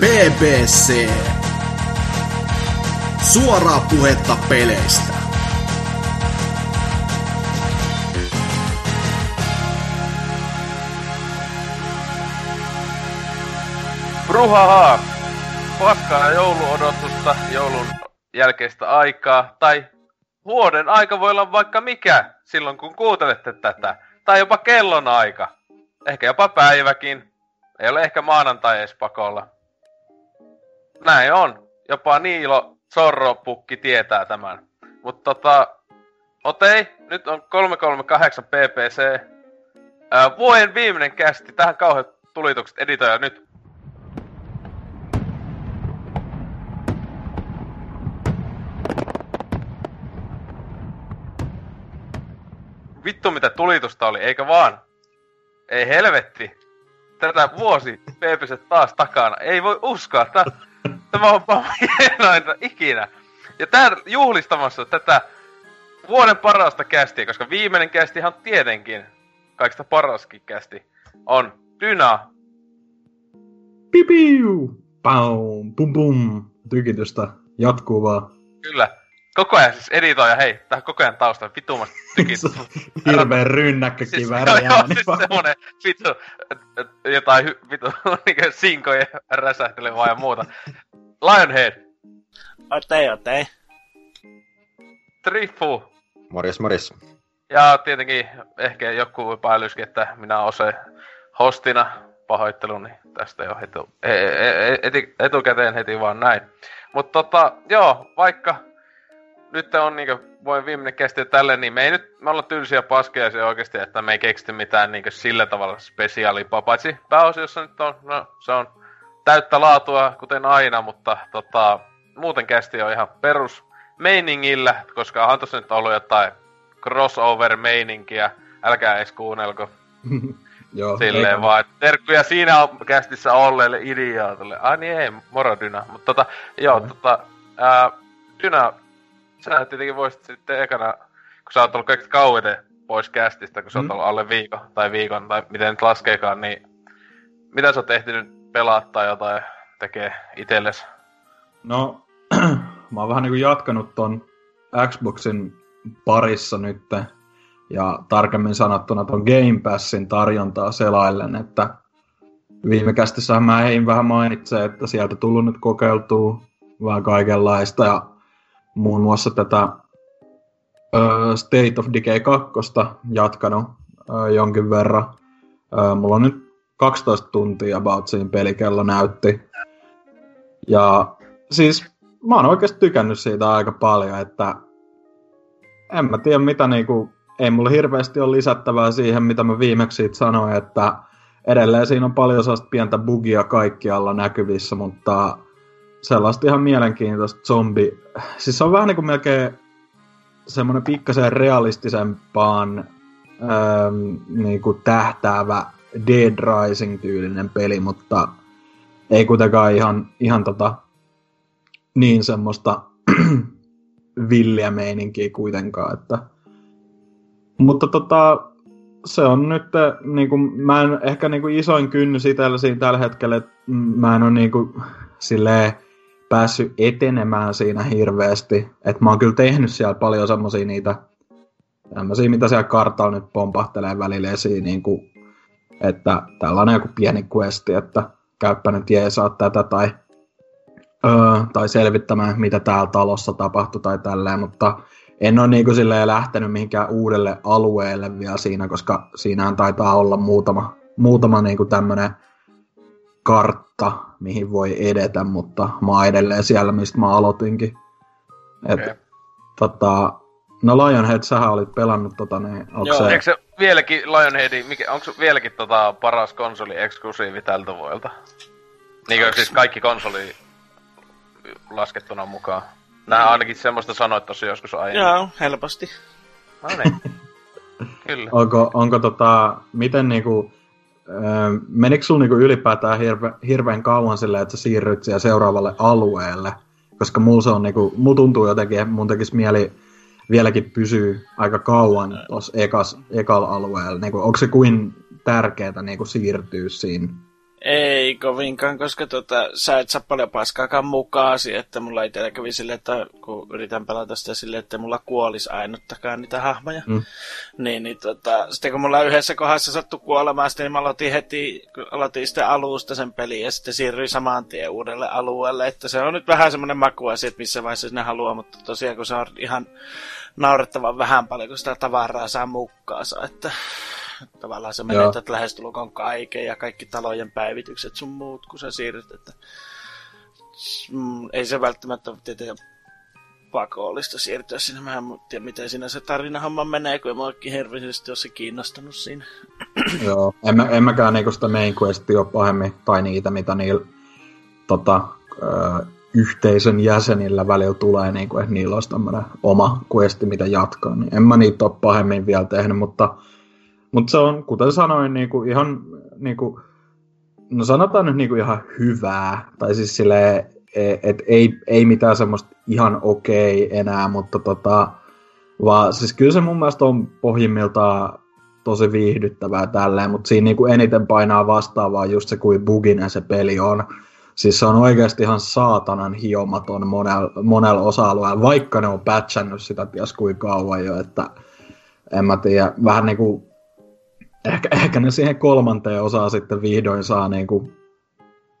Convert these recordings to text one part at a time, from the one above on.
BBC. Suoraa puhetta peleistä. Bruhaha! Paskaa jouluodotusta, joulun jälkeistä aikaa, tai vuoden aika voi olla vaikka mikä silloin kun kuuntelette tätä. Tai jopa kellon aika. Ehkä jopa päiväkin. Ei ole ehkä maanantai edes pakolla. Näin on. Jopa Niilo Zorro-pukki tietää tämän. Mutta tota... Otei, nyt on 338 PPC. Ää, vuoden viimeinen kästi. Tähän kauheat tulitukset editoja nyt. Vittu mitä tulitusta oli, eikä vaan. Ei helvetti. Tätä vuosi PPC taas takana. Ei voi uskoa. Tää, tämä on hienointa ikinä. Ja tää juhlistamassa tätä vuoden parasta kästiä, koska viimeinen kästihan tietenkin, kaikista paraskin kästi, on Dyna. Pipiu! Paum, pum pum. Tykitystä jatkuu vaan. Kyllä. Koko ajan siis editoija, hei, tähän koko ajan taustalla vitumasta tykit. Hirveen rynnäkkökivääri siis, ääni. siis semmonen vitu, jotain vitu, niinkö sinkoja räsähtelevää ja muuta. Lionhead, Otei, otei. Trifu, Morjes, morjes. ja tietenkin ehkä joku epäilyskin, että minä olen se hostina pahoittelu, niin tästä jo heti, e, e, e, etukäteen heti vaan näin. Mutta tota, joo, vaikka nyt on niinkö voi viimeinen kesti tälle, niin me ei nyt, me ollaan tylsiä paskeja se oikeasti, että me ei keksity mitään niinkö sillä tavalla spesiaalipaa, paitsi pääosiossa nyt on, no se on täyttä laatua, kuten aina, mutta tota, muuten kästi on ihan perus meiningillä, koska on tossa nyt ollut jotain crossover-meininkiä, älkää edes kuunnelko Joo, silleen eikä- vaan, että terkkuja siinä on kästissä olleille idiootille. Ai niin ei, moro Dyna. Mutta tota, joo, Joo. tota, ää, Dyna, sä tietenkin voisit sitten ekana, kun sä oot ollut kaikista kauiten pois kästistä, kun sä oot Mm. ollut alle viikon tai viikon, tai miten nyt laskeekaan, niin mitä sä oot ehtinyt pelaa tai jotain tekee itelles? No, mä oon vähän niinku jatkanut ton Xboxin parissa nyt ja tarkemmin sanottuna ton Game Passin tarjontaa selaillen, että viime kästissähän mä hein vähän mainitse, että sieltä tullut nyt kokeiltua vähän kaikenlaista ja muun muassa tätä ö, State of Decay 2 jatkanut ö, jonkin verran. Ö, mulla on nyt 12 tuntia about siinä pelikello näytti. Ja siis mä oon oikeasti tykännyt siitä aika paljon, että en mä tiedä mitä niinku, ei mulla hirveästi ole lisättävää siihen, mitä mä viimeksi siitä sanoin, että edelleen siinä on paljon sellaista pientä bugia kaikkialla näkyvissä, mutta sellaista ihan mielenkiintoista zombi, siis se on vähän niin kuin melkein semmoinen pikkasen realistisempaan ähm, niin kuin tähtäävä Dead Rising-tyylinen peli, mutta ei kuitenkaan ihan, ihan tota, niin semmoista villiä meininkiä kuitenkaan, että. Mutta tota, se on nyt, niinku, mä en ehkä niinku isoin kynnys itsellä siinä tällä hetkellä, että mä en ole niinku silleen päässyt etenemään siinä hirveästi. Että mä oon kyllä tehnyt siellä paljon semmosia niitä, tämmösiä, mitä siellä kartalla nyt pompahtelee välillä esiin, niinku, että tällainen joku pieni questi, että käyppä nyt jeesaa tätä tai, öö, tai selvittämään, mitä täällä talossa tapahtui tai tälleen, mutta en ole niinku silleen lähtenyt mihinkään uudelle alueelle vielä siinä, koska siinähän taitaa olla muutama, muutama niinku tämmönen kartta, mihin voi edetä, mutta mä oon edelleen siellä, mistä mä aloitinkin. Et, Okei. tota, no Lionhead, sähän olit pelannut tota, niin onko Joo, se... Eikö se vieläkin Lionheadin, mikä, onko se vieläkin tota paras konsoli eksklusiivi tältä vuodelta? Niinkö siis kaikki konsoli laskettuna mukaan? Nää ainakin semmoista sanoit tossa joskus aiemmin. Joo, helposti. No niin. Kyllä. Onko, onko tota, miten niinku, menikö sulla niinku ylipäätään hirve, hirveän kauan silleen, että sä siirryt siihen seuraavalle alueelle? Koska mulla se on niinku, mulla tuntuu jotenkin, että mun tekisi mieli vieläkin pysyä aika kauan tuossa ekalla alueella. Niinku, onko se kuin tärkeää niinku siirtyä siinä? Ei kovinkaan, koska tota, sä et saa paljon paskaakaan mukaasi, että mulla ei teillä kävi silleen, että kun yritän pelata sitä silleen, että mulla kuolisi ainuttakaan niitä hahmoja. Mm. Niin, niin tota, sitten kun mulla yhdessä kohdassa sattui kuolemaan, niin mä aloitin heti, aloitin sitten alusta sen pelin ja sitten siirryin saman tien uudelle alueelle. Että se on nyt vähän semmoinen makuasia, että missä vaiheessa sinne haluaa, mutta tosiaan kun se on ihan naurettavan vähän paljon, kun sitä tavaraa saa mukaansa, että tavallaan sä menetät lähestulkoon kaiken ja kaikki talojen päivitykset sun muut, kun sä siirryt, että mm, ei se välttämättä tietenkään pakollista siirtyä sinne. Mä en tiedä, miten siinä se tarinahomma menee, kun en mä oikein hirveästi ole se kiinnostunut siinä. Joo, en, mä, en mäkään niinku sitä main questia ole pahemmin, tai niitä, mitä niillä tota, ö, yhteisön jäsenillä välillä tulee, niin kuin, että niillä olisi tämmöinen oma questi, mitä jatkaa. Niin en mä niitä ole pahemmin vielä tehnyt, mutta mutta se on, kuten sanoin, niinku ihan, niinku, no sanotaan nyt niinku ihan hyvää. Tai siis silleen, että ei, ei mitään semmoista ihan okei okay enää, mutta tota, vaan siis kyllä se mun mielestä on pohjimmiltaan tosi viihdyttävää tälleen, mutta siinä niinku eniten painaa vastaavaa just se, kuin buginen se peli on. Siis se on oikeasti ihan saatanan hiomaton monella monel osa-alueella, vaikka ne on patchannut sitä ties kuinka kauan jo, että en mä tiedä, vähän niinku ehkä, ehkä ne siihen kolmanteen osaan sitten vihdoin saa niinku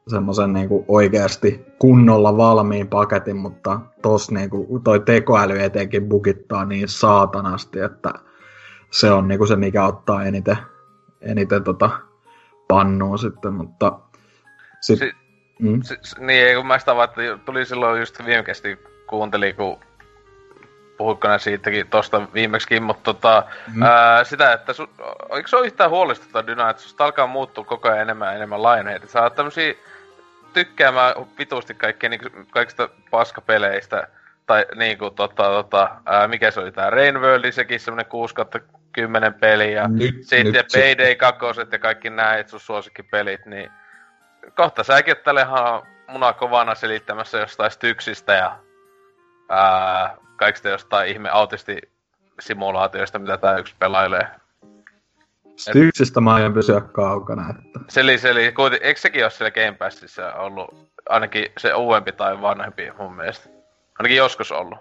semmoisen niinku oikeasti kunnolla valmiin paketin, mutta tos niinku, toi tekoäly etenkin bugittaa niin saatanasti, että se on niinku se, mikä ottaa eniten, eniten tota pannua sitten, mutta sit, si- mm. si- niin, kun mä sitä vaan, että tuli silloin just viime kesti kuuntelin, kun puhuitko ne siitäkin tosta viimeksikin, mutta tota, mm. ää, sitä, että su, eikö se ole yhtään huolestuttava Dyna, että susta alkaa muuttua koko ajan enemmän ja enemmän Lionhead. Sä oot tämmösiä tykkäämään vitusti kaikkea niin kaikista paskapeleistä, tai niinku tota, tota, ää, mikä se oli tää Rainworld, sekin semmonen 6 10 peli, ja nyt, sitten nyt Payday 2 ja kaikki näet sun suosikkipelit, niin kohta säkin oot tälle ihan munakovana selittämässä jostain styksistä ja ää, kaikista jostain ihme autistisimulaatioista, mitä tää yksi pelailee. Styksistä mä aion pysyä kaukana. Että... Seli, seli. Kuiten, eikö sekin ole siellä Game Passissa ollut ainakin se uudempi tai vanhempi mun mielestä? Ainakin joskus ollut.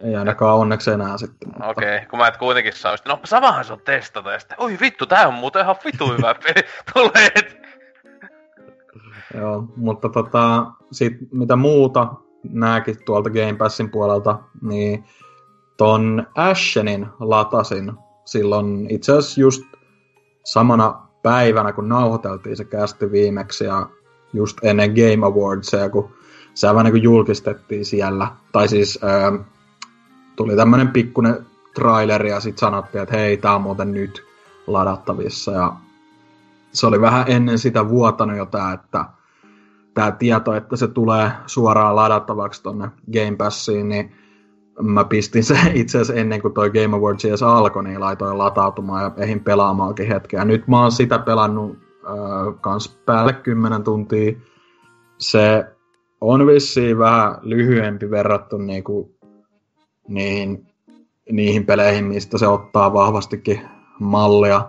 Ei ainakaan onneksi enää sitten. Mutta... Okei, okay, kun mä et kuitenkin saa, no samahan se on testata, ja sitten, oi vittu, tää on muuten ihan vitu hyvä peli, tulee. Joo, mutta tota, sit mitä muuta nääkin tuolta Game Passin puolelta, niin ton Ashenin latasin silloin itse asiassa just samana päivänä, kun nauhoiteltiin se kästi viimeksi ja just ennen Game Awardsia, kun se vähän niin julkistettiin siellä. Tai siis ää, tuli tämmönen pikkunen traileri ja sitten sanottiin, että hei, tää on muuten nyt ladattavissa. Ja se oli vähän ennen sitä vuotanut jo tää, että tämä tieto, että se tulee suoraan ladattavaksi tonne Game Passiin, niin mä pistin se itse asiassa ennen kuin toi Game Awards edes alkoi, niin laitoin latautumaan ja ehin pelaamaankin hetkeä. Nyt mä oon sitä pelannut äh, kans päälle 10 tuntia. Se on vissiin vähän lyhyempi verrattuna niinku niihin, niihin peleihin, mistä se ottaa vahvastikin mallia.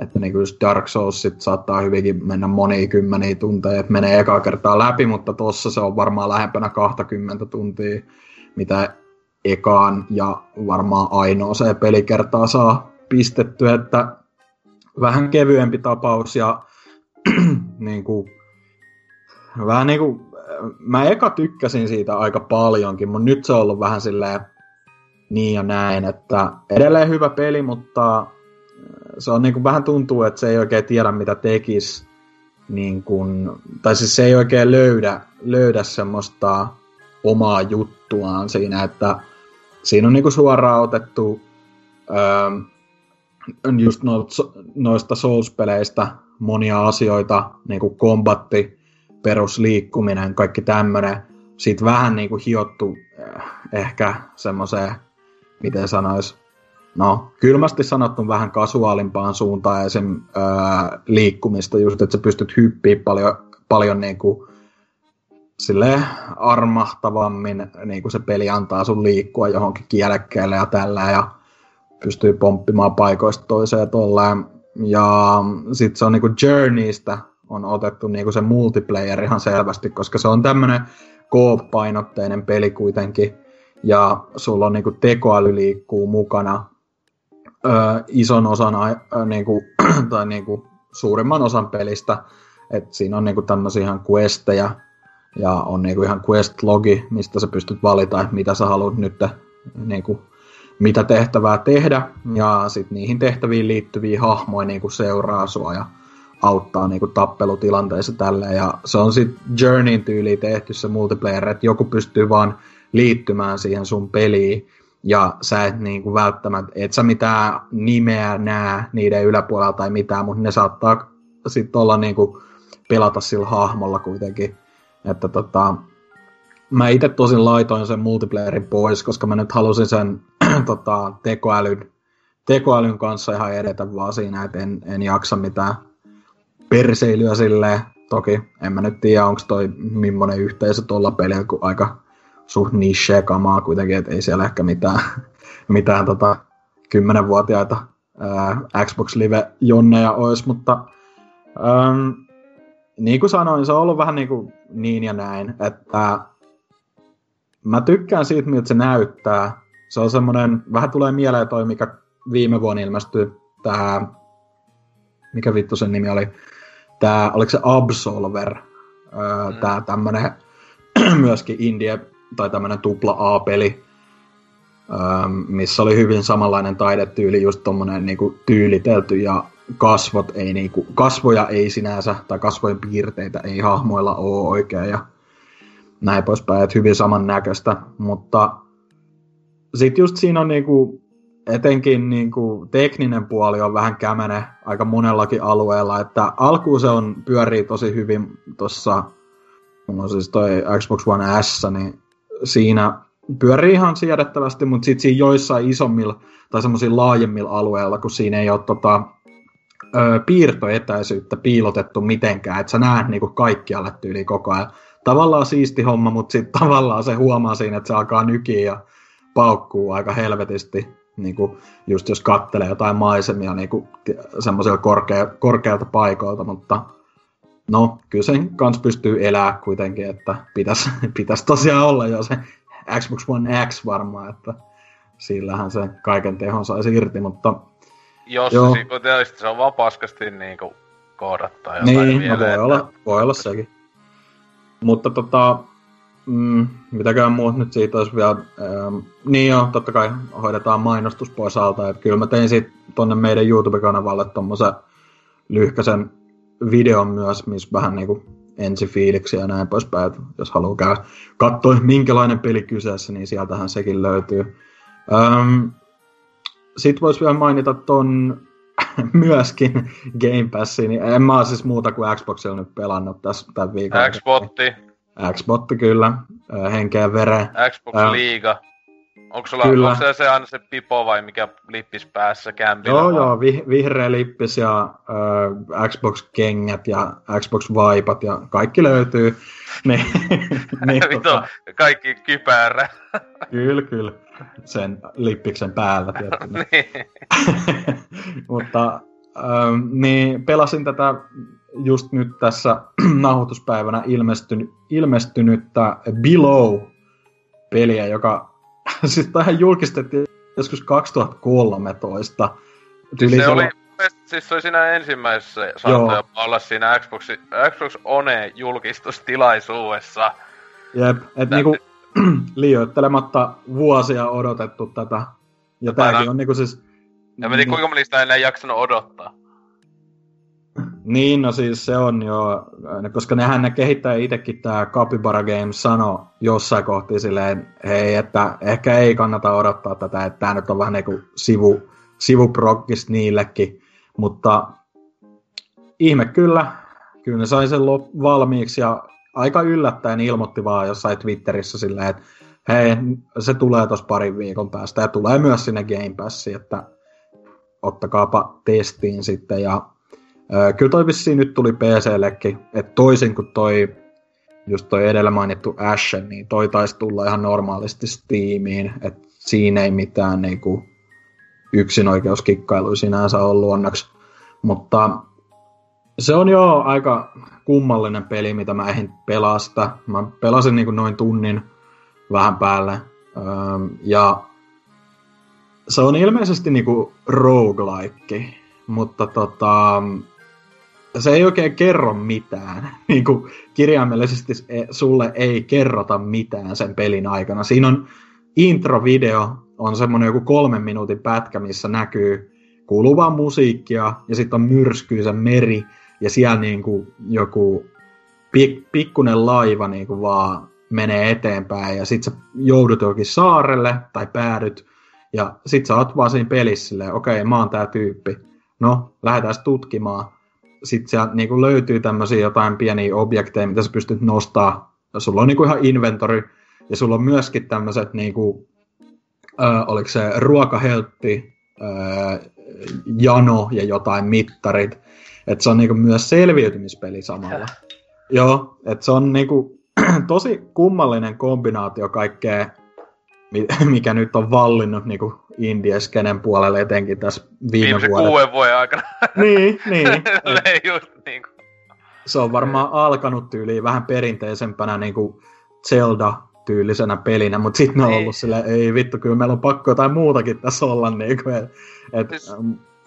Että niin kuin Dark Souls sit saattaa hyvinkin mennä monia kymmeniä tunteja, että menee eka kertaa läpi, mutta tossa se on varmaan lähempänä 20 tuntia, mitä ekaan ja varmaan ainoa se pelikertaa saa pistetty, että vähän kevyempi tapaus ja niin kuin, vähän niin kuin, mä eka tykkäsin siitä aika paljonkin, mutta nyt se on ollut vähän silleen niin ja näin, että edelleen hyvä peli, mutta se on niin kuin, vähän tuntuu, että se ei oikein tiedä mitä tekisi, niin kuin, tai siis se ei oikein löydä, löydä semmoista omaa juttuaan siinä, että siinä on niin kuin suoraan otettu öö, just noista Souls-peleistä monia asioita, niin kuin kombatti, perusliikkuminen, kaikki tämmöinen. Sitten vähän niin kuin hiottu eh, ehkä semmoiseen, miten sanois, no kylmästi sanottu vähän kasuaalimpaan suuntaan ja sen öö, liikkumista just, että sä pystyt hyppiä paljon, paljon niin kuin, silleen armahtavammin niin kuin se peli antaa sun liikkua johonkin kielekkeelle ja tällä ja pystyy pomppimaan paikoista toiseen tolleen. Ja sit se on niinku Journeystä on otettu niinku se multiplayer ihan selvästi, koska se on tämmönen koop-painotteinen peli kuitenkin, ja sulla on niinku tekoäly liikkuu mukana ö, ison osan, ö, niinku, tai niinku suurimman osan pelistä, että siinä on niinku tämmöisiä ihan questejä, ja on niinku ihan quest-logi, mistä sä pystyt valita, mitä sä haluat nyt niinku, mitä tehtävää tehdä, ja sitten niihin tehtäviin liittyviä hahmoja niinku seuraa sua ja auttaa niinku tappelutilanteissa tälleen. Ja se on sitten Journeyn tyyli tehty se multiplayer, että joku pystyy vaan liittymään siihen sun peliin, ja sä et niinku välttämättä, et sä mitään nimeä näe niiden yläpuolella tai mitään, mutta ne saattaa sitten olla niinku pelata sillä hahmolla kuitenkin. Että tota, mä itse tosin laitoin sen multiplayerin pois, koska mä nyt halusin sen tota, tekoälyn, tekoälyn kanssa ihan edetä vaan siinä, että en, en jaksa mitään perseilyä silleen. Toki en mä nyt tiedä, onko toi millainen yhteisö tuolla pelillä, kun aika suht niche kamaa kuitenkin, että ei siellä ehkä mitään, mitään tota, kymmenenvuotiaita ää, Xbox Live-jonneja olisi, mutta äm, niin kuin sanoin, se on ollut vähän niin, kuin niin ja näin, että mä tykkään siitä, miltä se näyttää. Se on semmoinen, vähän tulee mieleen toi, mikä viime vuonna ilmestyi, tää, mikä vittu sen nimi oli, tää, oliko se Absolver, öö, mm. tää tämmönen myöskin indie tai tämmönen tupla A-peli, öö, missä oli hyvin samanlainen taidetyyli, just tommonen niinku tyylitelty ja kasvot ei niinku, kasvoja ei sinänsä, tai kasvojen piirteitä ei hahmoilla ole oikein ja näin poispäin, että hyvin samannäköistä, mutta sitten just siinä on niinku, etenkin niinku tekninen puoli on vähän kämene aika monellakin alueella, että alkuun se on, pyörii tosi hyvin tuossa, mulla on siis toi Xbox One S, niin siinä pyörii ihan siedettävästi, mutta sitten siinä joissain isommilla tai semmoisilla laajemmilla alueilla, kun siinä ei ole tota, ö, piirtoetäisyyttä piilotettu mitenkään, että sä näet niinku kaikkialle tyyli koko ajan. Tavallaan siisti homma, mutta sitten tavallaan se huomaa siinä, että se alkaa nykiä ja paukkuu aika helvetisti, niinku, just jos kattelee jotain maisemia niinku, semmoiselta korkea, korkealta paikoilta, mutta no, kyllä sen kanssa pystyy elää kuitenkin, että pitäisi pitäis tosiaan olla jo se Xbox One X varmaan, että sillähän se kaiken tehon saisi irti, mutta jos Joo. se, kun tietysti se on vaan paskasti niinku koodattaa jotain Niin, vielä, no voi, että... olla, voi olla sekin. Mutta tota, mm, mitäkään muut nyt siitä olisi vielä, ähm, niin joo, totta kai hoidetaan mainostus pois alta, että kyllä mä tein siitä tonne meidän YouTube-kanavalle tommosen lyhkäsen videon myös, missä vähän niinku ensifiiliksi ja näin poispäin, että jos haluaa käydä katsoa minkälainen peli kyseessä, niin sieltähän sekin löytyy. Ähm, sitten voisi vielä mainita ton myöskin Game Passin, niin en mä siis muuta kuin Xboxilla nyt pelannut tässä tämän viikon. Xbotti. Xbotti kyllä, henkeä veren. Xbox Liiga. Onko sulla, kyllä. onko se, se aina se pipo vai mikä lippis päässä kämpillä? Joo, vai? joo, vi, vihreä lippis ja uh, Xbox-kengät ja Xbox-vaipat ja kaikki löytyy. niin, niin, tota... kaikki kypärä. kyllä, kyllä sen lippiksen päällä. niin. Mutta ähm, niin pelasin tätä just nyt tässä nauhoituspäivänä ilmestynyt, ilmestynyttä Below-peliä, joka siis tähän julkistettiin joskus 2013. Siis se, se oli, siis se oli siinä ensimmäisessä, saattoi olla siinä Xbox, Xbox One julkistustilaisuudessa. Jep, että niinku, liioittelematta vuosia odotettu tätä. Ja tämäkin on niinku siis... Ja mä tiedän, kuinka moni sitä enää jaksanut odottaa. Niin, no siis se on jo, koska nehän ne kehittää itsekin tämä Capybara Games sano jossain kohti silleen, hei, että ehkä ei kannata odottaa tätä, että tämä nyt on vähän niinku sivu, sivuprokkis niillekin, mutta ihme kyllä, kyllä ne sai sen valmiiksi ja aika yllättäen ilmoitti vaan jossain Twitterissä silleen, että hei, se tulee tuossa parin viikon päästä ja tulee myös sinne Game Passiin, että ottakaapa testiin sitten ja ö, kyllä toi vissiin nyt tuli PCllekin, että toisin kuin toi just toi edellä mainittu Ashen, niin toi taisi tulla ihan normaalisti Steamiin, että siinä ei mitään niinku yksinoikeuskikkailu sinänsä ollut onneksi, mutta Se on jo aika kummallinen peli, mitä mä ehdin pelasta. Mä pelasin niin noin tunnin vähän päälle. Öö, ja se on ilmeisesti niinku roguelike, mutta tota, se ei oikein kerro mitään. Niinku kirjaimellisesti e, sulle ei kerrota mitään sen pelin aikana. Siinä on introvideo, on semmoinen joku kolmen minuutin pätkä, missä näkyy kuuluvaa musiikkia ja sitten on myrskyisä meri ja siellä niinku joku pik- pikkunen laiva niinku vaan menee eteenpäin ja sitten sä joudut jokin saarelle tai päädyt ja sit sä oot vaan siinä pelissä okei, okay, mä oon tää tyyppi. No, lähdetään tutkimaan. Sitten sieltä niinku löytyy tämmöisiä jotain pieniä objekteja, mitä sä pystyt nostaa. Sulla on niinku ihan inventory. Ja sulla on myöskin tämmöiset niinku, äh, oliko se ruokaheltti, äh, jano ja jotain mittarit. Että se on niinku myös selviytymispeli samalla. Joo, että se on niinku tosi kummallinen kombinaatio kaikkea mikä nyt on vallinnut niin indieskenen puolelle etenkin tässä viime Viimeisen vuoden. kuuden vuoden aikana. niin, niin. just niin kuin. Se on varmaan alkanut tyyliin vähän perinteisempänä niin kuin Zelda-tyylisenä pelinä, mutta sitten on niin. ollut silleen, ei vittu, kyllä meillä on pakko jotain muutakin tässä olla. Niin kuin, et, et, siis,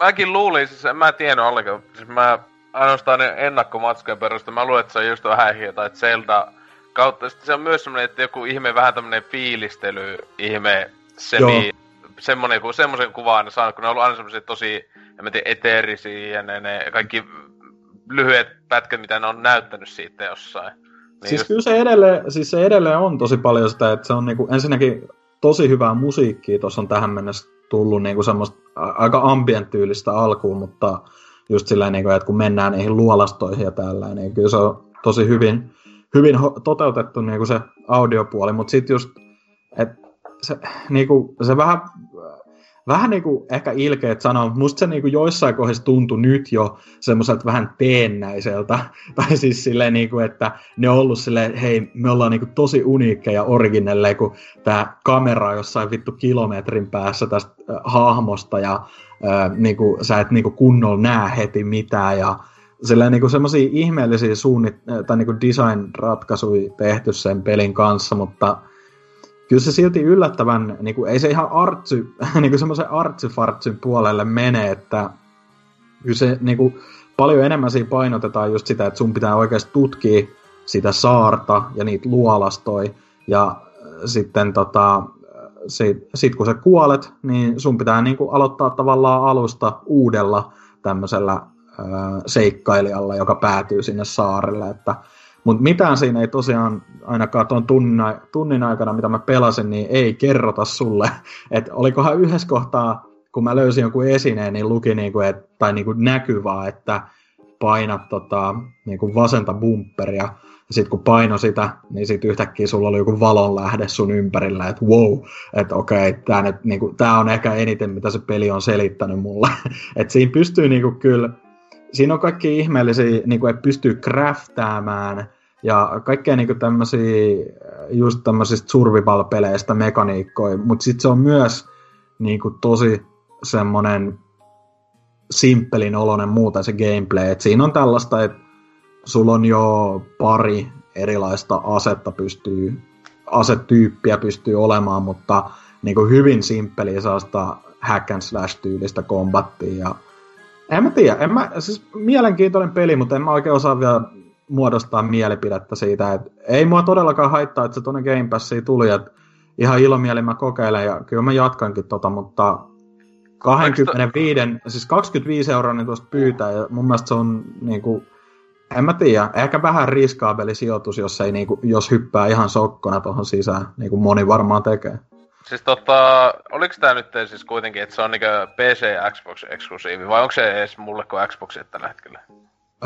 mäkin luulin, siis en mä tiennyt ollenkaan, siis mä ainoastaan ennakkomatskujen perusteella, mä luulen, että se on just vähän jotain Zelda kautta sitten se on myös semmoinen, että joku ihme vähän tämmönen fiilistely, ihme semi, semmonen, ku, semmoisen kuvan saanut, kun ne on ollut aina semmoisia tosi, en mä tiedä, eteerisiä ja ne, ne kaikki lyhyet pätkät, mitä ne on näyttänyt siitä jossain. Niin siis just... kyllä se edelleen, siis se edelleen on tosi paljon sitä, että se on niinku, ensinnäkin tosi hyvää musiikkia tuossa on tähän mennessä tullut niinku semmoista aika ambient-tyylistä alkuun, mutta just silleen, niinku, että kun mennään niihin luolastoihin ja tällä, niin kyllä se on tosi hyvin, hyvin toteutettu niin kuin se audiopuoli, mutta sitten just, että se, niin kuin, se vähän, vähän niin kuin ehkä ilkeet sanoa, mutta musta se niin kuin joissain kohdissa tuntui nyt jo semmoiselta vähän teennäiseltä, tai siis silleen niin kuin, että ne on ollut silleen, hei, me ollaan niin kuin tosi uniikkeja originelle, kun tämä kamera on jossain vittu kilometrin päässä tästä äh, hahmosta, ja äh, niin kuin, sä et niin kuin kunnolla näe heti mitään, ja sillä niin semmoisia ihmeellisiä suunnit, tai niin design-ratkaisuja tehty sen pelin kanssa, mutta kyllä se silti yllättävän, kuin, ei se ihan artsy, niin semmoisen artsyfartsyn puolelle mene, että kyllä se kuin, paljon enemmän siinä painotetaan just sitä, että sun pitää oikeasti tutkia sitä saarta ja niitä luolastoja, ja sitten tota, sit, sit kun sä kuolet, niin sun pitää niin kuin, aloittaa tavallaan alusta uudella tämmöisellä seikkailijalla, joka päätyy sinne saarelle. Että, mutta mitään siinä ei tosiaan ainakaan tuon tunnin, tunnin aikana, mitä mä pelasin, niin ei kerrota sulle. Että olikohan yhdessä kohtaa, kun mä löysin jonkun esineen, niin luki niinku, et, tai niinku näkyvää, että painat tota, niinku vasenta bumperia. Ja sitten kun paino sitä, niin sitten yhtäkkiä sulla oli joku valonlähde sun ympärillä, että wow, että okei, tämä niinku, on ehkä eniten, mitä se peli on selittänyt mulle. että siinä pystyy niinku kyllä siinä on kaikki ihmeellisiä, niin kuin, että pystyy craftaamaan ja kaikkea niin tämmöisiä, just tämmöisistä survival-peleistä mekaniikkoja, mutta sitten se on myös niin kuin, tosi semmoinen simppelin oloinen muuta se gameplay. Et siinä on tällaista, että sulla on jo pari erilaista asetta pystyy, asetyyppiä pystyy olemaan, mutta niin kuin hyvin simppeliä sellaista hack and slash tyylistä kombattia ja en mä tiedä, en mä, siis mielenkiintoinen peli, mutta en mä oikein osaa vielä muodostaa mielipidettä siitä, että ei mua todellakaan haittaa, että se tuonne Game Passiin tuli, että ihan ilomieli mä kokeilen ja kyllä mä jatkankin tota, mutta 25, to... siis 25 euroa niin tuosta pyytää ja mun mielestä se on niinku, en mä tiedä, ehkä vähän riskaabeli sijoitus, jos, ei, niinku, jos hyppää ihan sokkona tuohon sisään, niin kuin moni varmaan tekee. Siis tota, oliks tää nyt siis kuitenkin, että se on niinku PC ja Xbox eksklusiivi, vai onko se edes mulle kuin Xbox tällä hetkellä?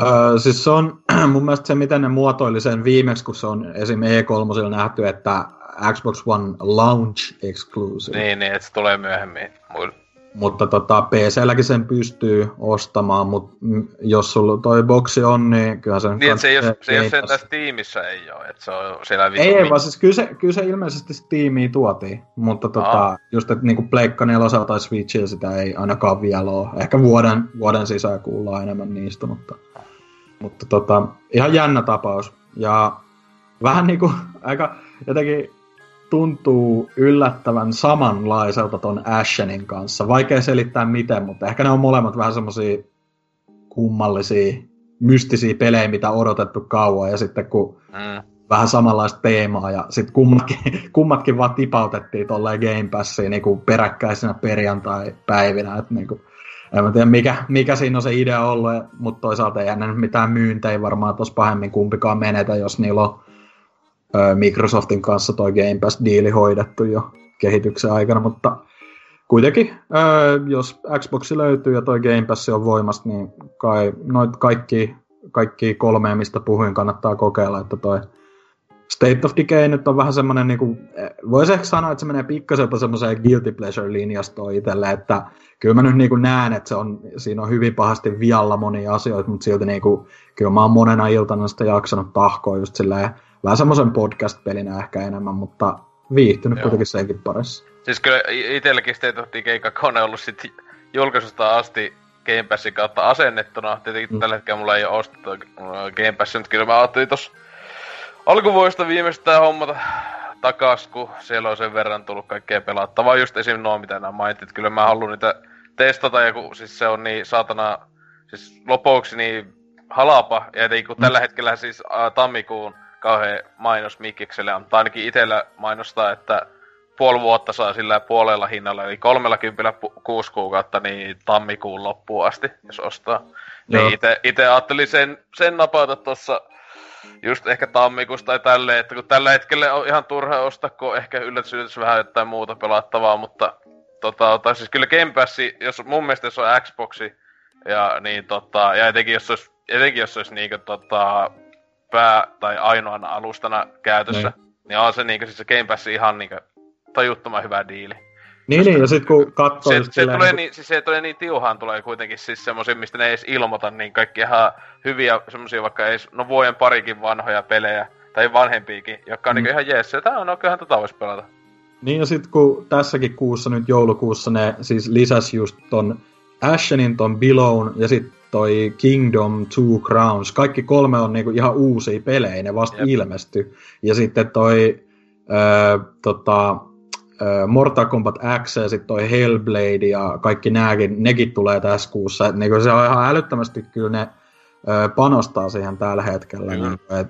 Öö, siis se on mun mielestä se, miten ne muotoili sen viimeksi, kun se on esim. E3 nähty, että Xbox One Launch Exclusive. Niin, niin, että se tulee myöhemmin muille. Mutta tota, PC-lläkin sen pystyy ostamaan, mutta jos sulla toi boksi on, niin kyllä sen... Niin, se ei, ole, se ei ole sen tässä tiimissä ei ole, että se on siellä Ei, ei vaan siis kyllä se, kyllä se ilmeisesti Steamiin tuotiin, mutta tota, just, että niinku Pleikka 4 tai Switchillä sitä ei ainakaan vielä ole. Ehkä vuoden, vuoden sisään kuullaan enemmän niistä, mutta... Mutta tota, ihan jännä tapaus. Ja vähän niinku aika jotenkin tuntuu yllättävän samanlaiselta ton Ashenin kanssa. Vaikea selittää miten, mutta ehkä ne on molemmat vähän semmosia kummallisia, mystisiä pelejä, mitä odotettu kauan. Ja sitten kun mm. vähän samanlaista teemaa ja sitten kummatkin, kummatkin vaan tipautettiin tolleen Game Passiin niin kuin peräkkäisenä perjantai-päivinä. Että niin kuin, en mä tiedä, mikä, mikä siinä on se idea ollut, mutta toisaalta ei ennen mitään myyntejä varmaan tuossa pahemmin kumpikaan menetä, jos niillä on Microsoftin kanssa toi Game Pass-diili hoidettu jo kehityksen aikana, mutta kuitenkin, jos Xbox löytyy ja toi Game Pass on voimassa, niin kai noit kaikki, kaikki kolme, mistä puhuin, kannattaa kokeilla, että toi State of Decay nyt on vähän semmoinen, niin kuin, voisi ehkä sanoa, että se menee pikkasen semmoiseen guilty pleasure-linjastoon itselle, että kyllä mä nyt niin kuin näen, että se on, siinä on hyvin pahasti vialla monia asioita, mutta silti niin kuin, kyllä mä oon monena iltana sitä jaksanut tahkoa just silleen, vähän semmoisen podcast-pelinä ehkä enemmän, mutta viihtynyt Joo. kuitenkin senkin parissa. Siis kyllä itselläkin State of Decay 2 on ollut sit julkaisusta asti Game Passin kautta asennettuna. Tietenkin mm. tällä hetkellä mulla ei ole ostettu Game Pass, mutta kyllä mä ajattelin tossa alkuvuodesta viimeistään hommata takas, kun siellä on sen verran tullut kaikkea pelattavaa. Just esim. nuo, mitä nämä mainitsit. Kyllä mä haluan niitä testata, ja kun siis se on niin saatana, siis lopuksi niin halapa, ja kun mm. tällä hetkellä siis ä, tammikuun kauhean mainos Mikkikselle on, tai ainakin itellä mainostaa, että puoli vuotta saa sillä puolella hinnalla, eli kolmella kympillä pu- kuusi kuukautta, niin tammikuun loppuun asti, jos ostaa. Niin Joo. Niin ite, ite ajattelin sen, sen napata tuossa just ehkä tammikuussa tai tälleen, että kun tällä hetkellä on ihan turha ostaa, kun ehkä yllätys, yllätys vähän jotain muuta pelattavaa, mutta tota, tai siis kyllä Game Pass, jos mun mielestä jos on Xboxi, ja niin tota, ja etenkin jos olisi, etenkin jos olisi niinku tota, pää- tai ainoana alustana käytössä, niin, niin on se niinku siis se Game Pass ihan niinku tajuttoman hyvä diili. Niin, niin, ja sitten kun katsoo... Se, se, tulee niin, siis se tulee niin tiuhaan tulee kuitenkin siis semmoisia, mistä ne ei edes ilmoita, niin kaikki ihan hyviä semmoisia vaikka ei, no vuoden parikin vanhoja pelejä, tai vanhempiakin, jotka on mm. niin ihan jees, on, no kyllähän tätä voisi pelata. Niin, ja sitten kun tässäkin kuussa, nyt joulukuussa, ne siis lisäs just ton Ashenin, ton Belown, ja sitten toi Kingdom Two Crowns, kaikki kolme on niinku ihan uusia pelejä, ne vasta Jep. ilmesty. Ja sitten toi öö, tota, Mortal Kombat X ja sitten toi Hellblade ja kaikki nääkin, nekin tulee tässä kuussa. Et niinku se on ihan älyttömästi kyllä ne ö, panostaa siihen tällä hetkellä. Mm. Niinku, et,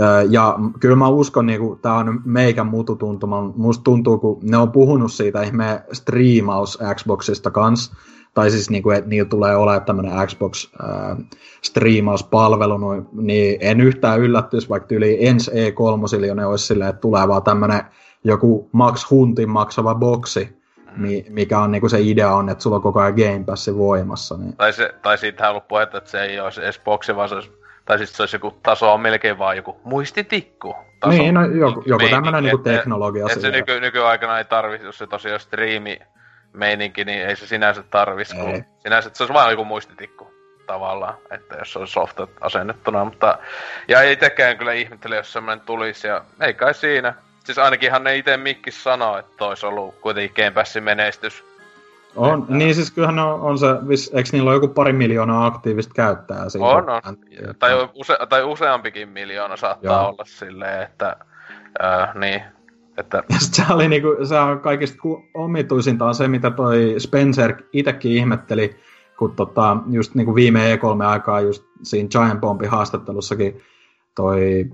ö, ja kyllä mä uskon, niinku, tämä on meikän mututuntuma. Musta tuntuu, kun ne on puhunut siitä ihme striimaus Xboxista kanssa, tai siis niinku, että niillä tulee olemaan tämmöinen Xbox äh, striimauspalvelu, niin en yhtään yllättyisi, vaikka yli ensi E3 jo ne olisi silleen, että tulee vaan tämmöinen joku Max Huntin maksava boksi, mm. mikä on niinku se idea on, että sulla on koko ajan Game Pass voimassa. Niin. Tai, se, tai siitähän on ollut puhetta, että se ei olisi edes boksi, vaan se olisi, tai siis se olisi joku taso on melkein vaan joku muistitikku. Taso. Niin, no, joku, joku tämmöinen niinku teknologia. Että se nyky, nykyaikana ei tarvitse, jos se tosiaan striimi meininki, niin ei se sinänsä tarvitsisi, kun sinänsä se olisi vaan joku muistitikku tavallaan, että jos se on softat asennettuna, mutta ja itsekään kyllä ihmettele, jos semmoinen tulisi, ja ei kai siinä, Siis ainakinhan ne itse Mikkis sanoo, että olisi ollut kuitenkin Game Passin menestys. On, että... niin siis kyllähän on, on se, eikö niillä ole joku pari miljoonaa aktiivista käyttäjää siinä? On, on. Tai, use, tai useampikin miljoona saattaa Joo. olla silleen, että äh, niin, että... se oli niinku, se on kaikista omituisinta on se, mitä toi Spencer itsekin ihmetteli, kun tota, just niinku viime E3 aikaa just siinä Giant Bombin haastattelussakin toi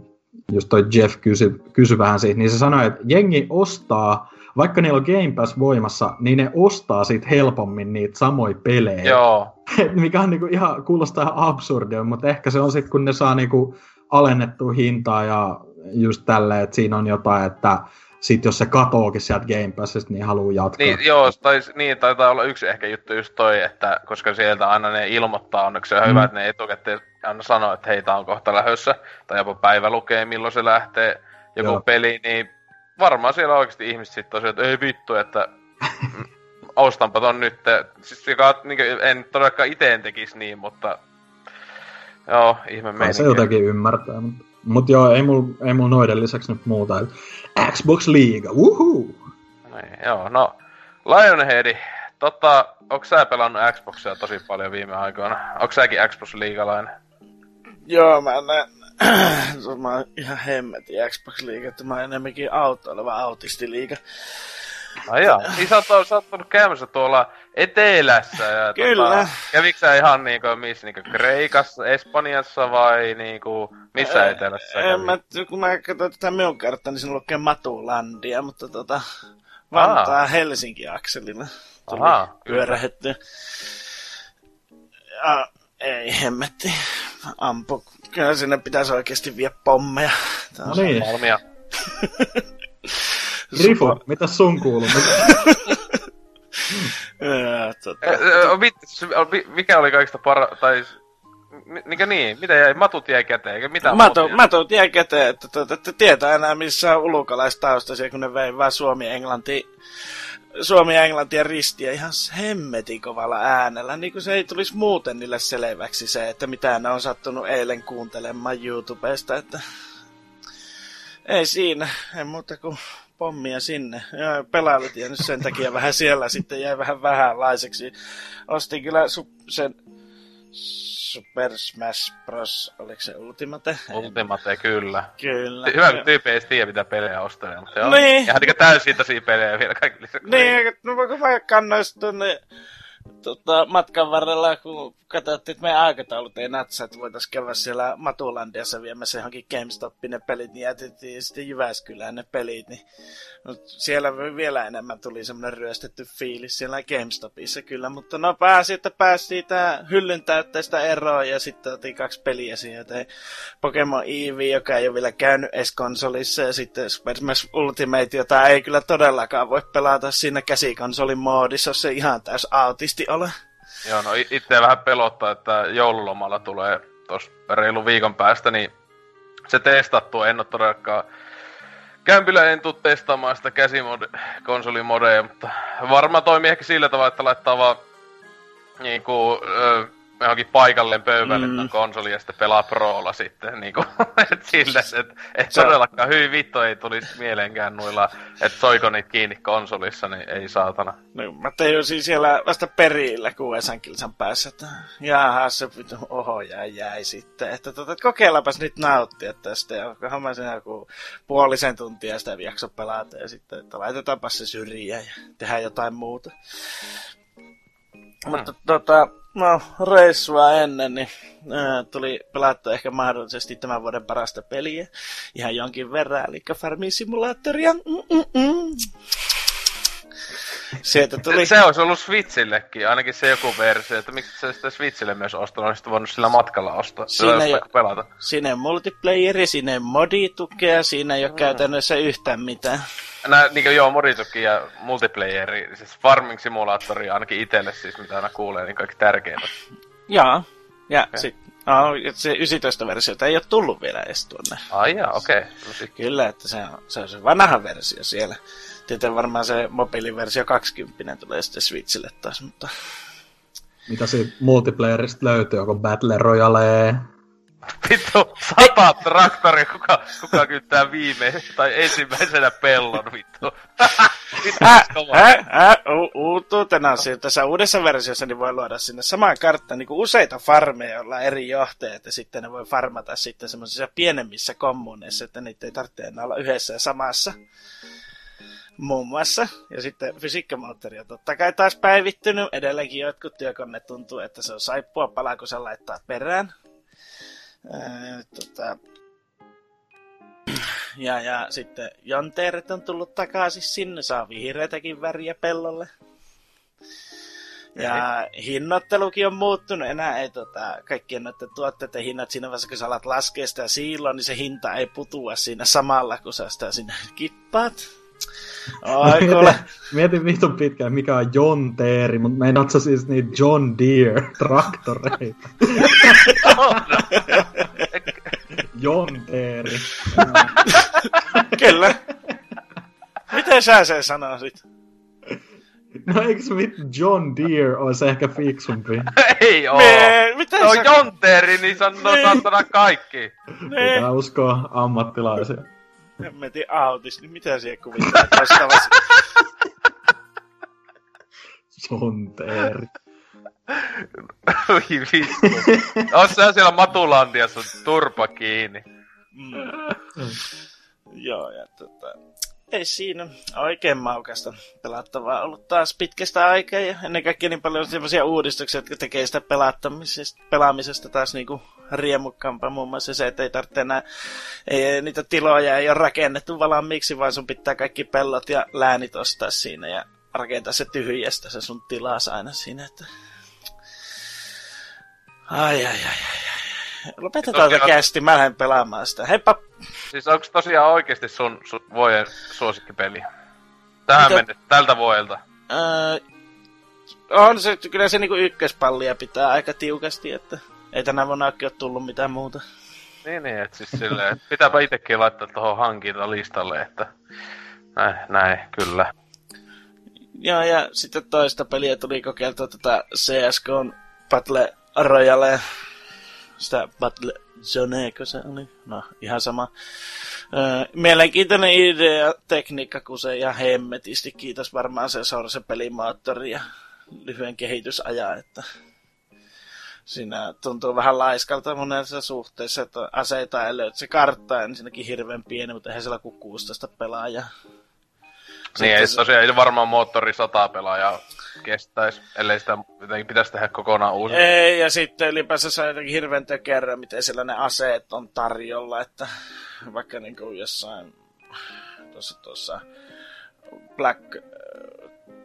just toi Jeff kysy, kysy vähän siitä, niin se sanoi, että jengi ostaa, vaikka niillä on Game Pass voimassa, niin ne ostaa siitä helpommin niitä samoja pelejä. Joo. Mikä on niinku ihan, kuulostaa ihan absurdia, mutta ehkä se on sitten, kun ne saa niinku alennettua hintaa ja just tälle, että siinä on jotain, että sitten jos se katoakin sieltä Game Passista, niin haluaa jatkaa. Niin, joo, tai, niin, taitaa olla yksi ehkä juttu just toi, että koska sieltä aina ne ilmoittaa, onneksi se on mm. hyvä, että ne etukäteen aina sanoo, että hei, on kohta lähössä, tai jopa päivä lukee, milloin se lähtee joku joo. peli, niin varmaan siellä oikeasti ihmiset sitten tosiaan, että ei vittu, että ostanpa ton nyt. Siis joka, niin kuin, en todellakaan itse tekisi niin, mutta joo, ihme meininki. Se jotenkin ymmärtää, mutta Mut joo, ei mulla ei mul noiden lisäksi nyt muuta. Xbox Liiga, wuhuu! Niin, joo, no Lionheadi, totta, onko sä pelannut Xboxia tosi paljon viime aikoina? Onko säkin Xbox Liigalainen? Joo, mä näen, mä oon ihan hemmetin Xbox-liiga, että mä oon enemmänkin autoileva autistiliiga. Ai joo, niin sä oot, sä oot ollut käymässä tuolla etelässä. Ja Kyllä. Tota, kävikö sä ihan niinku, missä, niinku Kreikassa, Espanjassa vai niinku, missä Ää, etelässä? En mä, kun mä katsoin tätä minun karttaa, niin siinä lukee Matulandia, mutta tota, Vantaa Helsinki-akselilla tuli Aha, pyörähetty. Ja, ei hemmetti. Ampu. Kyllä sinne pitäisi oikeasti vie pommeja. Tää on niin, Malmia. Rifu, mitä sun kuuluu? Tota, Mikä oli kaikista para... Tai... mi- Niinkö niin? Mitä jäi? Matut jäi käteen, eikä mitään muuta? mato jäi käteen, että, että, että tietää enää missä on ulkolaistaustaisia, kun ne vei vaan Suomi-Englanti Suomi ja Englantia ristiä ihan hemmetin kovalla äänellä, niin kuin se ei tulisi muuten niille selväksi se, että mitä ne on sattunut eilen kuuntelemaan YouTubesta, että ei siinä, ei muuta kuin pommia sinne. Ja pelailut ja nyt sen takia vähän siellä sitten jäi vähän vähänlaiseksi. Ostin kyllä su- sen Super Smash Bros. Oliko se Ultimate? Ultimate, kyllä. Kyllä. Hyvä, kun tyyppi ei tiedä, mitä pelejä ostelee, mutta joo. Niin. Ihan niinku täysiintaisia pelejä vielä lisäksi. Niin, no voiko mä kannoisi tuonne tota, matkan varrella, kun katsottiin, että meidän aikataulut ei natsaa, että voitaisiin käydä siellä Matulandiassa viemässä johonkin GameStopin ne pelit, niin jätettiin sitten Jyväskylään ne pelit, niin no, siellä vielä enemmän tuli semmoinen ryöstetty fiilis siellä GameStopissa kyllä, mutta no pääsi, että pääsi siitä hyllyn täytteestä eroon ja sitten otin kaksi peliä siihen, Pokemon Eevee, joka ei ole vielä käynyt edes konsolissa, ja sitten Super Smash Ultimate, jota ei kyllä todellakaan voi pelata siinä käsikonsolin moodissa, se ihan täys autisti ole. Joo, no i- itseä vähän pelottaa, että joululomalla tulee tos reilu viikon päästä, niin se testattu. En ole todellakaan Kämpillä en tuu testaamaan sitä käsikonsolimodeja, mutta varmaan toimii ehkä sillä tavalla, että laittaa vaan niinku, ö, johonkin paikalleen pöydälle Mm. mm. konsoli ja sitten pelaa Prolla sitten. Niinku, et sillä, et, et on- todellakaan hyvin vittu ei tulisi mieleenkään noilla, että soiko niitä kiinni konsolissa, niin ei saatana. No, mä tajusin siellä vasta perillä kuudesan kilsan päässä, että jaha, se vitu oho jäi, jäi sitten. Että tota, kokeillapas nyt nauttia tästä, ja onkohan mä siinä joku puolisen tuntia sitä jakso pelata, ja sitten, että laitetaanpa se syrjään ja tehdään jotain muuta. Mutta tota, no, reissua ennen, niin ää, tuli pelattua ehkä mahdollisesti tämän vuoden parasta peliä. Ihan jonkin verran, eli Farming Simulatoria. Mm-mm-mm. Sieltä tuli... Se olisi ollut Switchillekin, ainakin se joku versio, että miksi se sitten Switchille myös ostanut, olisi voinut sillä matkalla ostaa, Siinä jo- pelata. Siinä on multiplayeri, siinä on moditukea, siinä ei ole käytännössä yhtään mitään. Nää, niinku joo, Morituki ja multiplayeri, siis Farming Simulatori ainakin itselle siis, mitä aina kuulee, niin kaikki tärkeintä. Joo. Ja okay. sit, no, se 19-versiota ei ole tullut vielä edes tuonne. Ai jaa, okei. Okay. No sit, Kyllä, että se on, se on se vanha versio siellä. Tietenkin varmaan se mobiiliversio 20 tulee sitten Switchille taas, mutta... Mitä siitä multiplayerista löytyy? Onko Battle Royale? Vittu, sata traktori, kuka, kuka kyttää viime tai ensimmäisenä pellon, vittu. vittu, ää, u- uutuutena se, tässä uudessa versiossa niin voi luoda sinne samaan karttaan niin useita farmeja, joilla eri johtajat, ja sitten ne voi farmata sitten semmoisissa pienemmissä kommuneissa, että niitä ei tarvitse enää olla yhdessä ja samassa. Muun muassa. Ja sitten fysiikkamoottori on totta kai taas päivittynyt. Edelleenkin jotkut työkoneet tuntuu, että se on saippua palaa, kun se laittaa perään. Tota, ja, ja sitten jonteerit on tullut takaisin sinne, saa vihreätäkin väriä pellolle. Ja hinnoittelukin on muuttunut, enää ei tota, kaikkien noiden tuotteiden hinnat siinä vaiheessa, kun sä alat laskea sitä siiloa, niin se hinta ei putua siinä samalla, kun sä sitä sinne kippaat. Oi, kuule. Mietin, vihtun pitkään, mikä on John Teeri, mutta meinaat sä siis niitä John Deere traktoreita. John Teeri. Kyllä. Miten sä sen sanoisit? No eikö se John Deere olisi ehkä fiksumpi? Ei oo. Me, miten No sä... Jonteri, niin sanoo Niin. saatana kaikki. Ne, Pitää uskoa ammattilaisia. Hemmetin autis, niin mitä siellä kuvittelet vastaavasti? John Teeri. Oi vittu. Oot sä siellä Matulandiassa turpa kiinni. Mm. Joo, ja tota, ei siinä oikein maukasta pelattavaa ollut taas pitkästä aikaa ja ennen kaikkea niin paljon sellaisia uudistuksia, jotka tekee sitä pelaamisesta, pelaamisesta taas niinku riemukkaampaa. Muun muassa se, että ei tarvitse enää, ei, niitä tiloja ei ole rakennettu valmiiksi, vaan sun pitää kaikki pellot ja läänit ostaa siinä ja rakentaa se tyhjästä se sun tilas aina siinä, että... Ai, ai, ai, ai. Lopetetaan tätä kästi, mä lähden pelaamaan sitä. Heippa! Siis onko tosiaan oikeasti sun, sun vuoden suosikkipeli? Tähän Mitä? mennessä, tältä vuodelta. Öö, on se, kyllä se niinku ykköspallia pitää aika tiukasti, että ei tänä vuonna ole tullut mitään muuta. Niin, niin, että siis silleen, että pitääpä itekin laittaa tuohon hankintalistalle, että näin, näin, kyllä. Joo, ja sitten toista peliä tuli kokeiltua tätä CSK Battle Royale, sitä Battle Zone, se oli? No, ihan sama. Öö, mielenkiintoinen idea, tekniikka, kun se ja hemmetisti. Kiitos varmaan se Sorsen pelimoottori ja lyhyen kehitysajan, että siinä tuntuu vähän laiskalta monessa suhteessa, että aseita ei löydy. Se kartta on ensinnäkin hirveän pieni, mutta eihän siellä kuin 16 pelaajaa. Niin, ei tosiaan ei varmaan moottori 100 pelaajaa kestäisi, ellei sitä jotenkin pitäisi tehdä kokonaan uusi. Ei, ja sitten ylipäänsä on jotenkin hirveän tökerä, miten siellä ne aseet on tarjolla, että vaikka niin kuin jossain tuossa, tuossa Black,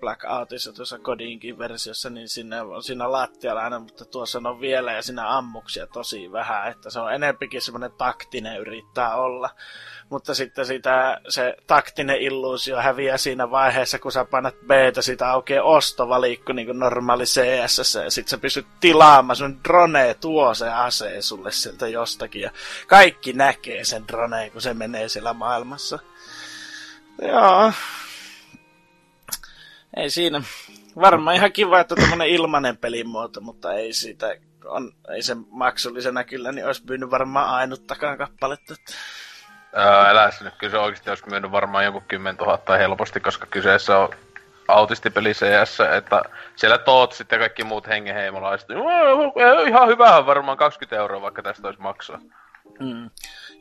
Blackoutissa, tuossa Kodinkin versiossa, niin sinne on siinä lattialla aina, mutta tuossa on vielä ja siinä ammuksia tosi vähän, että se on enempikin semmoinen taktinen yrittää olla. Mutta sitten sitä, se taktinen illuusio häviää siinä vaiheessa, kun sä painat b sitä aukeaa ostovalikko niin kuin normaali CSS, ja sitten sä pystyt tilaamaan, sun drone tuo se aseen sulle sieltä jostakin, ja kaikki näkee sen droneen, kun se menee siellä maailmassa. Joo. Ei siinä. Varmaan ihan kiva, että tämmönen ilmanen pelimuoto, mutta ei siitä on, ei sen maksullisena kyllä, niin olisi myynyt varmaan ainuttakaan kappaletta. Että... Öö, älä se nyt, kyllä se oikeasti olisi myynyt varmaan joku 10 000 helposti, koska kyseessä on autistipeli CS, että siellä toot sitten kaikki muut hengenheimolaiset. "Joo, Ihan hyvähän varmaan 20 euroa, vaikka tästä olisi maksaa. Mm.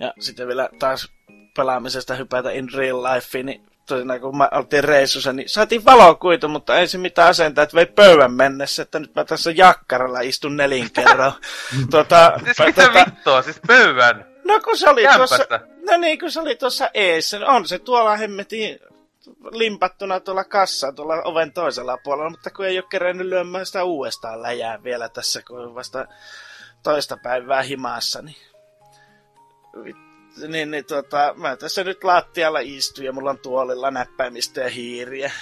Ja sitten vielä taas pelaamisesta hypätä in real life, niin tosiaan kun mä oltiin reissussa, niin saatiin valokuitu, mutta ei se mitään asentaa, että vei pöydän mennessä, että nyt mä tässä jakkaralla istun nelinkerran. tuota, Siis mitä tuota, vittua, siis pöydän no kun se oli tuossa, kämpästä. no niin, kun se oli tuossa eessä, on se tuolla hemmetin limpattuna tuolla kassa tuolla oven toisella puolella, mutta kun ei ole kerennyt lyömään sitä uudestaan läjää vielä tässä, kun vasta toista päivää himassa, niin niin, niin tota, mä tässä nyt lattialla istun ja mulla on tuolilla näppäimistä ja hiiriä.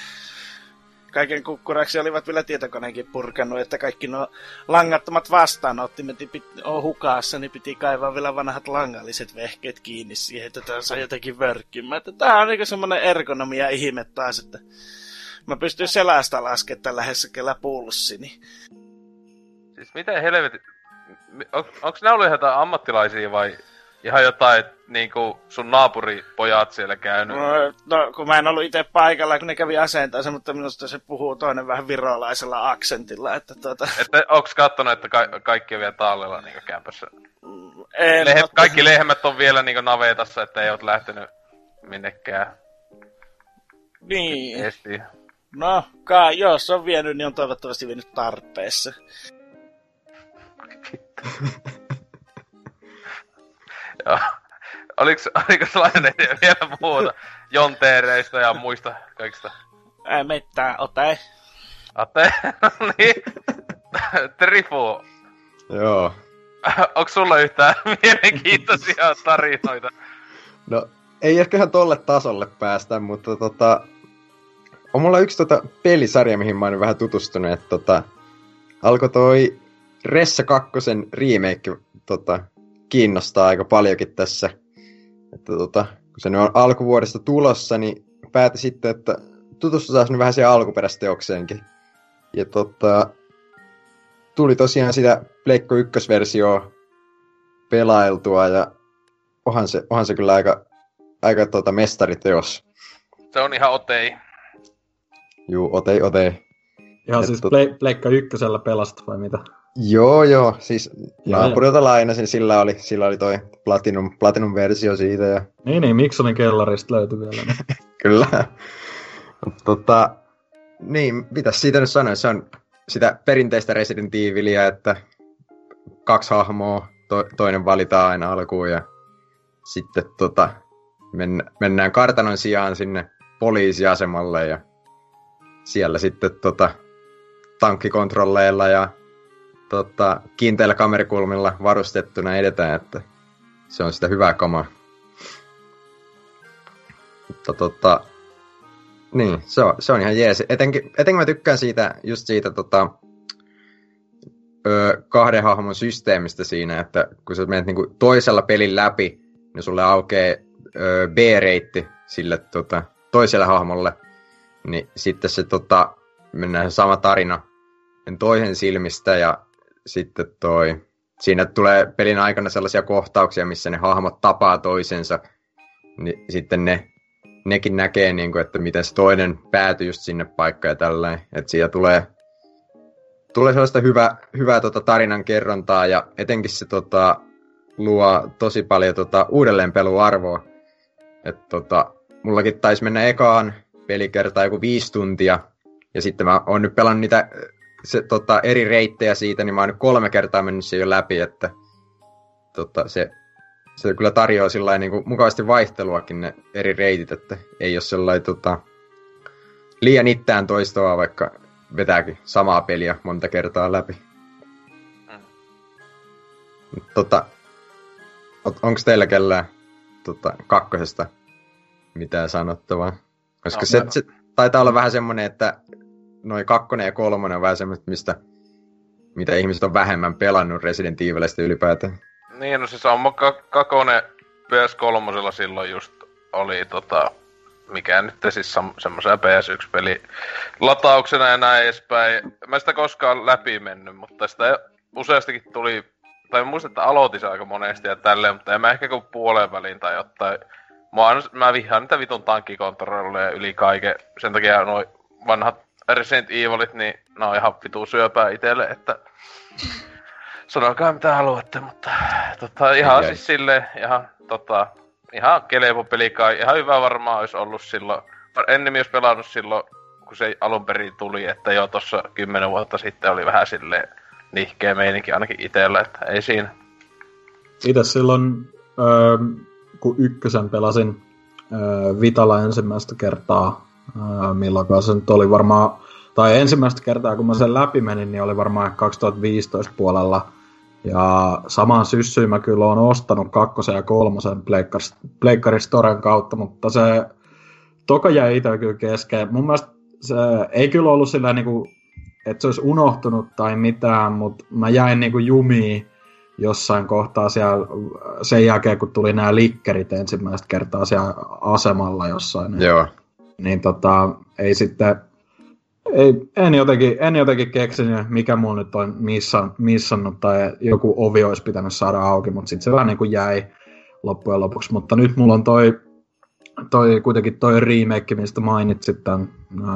Kaiken kukkuraksi olivat vielä tietokoneenkin purkanut, että kaikki nuo langattomat vastaanottimet piti, on hukassa, niin piti kaivaa vielä vanhat langalliset vehkeet kiinni siihen, että tämä saa jotenkin vörkkimään. Tää on niinku semmonen ergonomia ihme taas, että mä pystyn selästä laskemaan tällä hetkellä pulssini. Siis miten helvetin... On, onks ne ollut ihan ammattilaisia vai ihan jotain niinku sun naapuripojat siellä käynyt? No, no, kun mä en ollut itse paikalla, kun ne kävi asentaa mutta minusta se puhuu toinen vähän virolaisella aksentilla, että tuota... Että onks kattonut, että ka- kaikki on vielä tallella niinku kämpässä? En, Lehe- mutta- kaikki lehmät on vielä niinku navetassa, että ei oot lähtenyt minnekään Niin. estiin. No, kai, jos on vienyt, niin on toivottavasti vienyt tarpeessa. Joo. Oliks, oliko sellainen vielä muuta jonteereista ja muista kaikista? Ei mitään, ote. Ate, niin. Trifu, Joo. onko sulla yhtään mielenkiintoisia tarinoita? No, ei ehkä ihan tolle tasolle päästä, mutta tota, on mulla yksi tota pelisarja, mihin mä oon vähän tutustunut, että tota, alkoi toi Ressa 2 remake tota, kiinnostaa aika paljonkin tässä. Että tota, kun se nyt on alkuvuodesta tulossa, niin päätin sitten, että tutustutaan nyt vähän siihen alkuperäisteokseenkin. Ja tota, tuli tosiaan sitä Pleikko 1-versioa pelailtua ja onhan se, onhan se kyllä aika, aika tota mestariteos. Se on ihan otei. Juu, otei, otei. Ihan siis tot... Pleikka ykkösellä pelasta vai mitä? Joo, joo. Siis naapurilta lainasin, sillä oli, sillä oli toi Platinum, Platinum-versio siitä. Ja... Niin, niin, Miksonin kellarista löytyi vielä. Kyllä. tota, niin, mitä siitä nyt sanoa? Se on sitä perinteistä Resident Evilia, että kaksi hahmoa, to, toinen valitaan aina alkuun ja sitten tota, men, mennään kartanon sijaan sinne poliisiasemalle ja siellä sitten tota, tankkikontrolleilla ja tota, kiinteillä kamerikulmilla varustettuna edetään, että se on sitä hyvää kamaa. Mutta tota, niin, se on, se on ihan jees. Etenkin, etenkin mä tykkään siitä, just siitä tota, ö, kahden hahmon systeemistä siinä, että kun sä menet niinku toisella pelin läpi, niin sulle aukeaa B-reitti sille tota, toiselle hahmolle, niin sitten se tota, mennään sama tarina toisen silmistä ja sitten toi, siinä tulee pelin aikana sellaisia kohtauksia, missä ne hahmot tapaa toisensa, niin sitten ne, nekin näkee, niin kuin, että miten se toinen päätyy just sinne paikkaan ja tällainen. Että siellä tulee, tulee sellaista hyvä, hyvää tota, tarinan kerrontaa ja etenkin se tota, luo tosi paljon tota, uudelleenpeluarvoa. Että tota, mullakin taisi mennä ekaan pelikertaa joku viisi tuntia, ja sitten mä oon nyt pelannut niitä se, tota, eri reittejä siitä, niin mä oon nyt kolme kertaa mennyt sen jo läpi, että tota, se, se kyllä tarjoaa sillä niin kuin, mukavasti vaihteluakin ne eri reitit, että ei ole sellainen tota, liian itään toistoa, vaikka vetääkin samaa peliä monta kertaa läpi. Mm. Tota, onko teillä kellään tota, kakkosesta mitään sanottavaa? Koska no, se, se taitaa olla vähän semmoinen, että noin kakkonen ja kolmonen on vähän semmoista, mistä, mitä ihmiset on vähemmän pelannut Resident Evilistä ylipäätään. Niin, no siis on kakkonen PS3 silloin just oli tota, mikä nyt siis semmoisen PS1-peli latauksena ja näin edespäin. Mä sitä koskaan läpi mennyt, mutta sitä useastikin tuli, tai muistan, että aloitin aika monesti ja tälleen, mutta en mä ehkä kuin puolen väliin tai jotain. Mä, mä vihaan niitä vitun tankkikontrolleja yli kaiken. Sen takia noin vanhat Resident Evilit, niin ne on ihan vitu syöpää itelle, että sanokaa mitä haluatte, mutta tota, ihan siis silleen, ihan tota, ihan kelevo peli kai, ihan hyvä varmaan olisi ollut silloin, ennen jos pelannut silloin, kun se alun perin tuli, että jo tuossa kymmenen vuotta sitten oli vähän silleen nihkeä meininki ainakin itellä, että ei siinä. Itse silloin, öö, kun ykkösen pelasin öö, Vitala ensimmäistä kertaa, öö, milloin se nyt oli varmaan tai ensimmäistä kertaa kun mä sen läpi menin, niin oli varmaan 2015 puolella. Ja samaan syssyyn mä kyllä oon ostanut kakkosen ja kolmosen Pleikkaristoren kautta, mutta se toka jäi itse kyllä kesken. Mun mielestä se ei kyllä ollut sillä niinku, että se olisi unohtunut tai mitään, mutta mä jäin niinku jumiin jossain kohtaa siellä sen jälkeen, kun tuli nämä likkerit ensimmäistä kertaa siellä asemalla jossain. Joo. Niin tota, ei sitten ei, en, jotenkin, en jotenkin keksinyt, mikä mulla nyt on missan, missannut tai joku ovi olisi pitänyt saada auki, mutta sitten se vähän niin kuin jäi loppujen lopuksi. Mutta nyt mulla on toi, toi kuitenkin toi remake, mistä mainitsit tämän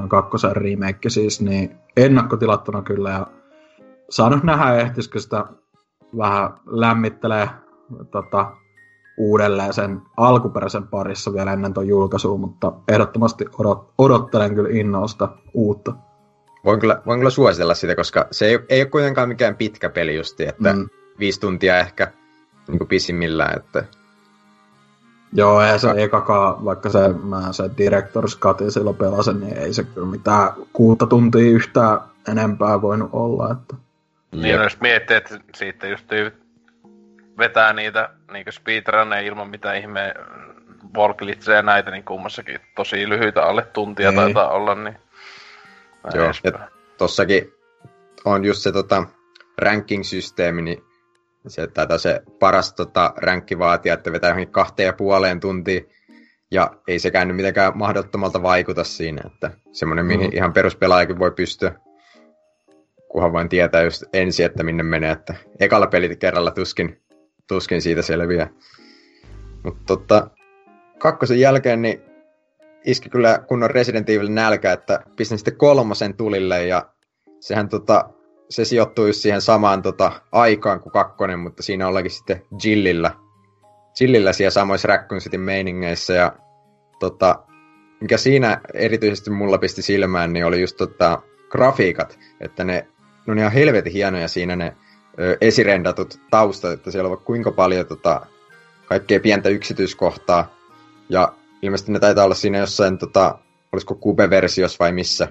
kakkosen remake siis, niin ennakkotilattuna kyllä ja saanut nähdä ehtisikö sitä vähän lämmittelee tota, uudelleen sen alkuperäisen parissa vielä ennen tuon julkaisua, mutta ehdottomasti odot, odottelen kyllä innosta uutta. Voin kyllä, voin kyllä suositella sitä, koska se ei, ei ole kuitenkaan mikään pitkä peli justi, että mm. viisi tuntia ehkä niin kuin pisimmillään, että... Joo, ei se ekakaan, vaikka se, mä se Director's Cutin silloin pelasin, niin ei se kyllä mitään kuutta tuntia yhtään enempää voinut olla, että... Niin, jos miettii, että siitä just vetää niitä niinku speedrunneja ilman mitään ihme volklitsejä näitä, niin kummassakin tosi lyhyitä alle tuntia niin. taitaa olla, niin... Joo, ja tossakin on just se tota, ranking-systeemi, niin se taitaa se paras tota, rankki vaatia, että vetää johonkin kahteen ja puoleen tuntiin, ja ei sekään nyt mitenkään mahdottomalta vaikuta siinä, että semmoinen, mihin mm. ihan peruspelaajakin voi pystyä, kunhan vain tietää just ensin, että minne menee, että ekalla pelit kerralla tuskin tuskin siitä selviää. Mutta tota, kakkosen jälkeen niin iski kyllä kunnon Resident Evil nälkä, että pistin sitten kolmosen tulille ja sehän tota, se sijoittuu just siihen samaan tota, aikaan kuin kakkonen, mutta siinä ollakin sitten Jillillä, Jillillä siellä samoissa Raccoon City meiningeissä ja tota, mikä siinä erityisesti mulla pisti silmään, niin oli just tota, grafiikat, että ne, ne on ihan helvetin hienoja siinä ne esirendatut taustat, että siellä on kuinka paljon tota, kaikkea pientä yksityiskohtaa, ja ilmeisesti ne taitaa olla siinä jossain, tota, olisiko Cube-versiossa vai missä,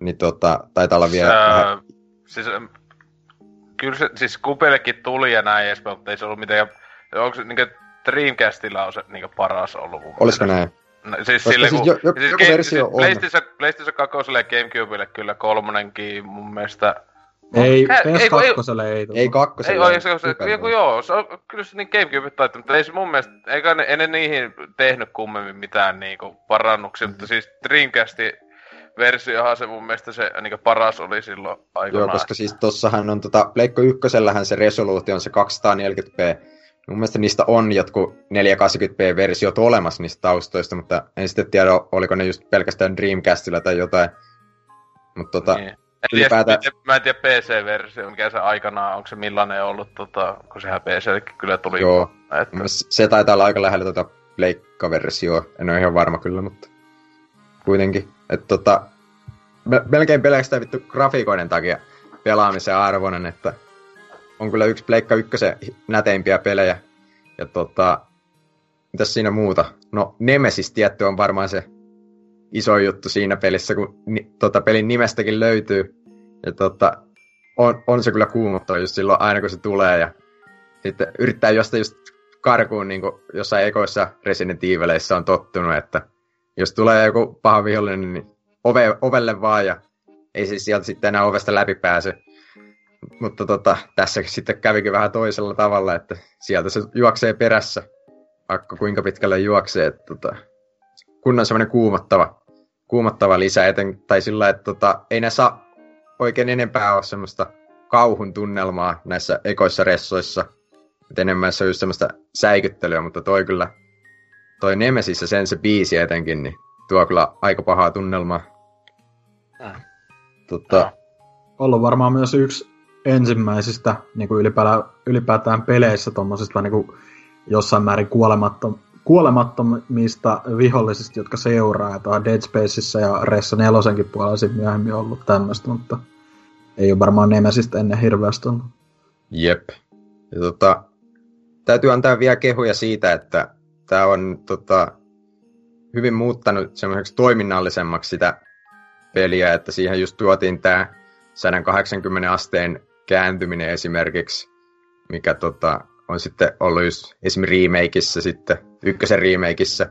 niin tota, taitaa olla vielä Ää, vähän... Siis, kyllä se, siis Kupellekin tuli ja näin edespäin, mutta ei se ollut mitenkään... Onko se niinku Dreamcastilla on se niinku paras ollut mun Olisiko näin? No, siis sille, siis kun, jo- jo- siis joku game- versio siis on. PlayStation, PlayStation 2 ja Gamecubelle kyllä kolmonenkin mun mielestä... Ei, ei, ei- PS2 ei tullut. Ei kakkosella. Ei, oi, se, joku joo, se on, kyllä se niin Gamecube taitaa, mutta ei se mun mielestä, eikä ne, ei ne niihin tehnyt kummemmin mitään niinku parannuksia, mutta siis Dreamcastin versiohan se mun mielestä se niinku paras oli silloin aikoinaan. Joo, koska siis tossahan on tota, Pleikko ykkösellähän se resoluutio on se 240p. Mun mielestä niistä on jotkut 480p-versiot olemassa niistä taustoista, mutta en sitten tiedä, oliko ne just pelkästään Dreamcastilla tai jotain. Mutta tota, Niin. En tiedä, ylipäätään- miten- mä en tiedä PC-versio, mikä se aikanaan, onko se millainen ollut, tota, kun sehän PCllekin kyllä tuli. Joo. Että, mielestä se taitaa olla aika lähellä tota Pleikka-versioa. En ole ihan varma kyllä, mutta kuitenkin. Että tota, me- melkein pelkästään vittu grafiikoiden takia pelaamisen arvoinen, että on kyllä yksi Pleikka ykkösen näteimpiä pelejä. Ja tota, mitäs siinä muuta? No Nemesis tietty on varmaan se iso juttu siinä pelissä, kun ni, tota, pelin nimestäkin löytyy. Ja tota, on, on se kyllä kuumottava just silloin aina kun se tulee ja sitten yrittää josta just karkuun niin kuin jossain ekoissa Resident Evileissä on tottunut, että jos tulee joku paha vihollinen, niin ove, ovelle vaan ja ei se sieltä sitten enää ovesta läpi pääse. Mutta tota, tässä sitten kävikin vähän toisella tavalla, että sieltä se juoksee perässä, vaikka kuinka pitkälle juoksee. Että tota, kun on semmoinen kuumottava, kuumottava lisä, eten, tai sillä että tota, ei saa oikein enempää ole semmoista kauhun tunnelmaa näissä ekoissa ressoissa. Et enemmän se on just semmoista säikyttelyä, mutta toi kyllä, toi Nemesis ja sen se biisi etenkin, niin tuo kyllä aika pahaa tunnelmaa. Mm. Tota, ollut varmaan myös yksi ensimmäisistä niin kuin ylipäätään, ylipäätään peleissä tuommoisista niin kuin jossain määrin kuolemattom, kuolemattomista vihollisista, jotka seuraa. Tämä Dead Spaceissa ja Ressa nelosenkin puolella sitten myöhemmin ollut tämmöistä, mutta ei ole varmaan Nemesistä ennen hirveästi ollut. Jep. Ja tota, täytyy antaa vielä kehuja siitä, että tämä on tota, hyvin muuttanut semmoiseksi toiminnallisemmaksi sitä peliä, että siihen just tuotiin tämä 180 asteen kääntyminen esimerkiksi, mikä tota, on sitten ollut just esimerkiksi remakeissa sitten, ykkösen remakeissa,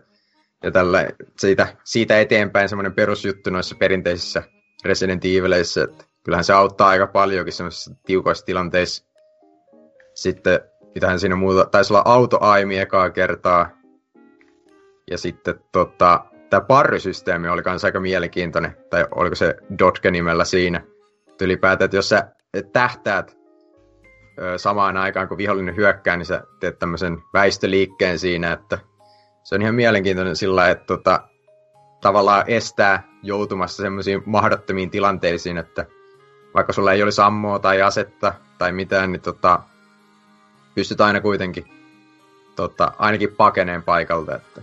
ja tällä, siitä, siitä eteenpäin semmoinen perusjuttu noissa perinteisissä Resident Evileissä, että kyllähän se auttaa aika paljonkin semmoisissa tiukoissa tilanteissa. Sitten, mitähän siinä muuta, taisi olla autoaimi ekaa kertaa. Ja sitten tota, tämä parrysysteemi oli kanssa aika mielenkiintoinen, tai oliko se Dodge-nimellä siinä. Että ylipäätään, että jos sä tähtäät samaan aikaan, kun vihollinen hyökkää, niin sä teet tämmöisen väistöliikkeen siinä, että se on ihan mielenkiintoinen sillä että tota, tavallaan estää joutumassa semmoisiin mahdottomiin tilanteisiin, että vaikka sulla ei olisi ammoa tai asetta tai mitään, niin tota, pystyt aina kuitenkin tota, ainakin pakeneen paikalta, että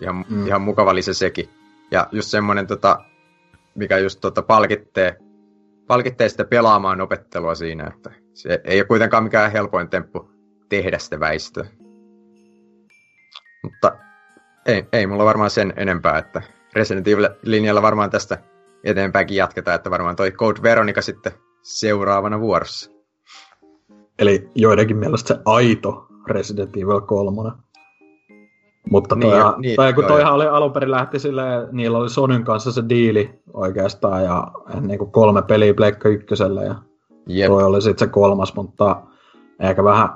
ihan. Mm. ihan mukava lisä sekin. Ja just semmoinen, tota, mikä just tota, palkittee, palkittee sitä pelaamaan opettelua siinä, että se ei ole kuitenkaan mikään helpoin temppu tehdä sitä väistöä. Mutta ei, ei mulla varmaan sen enempää, että Resident Evil-linjalla varmaan tästä eteenpäinkin jatketaan, että varmaan toi Code Veronica sitten seuraavana vuorossa. Eli joidenkin mielestä se aito Resident Evil 3. Mutta Niin, jo- niin, tai kun joo, toihan oli alun perin lähti silleen, niillä oli Sonyn kanssa se diili oikeastaan, ja niin kuin kolme peliä Pleikka ykkösellä, ja Jep. toi oli sitten se kolmas, mutta ehkä vähän,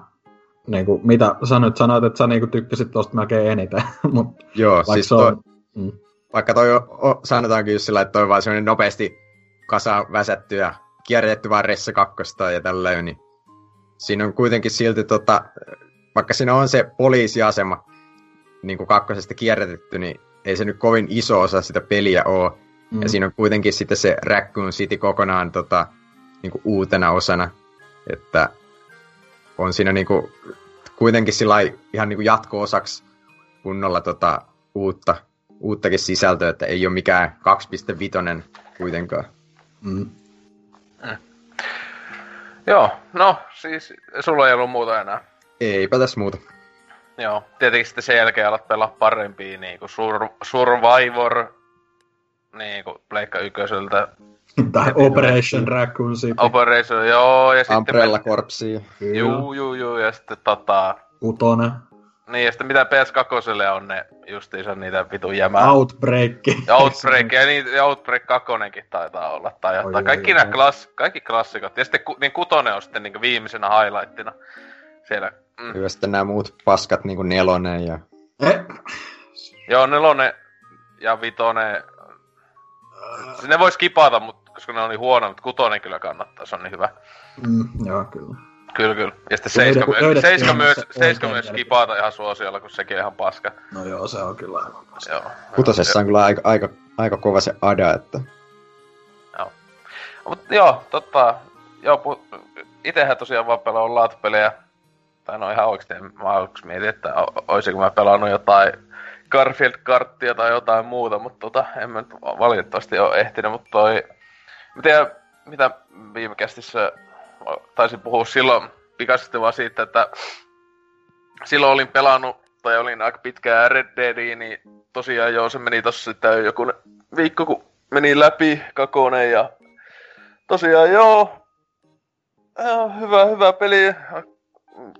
niin kuin, mitä sä nyt sanoit, että sä niin kuin tykkäsit tosta melkein eniten, mutta Joo, vaikka siis toi, on, mm, vaikka toi o, sanotaankin just sillä, että toi on vaan semmoinen nopeasti kasa väsätty ja kierrätetty vaan Ressa kakkosta ja tällä niin siinä on kuitenkin silti tota, vaikka siinä on se poliisiasema niin kuin kakkosesta kierrätetty, niin ei se nyt kovin iso osa sitä peliä ole. Mm. Ja siinä on kuitenkin sitten se Raccoon City kokonaan tota, niin kuin uutena osana, että on siinä niin kuin, kuitenkin sillä ihan niin kuin jatko-osaksi kunnolla tota, uutta, uuttakin sisältöä, että ei ole mikään 2.5 kuitenkaan. Mm. Mm. Joo, no siis sulla ei ollut muuta enää. Eipä tässä muuta. Joo, tietenkin sitten sen jälkeen alat pelaa parempia niinku Sur- Survivor niinku Pleikka ykköseltä. tai Operation Raccoon City. Operation, joo, ja sitten... Umbrella Corpsia. Juu, juu, juu, ja sitten tota... Utone. Niin, ja sitten mitä PS2 on ne justiinsa niitä vitun jämää. Outbreak. Outbreak, ja, niin, ja Outbreak 2 taitaa olla. Tai jotain. Oi, kaikki, oi, klass, kaikki klassikot. Ja sitten niin kutonen on sitten niin viimeisenä highlightina. Siellä. Mm. Hyvä sitten nämä muut paskat, niin kuin nelonen ja... Eh. Joo, nelonen ja vitonen. Ne vois kipata, mutta koska ne on niin huono, mutta kutonen kyllä kannattaa, se on niin hyvä. Mm, joo, kyllä. Kyllä, kyllä. Ja sitten Seiska, myös, seiska myös, seiska myös kipaata ihan suosiolla, kun sekin on ihan paska. No joo, se on kyllä aivan paska. Joo. Kutosessa on kyllä aika, aika, aika kova se ada, että... Joo. Mut joo, totta. Joo, pu... itehän tosiaan vaan pelaa laatupelejä. Tai no ihan oikeesti, mä aluksi mietin, että oisinko mä pelannut jotain Garfield-karttia tai jotain muuta, mutta tota, en mä nyt valitettavasti ole ehtinyt, mutta toi... Mä tiedän, mitä viime kästissä taisin puhua silloin pikaisesti vaan siitä, että silloin olin pelannut, tai olin aika pitkään Red Deadiin, niin tosiaan joo, se meni tossa sitten joku viikko, kun meni läpi kakone ja tosiaan joo, ja, hyvä, hyvä peli.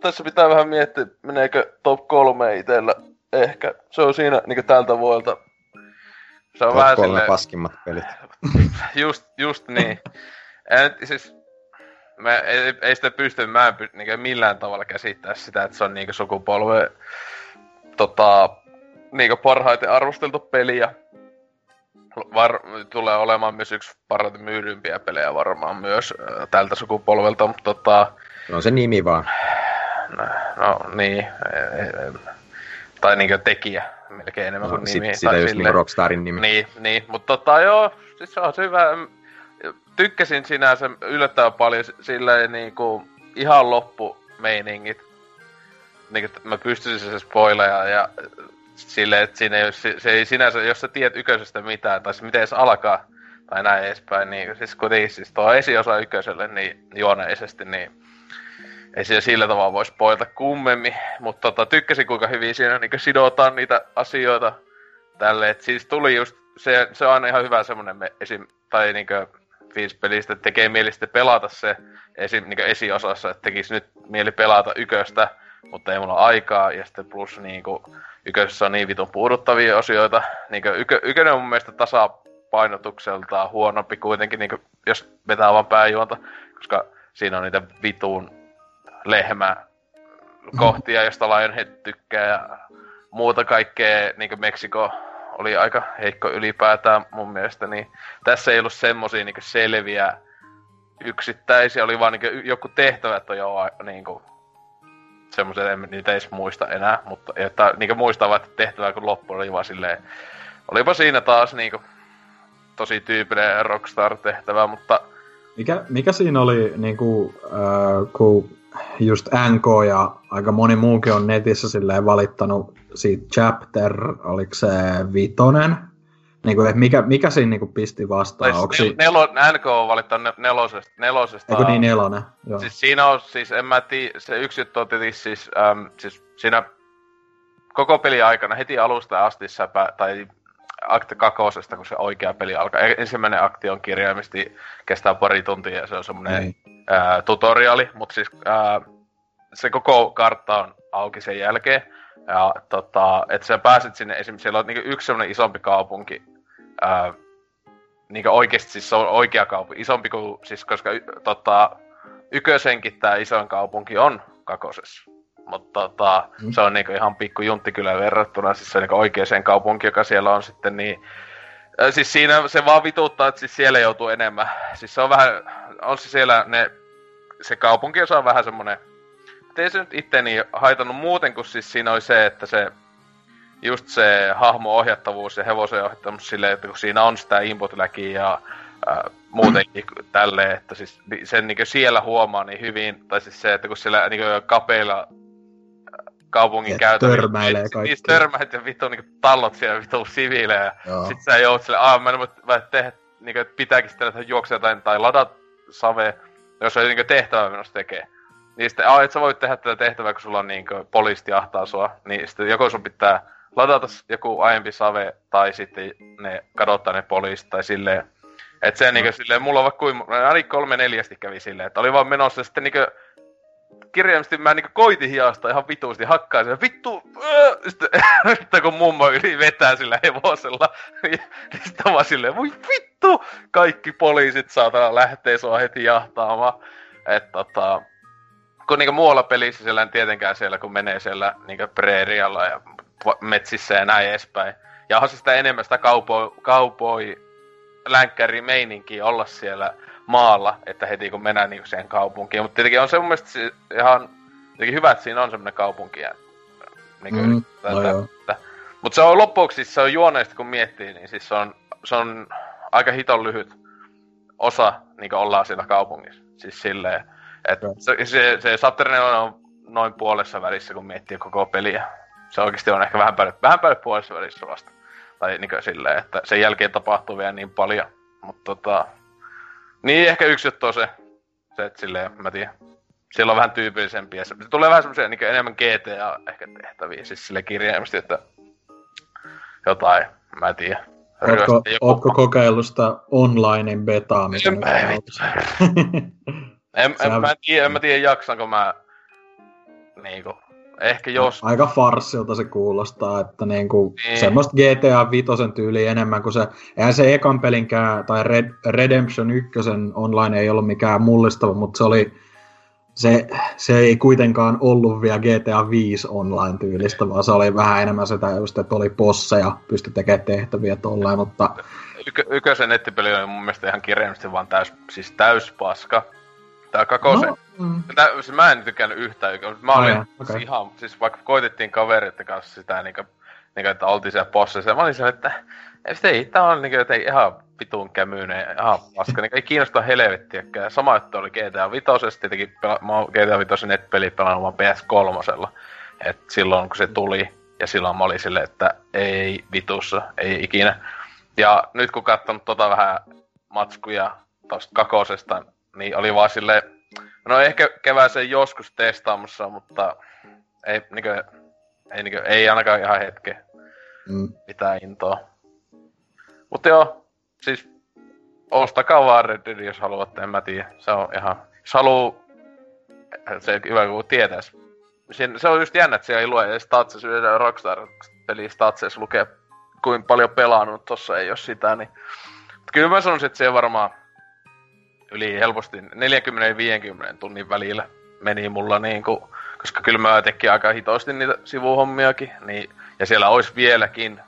Tässä pitää vähän miettiä, meneekö top kolme itellä ehkä. Se on siinä niin tältä vuodelta. Se on vähän silleen... paskimmat pelit. Just, just niin. En, siis mä ei, ei sitä pysty, mä en pysty niin millään tavalla käsittää sitä, että se on niin sukupolve tota, niin parhaiten arvosteltu peli ja var, tulee olemaan myös yksi parhaiten myydympiä pelejä varmaan myös äh, tältä sukupolvelta, mutta tota... No se nimi vaan. No, no niin. Tai niinkö tekijä melkein enemmän no, kuin sit, nimi. Sitä just niin Rockstarin nimi. Niin, niin. mutta tota joo, siis se on se hyvä tykkäsin sinänsä yllättävän paljon silleen niinku ihan loppumeiningit. Niinku, mä pystyisin se spoileja ja silleen, että siinä ei, se, se ei sinänsä, jos sä tiedät yköisestä mitään, tai miten edes alkaa, tai näin edespäin, niin siis kuitenkin siis tuo esiosa ykköselle niin juoneisesti, niin ei se sillä tavalla voisi poilta kummemmin, mutta tota, tykkäsin kuinka hyvin siinä niin sidotaan niitä asioita tälle, että siis tuli just, se, se on aina ihan hyvä semmonen me, esim, tai niinkö pelistä, että tekee mieli sitten pelata se esim, niin esiosassa, että tekisi nyt mieli pelata yköstä, mutta ei mulla aikaa, ja sitten plus niin kuin, yköisessä on niin vitun puuduttavia osioita. Niin kuin, ykö, ykönen on mun mielestä tasapainotukseltaan huonompi kuitenkin, niin kuin, jos vetää vaan pääjuonta, koska siinä on niitä vitun lehmä kohtia, josta Lionhead tykkää ja muuta kaikkea, niin kuin Meksiko oli aika heikko ylipäätään mun mielestä, niin tässä ei ollut semmosia niin selviä yksittäisiä, oli vaan niin joku tehtävät on jo niin kuin, semmoiset, en niitä edes muista enää, mutta että niin muistaa että tehtävä kun loppu oli vaan silleen, olipa siinä taas niin kuin, tosi tyypillinen Rockstar-tehtävä, mutta... Mikä, mikä siinä oli, niin kuin, äh, kun just NK ja aika moni muukin on netissä silleen valittanut siitä chapter, oliko se vitonen? Niin kuin, mikä, mikä siinä niin kuin pisti vastaan? Onko nel, nelo, NK on valittanut nelosesta. nelosesta Eikö niin nelonen? Joo. Siis siinä on, siis en mä tiedä, se yksi juttu on tietysti siis, äm, siis siinä koko peli aikana heti alusta asti säpä, tai akti kakosesta, kun se oikea peli alkaa. Ensimmäinen akti on kirjaimisesti, kestää pari tuntia ja se on semmoinen niin. tutoriali, mutta siis ää, se koko kartta on auki sen jälkeen. Ja tota, että sä pääset sinne, esimerkiksi siellä on niinku yksi semmoinen isompi kaupunki, ää, niinku oikeesti siis se on oikea kaupunki, isompi kuin, siis koska tota, ykösenkin tämä isoin kaupunki on kakosessa. Mutta tota, mm. se on niinku ihan pikku juntti kyllä verrattuna siis se niinku oikeeseen kaupunkiin, joka siellä on sitten niin... Siis siinä se vaan vituttaa, että siis siellä joutuu enemmän. Siis se on vähän, on se siellä ne, se kaupunki on vähän semmonen, ei se nyt itteni haitannut muuten, kun siis siinä oli se, että se just se hahmo-ohjattavuus ja hevosen ohjattavuus silleen, että kun siinä on sitä input ja ää, muutenkin tälleen, että siis sen niin siellä huomaa niin hyvin, tai siis se, että kun siellä niin kapeilla kaupungin käytävillä. Törmäilee kaikki. Niistä törmäät ja vittu niinku tallot siellä vittu siviilejä. Ja sit sä joudut sille, aah mä en voi tehdä, niinku, että pitääkin sitten, että juoksee jotain tai ladat save, jos se niinku tehtävä menossa tekee. Niin sitten, aah, et sä voit tehdä tätä tehtävää, kun sulla on niinku poliisti ahtaa sua. Niin sitten joko sun pitää ladata joku aiempi save, tai sitten ne kadottaa ne poliisit, tai silleen. Et se no. niinku silleen, mulla on vaikka kuin, ainakin kolme neljästi kävi silleen, että oli vaan menossa sitten niinku kirjaimisesti mä niinku koitin hiasta ihan vituusti hakkaisin. Vittu! Sitten, sitten kun mummo yli vetää sillä hevosella, niin, niin sitten vaan silleen, voi vittu! Kaikki poliisit saatana lähtee sua heti jahtaamaan. että tota, kun niinku muualla pelissä siellä tietenkään siellä, kun menee siellä niinku preerialla ja metsissä ja näin edespäin. Ja onhan se sitä enemmän sitä kaupoi, kaupoi länkkäri meininkiä olla siellä maalla, että heti kun mennään niin siihen kaupunkiin. Mutta tietenkin on se mun mielestä ihan tietenkin hyvä, että siinä on semmoinen kaupunki. Ja, niin kuin, mm, no että, mutta se on loppuksi, siis se on juoneista kun miettii, niin siis se on, se on aika hiton lyhyt osa niin ollaan siellä kaupungissa. Siis silleen, että se, se, se Chapter on noin puolessa välissä, kun miettii koko peliä. Se oikeasti on ehkä vähän päälle, vähän päälle puolessa välissä vasta. Tai niin silleen, että sen jälkeen tapahtuu vielä niin paljon. Mutta tota, niin, ehkä yksi juttu on se, se että silleen, mä tiedän. Siellä on vähän tyypillisempiä. Se tulee vähän semmoisia niin enemmän GTA ehkä tehtäviä, siis sille kirjaimesti, että jotain, mä en tiedä. Ootko, ootko kokeillut sitä onlinein betaa, mitä en, mä, en, en, en, mä en tiedä, en mä tiedä jaksanko mä niinku Ehkä jos... Aika farssilta se kuulostaa, että niinku niin. semmoista GTA 5 tyyli enemmän kuin se... Eihän se ekan pelinkään, tai Red, Redemption 1 online ei ollut mikään mullistava, mutta se oli... Se, se ei kuitenkaan ollut vielä GTA 5 online tyylistä, vaan se oli vähän enemmän sitä just, että oli posseja, pystyi tekemään tehtäviä tolleen, mutta... Ykö, ykösen nettipeli on mun mielestä ihan kirjaimisesti vaan täys, siis täys paska. Tää kakose... No, mm. Tää, siis mä en tykännyt yhtään. Mä olin oh, okay. siis ihan, siis vaikka koitettiin kavereiden kanssa sitä niinku, niinku että oltiin siellä bossissa, mä olin siellä, että ei, tää on niinku, että ihan vitun kämyinen, ihan paska, niin ei kiinnosta helvettiäkään. Sama juttu oli GTA 5, tietenkin pela, mä oon GTA 5 net-peli pelannut vaan PS3. Et silloin kun se tuli, ja silloin mä olin silleen, että ei vitussa, ei ikinä. Ja nyt kun katsonut tota vähän matskuja tosta kakosesta, niin oli vaan sille no ehkä kevääseen joskus testaamassa, mutta ei, niinkö, ei, niinkö, ei ainakaan ihan hetke mm. mitään intoa. Mutta joo, siis ostakaa vaan Red Dead, jos haluatte, en mä tiedä. Se on ihan, jos haluu, se hyvä kun tietäis. Siin, se on just jännä, että siellä ei lue edes statses, yleensä Rockstar-peli statses lukee, kuin paljon pelannut, tossa ei ole sitä, niin... Mutta kyllä mä sanoisin, että se varmaan yli helposti 40-50 tunnin välillä meni mulla niinku, koska kyllä mä tekin aika hitosti niitä sivuhommiakin, niin, ja siellä olisi vieläkin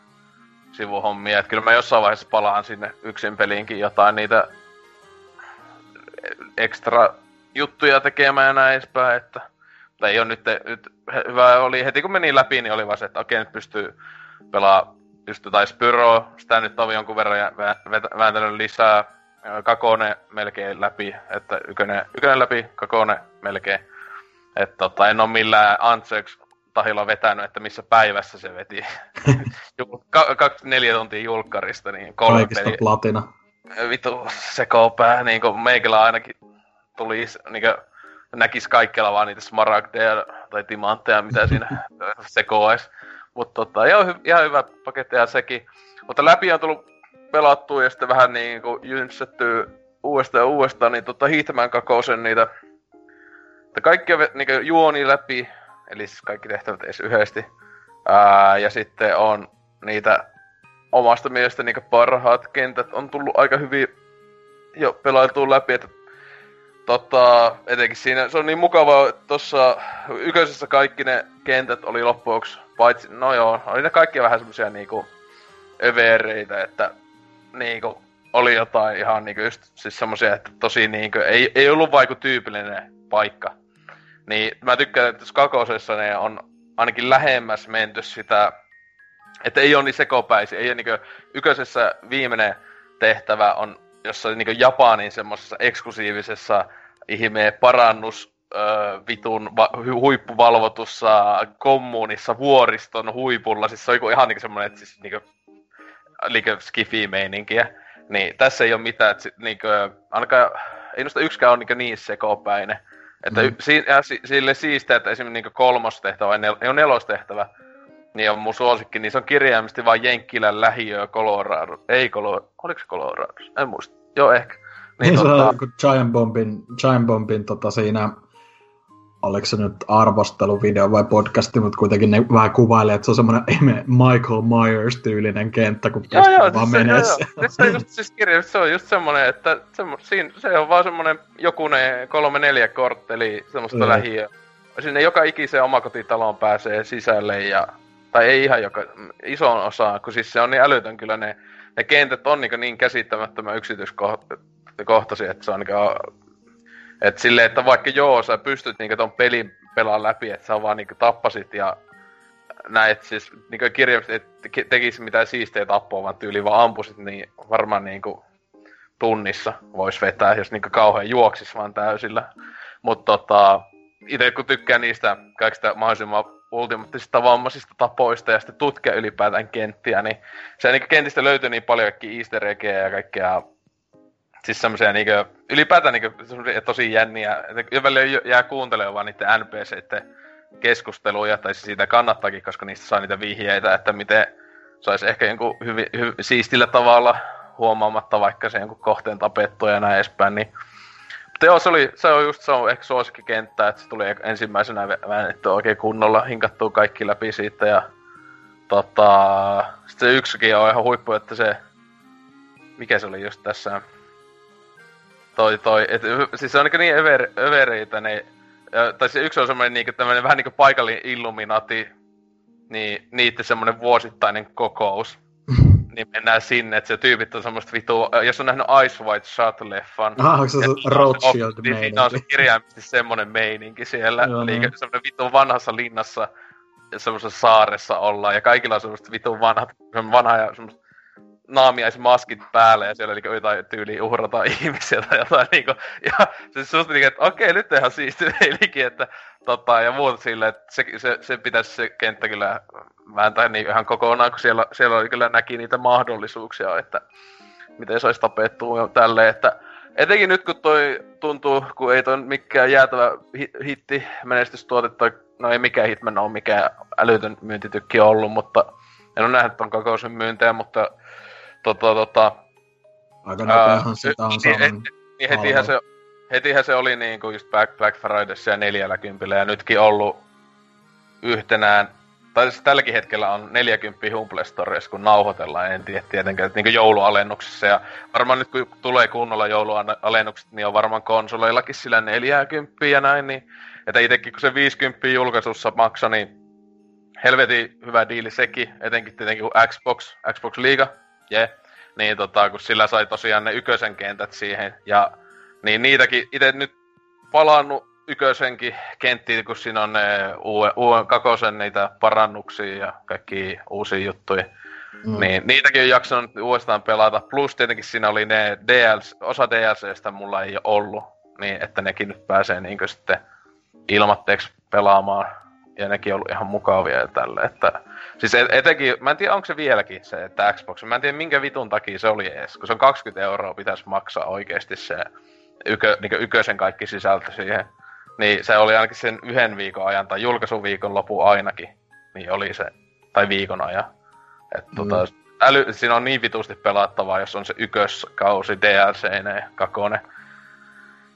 sivuhommia, että kyllä mä jossain vaiheessa palaan sinne yksin peliinkin jotain niitä ekstra juttuja tekemään ja näin edespäin, että mutta ei ole nyt, nyt hyvä oli, heti kun meni läpi, niin oli vaan se, että okei, nyt pystyy pelaa, pystyy tai Spyro, sitä nyt on jonkun verran vääntänyt lisää, kakone melkein läpi, että ykönen, ykönen läpi, kakone melkein. Että tota, en oo millään Antseks tahilla vetänyt, että missä päivässä se veti. Kaksi neljä tuntia julkkarista, niin kolme Kaikista peli. platina. Vitu sekopää, niin kuin meikillä ainakin tuli, niin kuin, näkis kaikkialla vaan niitä smaragdeja tai timantteja, mitä siinä sekoais. Mutta tota, joo, ihan hyvä paketti sekin. Mutta läpi on tullut pelattu ja sitten vähän niin kuin jynssätty uudestaan ja uudestaan, niin tota Hitman kakosen niitä että kaikkia niin juoni läpi, eli siis kaikki tehtävät edes yhdesti. Ää, ja sitten on niitä omasta mielestä niin parhaat kentät on tullut aika hyvin jo pelailtua läpi, että tota, etenkin siinä, se on niin mukavaa, että tossa yköisessä kaikki ne kentät oli loppujen paitsi, no joo, oli ne kaikki vähän semmosia niinku övereitä, että niinku, oli jotain ihan niinku just siis semmosia, että tosi niinku, ei, ei ollut vaiku tyypillinen paikka. Niin mä tykkään, että kakosessa ne on ainakin lähemmäs menty sitä että ei ole niin sekopäisiä. Ei ole niin yköisessä viimeinen tehtävä on jossain niin Japanin semmoisessa eksklusiivisessa ihmeen parannus öö, vitun va- huippuvalvotussa kommunissa vuoriston huipulla. Siis se on ihan niin semmoinen, että siis niin niin skifi-meininkiä. Niin tässä ei ole mitään, että niin kuin, ainakaan, ei noista yksikään ole niin, niin sekopäinen. Että mm. si, ja, si, sille siistiä, että esimerkiksi niin kolmostehtävä, nel, ei ole nelostehtävä, niin on mun suosikki, niin se on kirjaimisesti vain Jenkkilän lähiö Colorado. Ei Colorado, oliko se Colorado? En muista. Joo, ehkä. Niin, niin tota... se on Giant Bombin, Giant Bombin tota siinä oliko se nyt arvosteluvideo vai podcasti, mutta kuitenkin ne vähän kuvailee, että se on semmoinen Michael Myers-tyylinen kenttä, kun joo, joo, vaan siis menee se, joo, se, on just, siis kirja, se on just semmoinen, että semmo, siinä, se on vaan semmoinen jokunen kolme neljä kortteli semmoista mm. lähiöä. Sinne joka ikiseen omakotitaloon pääsee sisälle ja tai ei ihan joka, isoon osaan, kun siis se on niin älytön kyllä ne, ne kentät on niin, niin käsittämättömän yksityiskohtaisia, että se on niin että silleen, että vaikka joo, sä pystyt niinku ton pelin pelaa läpi, että sä vaan niinku tappasit ja näet siis niinku kirjallisesti, että tekis mitään siistejä tappoa, vaan tyyli vaan ampusit, niin varmaan niinku tunnissa vois vetää, jos niinku kauhean juoksis vaan täysillä. Mutta tota, itse kun tykkään niistä kaikista mahdollisimman ultimaattisista vammaisista tapoista ja sitten tutkia ylipäätään kenttiä, niin se niin kentistä löytyy niin paljon kaikki easter ja kaikkea Siis semmoisia niinkö, ylipäätään niinkö tosi jänniä, että välillä jää kuuntelemaan vaan niiden NPCiden keskusteluja, tai siis siitä kannattaakin, koska niistä saa niitä vihjeitä, että miten saisi ehkä jonkun hyvin, hyvin siistillä tavalla huomaamatta vaikka se jonkun kohteen tapettua ja näin edespäin, niin mutta joo, se, oli, se on just se on ehkä suosikkikenttä, että se tuli ensimmäisenä väännetty oikein kunnolla, hinkattuu kaikki läpi siitä ja tota, sitten yksikin on ihan huippu, että se, mikä se oli just tässä, toi toi, et, siis se on niin över, övereitä ne, tai se yksi on semmoinen niin tämmöinen vähän niin paikallinen illuminati, niin niitä semmoinen vuosittainen kokous. niin mennään sinne, että se tyypit on semmoista vitu, jos on nähnyt Ice White Shot-leffan. Ah, onko se se Rothschild niin meininki? Niin, on se kirjaimisesti semmoinen meininki siellä. Joo, Eli niin. semmoinen vitu vanhassa linnassa semmoisessa saaressa ollaan, ja kaikilla on semmoista vitu vanhat, vanha ja semmoista naamiaismaskit päälle ja siellä niinku jotain tyyli uhrata ihmisiä tai jotain niinku. Ja se susta niinku, että okei, nyt on ihan siisti meilikin, että tota, ja muuta silleen, että se, se, se pitäisi se kenttä kyllä vääntää niin ihan kokonaan, kun siellä, siellä oli kyllä näki niitä mahdollisuuksia, että miten se olisi tapettu ja tälleen, että etenkin nyt kun toi tuntuu, kun ei toi mikään jäätävä hitti menestystuote tai no ei mikään Hitman ole mikään älytön myyntitykki ollut, mutta en ole nähnyt ton kokoisen myyntejä, mutta tota, tota, Aika nopeahan sitä on niin, niin, niin hetihän, se, hetihän se oli niin kuin just Black, Black Fridayssa ja neljällä kympillä ja nytkin ollut yhtenään tai siis tälläkin hetkellä on 40 Humble Stories, kun nauhoitellaan, en tiedä tietenkään, että niin joulualennuksessa. Ja varmaan nyt kun tulee kunnolla joulualennukset, niin on varmaan konsoleillakin sillä 40 ja näin. Niin, että itsekin kun se 50 julkaisussa maksaa, niin helvetin hyvä diili sekin, etenkin tietenkin kun Xbox, Xbox Liiga yeah. Niin tota, kun sillä sai tosiaan ne ykösen kentät siihen. Ja niin niitäkin itse nyt palannut ykösenkin kenttiin, kun siinä on ne uuden, uuden kakosen niitä parannuksia ja kaikki uusia juttuja. Mm. Niin niitäkin on jaksanut uudestaan pelata. Plus tietenkin siinä oli ne DLC, osa DLCstä mulla ei ole ollut. Niin että nekin nyt pääsee niinkö sitten ilmatteeksi pelaamaan. Ja nekin on ollut ihan mukavia ja tälle, että Siis etenkin, mä en tiedä onko se vieläkin se, että Xbox, mä en tiedä minkä vitun takia se oli edes, kun se on 20 euroa pitäisi maksaa oikeasti se ykö, niin ykösen kaikki sisältö siihen. Niin se oli ainakin sen yhden viikon ajan, tai julkaisuviikon lopu ainakin, niin oli se, tai viikon ajan. Et, mm. tota, äly, siinä on niin vitusti pelattavaa, jos on se ykköskausi DLC kakone.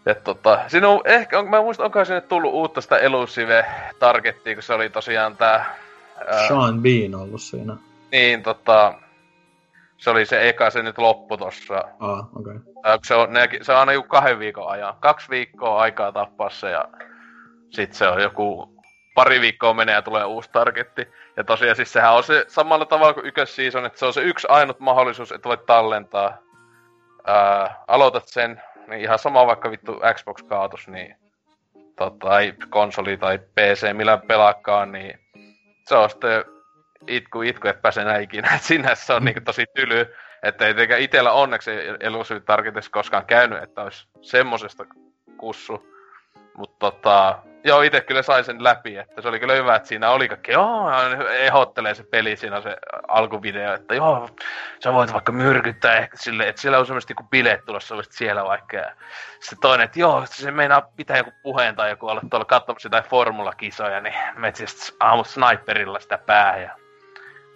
Et tota, siinä on ehkä, on, mä muistan, onko sinne tullut uutta sitä Elusive Targettia, kun se oli tosiaan tää Sean Bean ollut siinä. Niin, tota... Se oli se eka, se nyt loppu tossa. Ah, okei. Okay. Se on, ne, se on aina joku kahden viikon ajan. Kaksi viikkoa aikaa tappaa se ja sit se on joku pari viikkoa menee ja tulee uusi targetti. Ja tosiaan siis sehän on se samalla tavalla kuin ykkösseason, että se on se yksi ainut mahdollisuus, että voit tallentaa. Ää, aloitat sen, niin ihan sama vaikka vittu Xbox kaatus, niin tota, tai konsoli tai PC, millä pelaakaan, niin se on sitten itku, itku, että pääse enää ikinä. Et sinä se on niinku tosi tyly. Että ei tietenkään itsellä onneksi Elusive Targetissa koskaan käynyt, että olisi semmosesta kussu. Mutta tota, joo, itse kyllä sain sen läpi, että se oli kyllä hyvä, että siinä oli kaikki, joo, ehdottelee se peli siinä se alkuvideo, että joo, sä voit vaikka myrkyttää ehkä sille, että siellä on semmoista kuin bileet tulossa, siellä vaikka. Ja sitten toinen, että joo, se meinaa pitää joku puheen tai joku olla tuolla katsomassa jotain formulakisoja, niin metsi aamu sniperilla sitä päähän.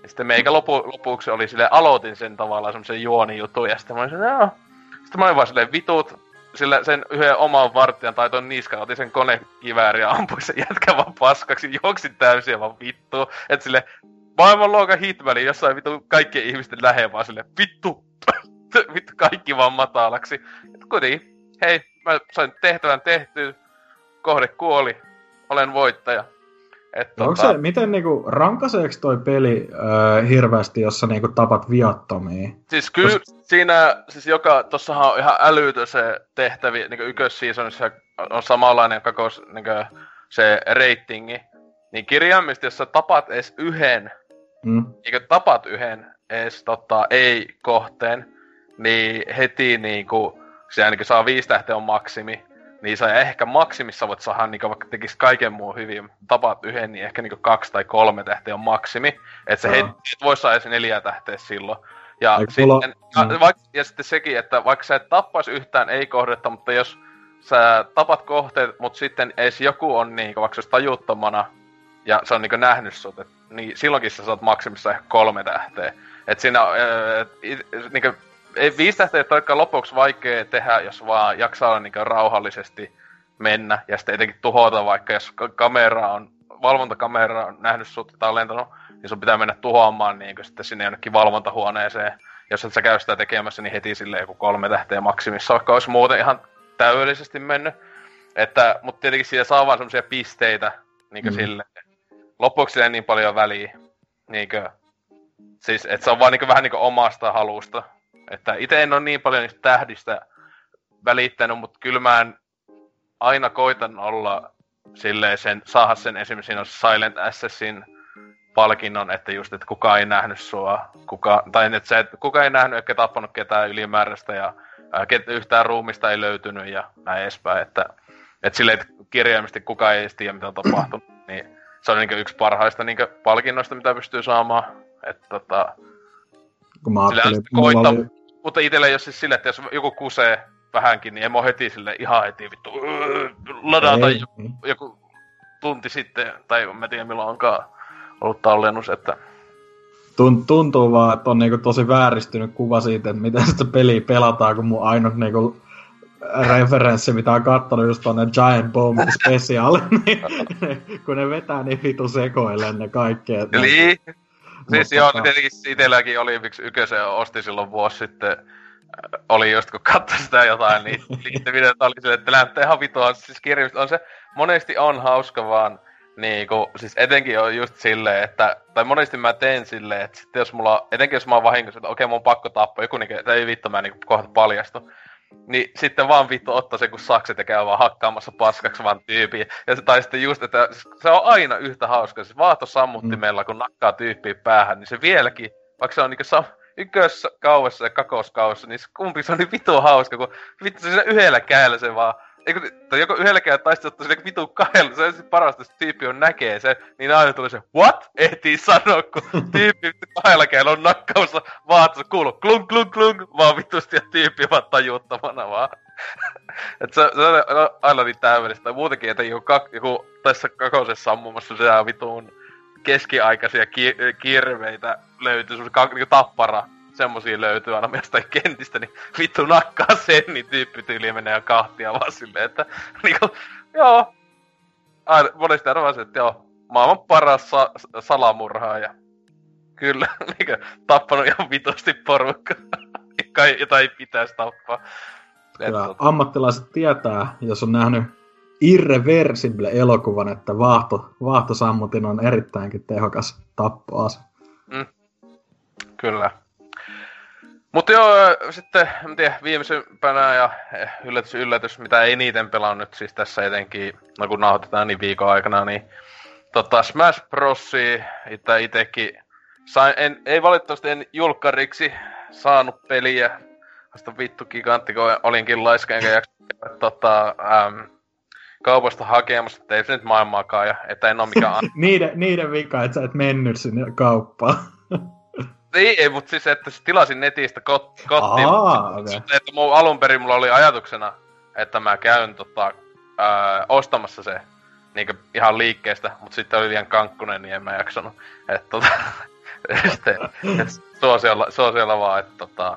Ja sitten meikä lopu, lopuksi oli sille aloitin sen tavallaan semmoisen juonijutun ja sitten mä olin joo. Sitten mä olin vaan silleen vitut, sillä sen yhden oman vartijan tai ton niskan otin sen konekivääri ja ampuin sen jätkä vaan paskaksi, juoksin täysin vaan vittu. Et sille maailmanluokan hitmäli jossain vittu kaikkien ihmisten lähellä vaan sille vittu, vittu kaikki vaan matalaksi. Et kuitenkin, hei, mä sain tehtävän tehtyä, kohde kuoli, olen voittaja. Et, Onko tota... se, miten niinku, rankaseeko toi peli äh, hirveästi, jos sä niinku tapat viattomia? Siis kyllä Kos... siinä, siis joka, tossahan on ihan älytö se tehtävi, niinku ykkösseasonissa on samanlainen koko niinku, se reitingi. Niin kirjaimisesti, jos sä tapat edes yhden, mm. niin tapat yhden edes tota, ei-kohteen, niin heti niinku, se ainakin saa viisi tähteä on maksimi, niin sä ehkä maksimissa voit saada, niin vaikka tekis kaiken muun hyvin, tapaat yhden, niin ehkä niin kaksi tai kolme tähteä on maksimi. Että se no. et voi saada edes neljä tähteä silloin. Ja, sitten, mulla... ja, mm. vaikka, ja sitten sekin, että vaikka sä et tappais yhtään ei-kohdetta, mutta jos sä tapat kohteet, mutta sitten edes joku on niin, vaikka se tajuttomana, ja se on niin nähnyt sut, et, niin silloinkin sä saat maksimissa ehkä kolme tähteä. Et siinä, et, et, niin ei viisi tähteä ole lopuksi vaikea tehdä, jos vaan jaksaa niin rauhallisesti mennä ja sitten etenkin tuhota, vaikka jos kamera on, valvontakamera on nähnyt sut tai on lentänyt, niin sun pitää mennä tuhoamaan niin sitten sinne jonnekin valvontahuoneeseen. Jos et sä käy sitä tekemässä, niin heti sille joku kolme tähteä maksimissa, vaikka olisi muuten ihan täydellisesti mennyt. Että, mutta tietenkin siitä saa vaan semmoisia pisteitä niin mm. sille. Lopuksi ei niin paljon väliä. Niin kuin, siis, että se on vaan niin vähän niin omasta halusta että itse en ole niin paljon niistä tähdistä välittänyt, mutta kyllä mä en aina koitan olla silleen sen, saada sen esimerkiksi siinä Silent Assassin palkinnon, että just, että kuka ei nähnyt sua, kuka, tai että se, että kuka ei nähnyt eikä tappanut ketään ylimääräistä ja ää, ket, yhtään ruumista ei löytynyt ja näin edespäin, että, että silleen, että kirjaimisesti kuka ei edes tiedä, mitä on tapahtunut, niin se on niin yksi parhaista niin palkinnoista, mitä pystyy saamaan, että tota, kun mä ajattelin, että koittaa, oli mutta itsellä ei ole siis sille, että jos joku kusee vähänkin, niin en mä heti sille ihan heti vittu ladata joku, joku tunti sitten, tai mä tiedä milloin onkaan ollut tallennus, että... Tuntuu vaan, että on niinku tosi vääristynyt kuva siitä, että miten sitä peliä pelataan, kun mun ainut niinku referenssi, mitä on kattonut just tonne Giant Bomb Special, niin kun ne vetää niin vitu sekoilleen ne kaikki. Eli Siis joo, tota... tietenkin itselläkin oli, miksi Ykösen osti silloin vuosi sitten, äh, oli just kun katsoi sitä jotain, niin liittyvideota oli sille, että näyttää ihan vitua. Siis kirjallisesti on se, monesti on hauska vaan, niinku, siis etenkin on just silleen, että, tai monesti mä teen silleen, että sitten jos mulla, etenkin jos mä oon vahingossa, että okei, mun on pakko tappaa, joku niinku, ei vittu, mä niinku kohta paljastu. Niin sitten vaan vittu ottaa se kun sakset ja käy vaan hakkaamassa paskaksi vaan tyypiä. Ja se, tai sitten just, että se on aina yhtä hauska. Siis vaahto sammuttimella, mm. kun nakkaa tyyppiä päähän, niin se vieläkin, vaikka se on niinku sam- ykkös kauessa ja kakoskauessa, niin kumpi se on niin vitu hauska, kun vittu se yhdellä kädellä se vaan Eikö, tai joko yhdelläkään taisteltu sille vitu kahdella, se on siis parasta, että tyyppi on näkee se, niin aina tulee se, what? Ehtii sanoa, kun tyyppi kahdella kädellä on nakkaussa vaatsa, kuuluu klunk klunk klunk, vaan vitusti ja tyyppi vaan tajuuttamana vaan. Et se, se on aina niin täydellistä. Muutenkin, että joku, kak, joku tässä kakosessa ammumassa se vitun keskiaikaisia ki- kirveitä löytyy, semmosia niinku tappara semmosia löytyy aina jostain kentistä, niin vittu nakkaa sen, niin tyyppi tyyli menee jo kahtia vaan silleen, että niinku, joo. Aina, monesti se, että joo, maailman paras sa- salamurhaaja. Kyllä, niinku, tappanut ihan vitusti porukka. jota ei pitäisi tappaa. Kyllä, tota- ammattilaiset tietää, jos on nähnyt Irreversible-elokuvan, että vaahto, vaahtosammutin on erittäinkin tehokas tappoase. Mm. Kyllä. Mutta joo, sitten, en tiedä, viimeisempänä ja eh, yllätys, yllätys, mitä eniten pelannut siis tässä etenkin, no kun nauhoitetaan niin viikon aikana, niin tota Smash Bros. Itse itekin sain, en, ei valitettavasti en julkkariksi saanut peliä. Vasta vittu gigantti, kun olinkin laiska, enkä jaksa tota, äm, kaupasta hakemassa, että ei se nyt maailmaakaan, ja että en ole mikään... niiden, niiden vika, että sä et mennyt sinne kauppaan. Niin, ei, mutta siis, että tilasin netistä kot, kotiin. Aa. Sitten, että mun alun perin mulla oli ajatuksena, että mä käyn tota, ää, ostamassa se niin ihan liikkeestä, mutta sitten oli liian kankkunen, niin en mä jaksanut. Että tota, sitten, et suosiolla, suosiolla vaan, että tota,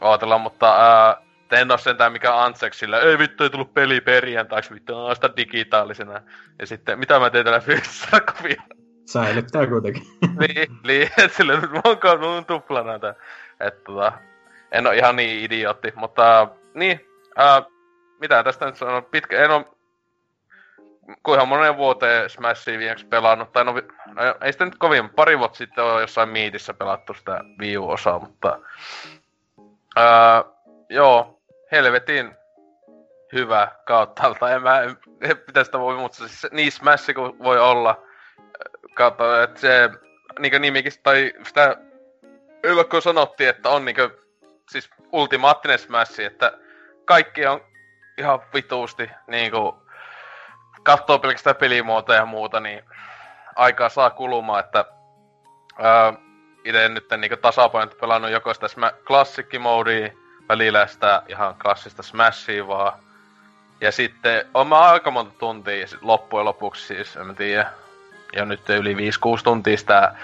ootellaan, mutta ää, en oo sentään mikään Antsexillä, ei vittu, ei tullut peli perjantaiksi, vittu, on sitä digitaalisena. Ja sitten, mitä mä teen tällä fyysisellä kovilla? Säilyttää kuitenkin. niin, niin, sillä nyt mun, mun tuplana tää. Että tota, en oo ihan niin idiootti, mutta niin, ää, mitä tästä nyt sanon, pitkä, en oo kuinka monen vuoteen Smashia viimeksi pelannut, tai no, no ei sitä nyt kovin, pari vuotta sitten on jossain miitissä pelattu sitä Wii U-osaa, mutta ää, joo, helvetin hyvä kauttaalta, en mä, en, mitä sitä voi, mutta siis niin Smash kuin voi olla, kautta, että se niinku nimikin, tai sitä ylläkkoon sanottiin, että on niinku, siis ultimaattinen Smash, että kaikki on ihan vituusti niinku, katsoo pelkästään pelimuotoja ja muuta, niin aikaa saa kulumaan, että ää, itse nyt niinku tasapainot pelannut joko sitä sma- klassikkimoodia, välillä sitä ihan klassista Smashia vaan. Ja sitten on mä aika monta tuntia loppujen lopuksi siis, en mä tiedä, ja nyt yli 5-6 tuntia sitä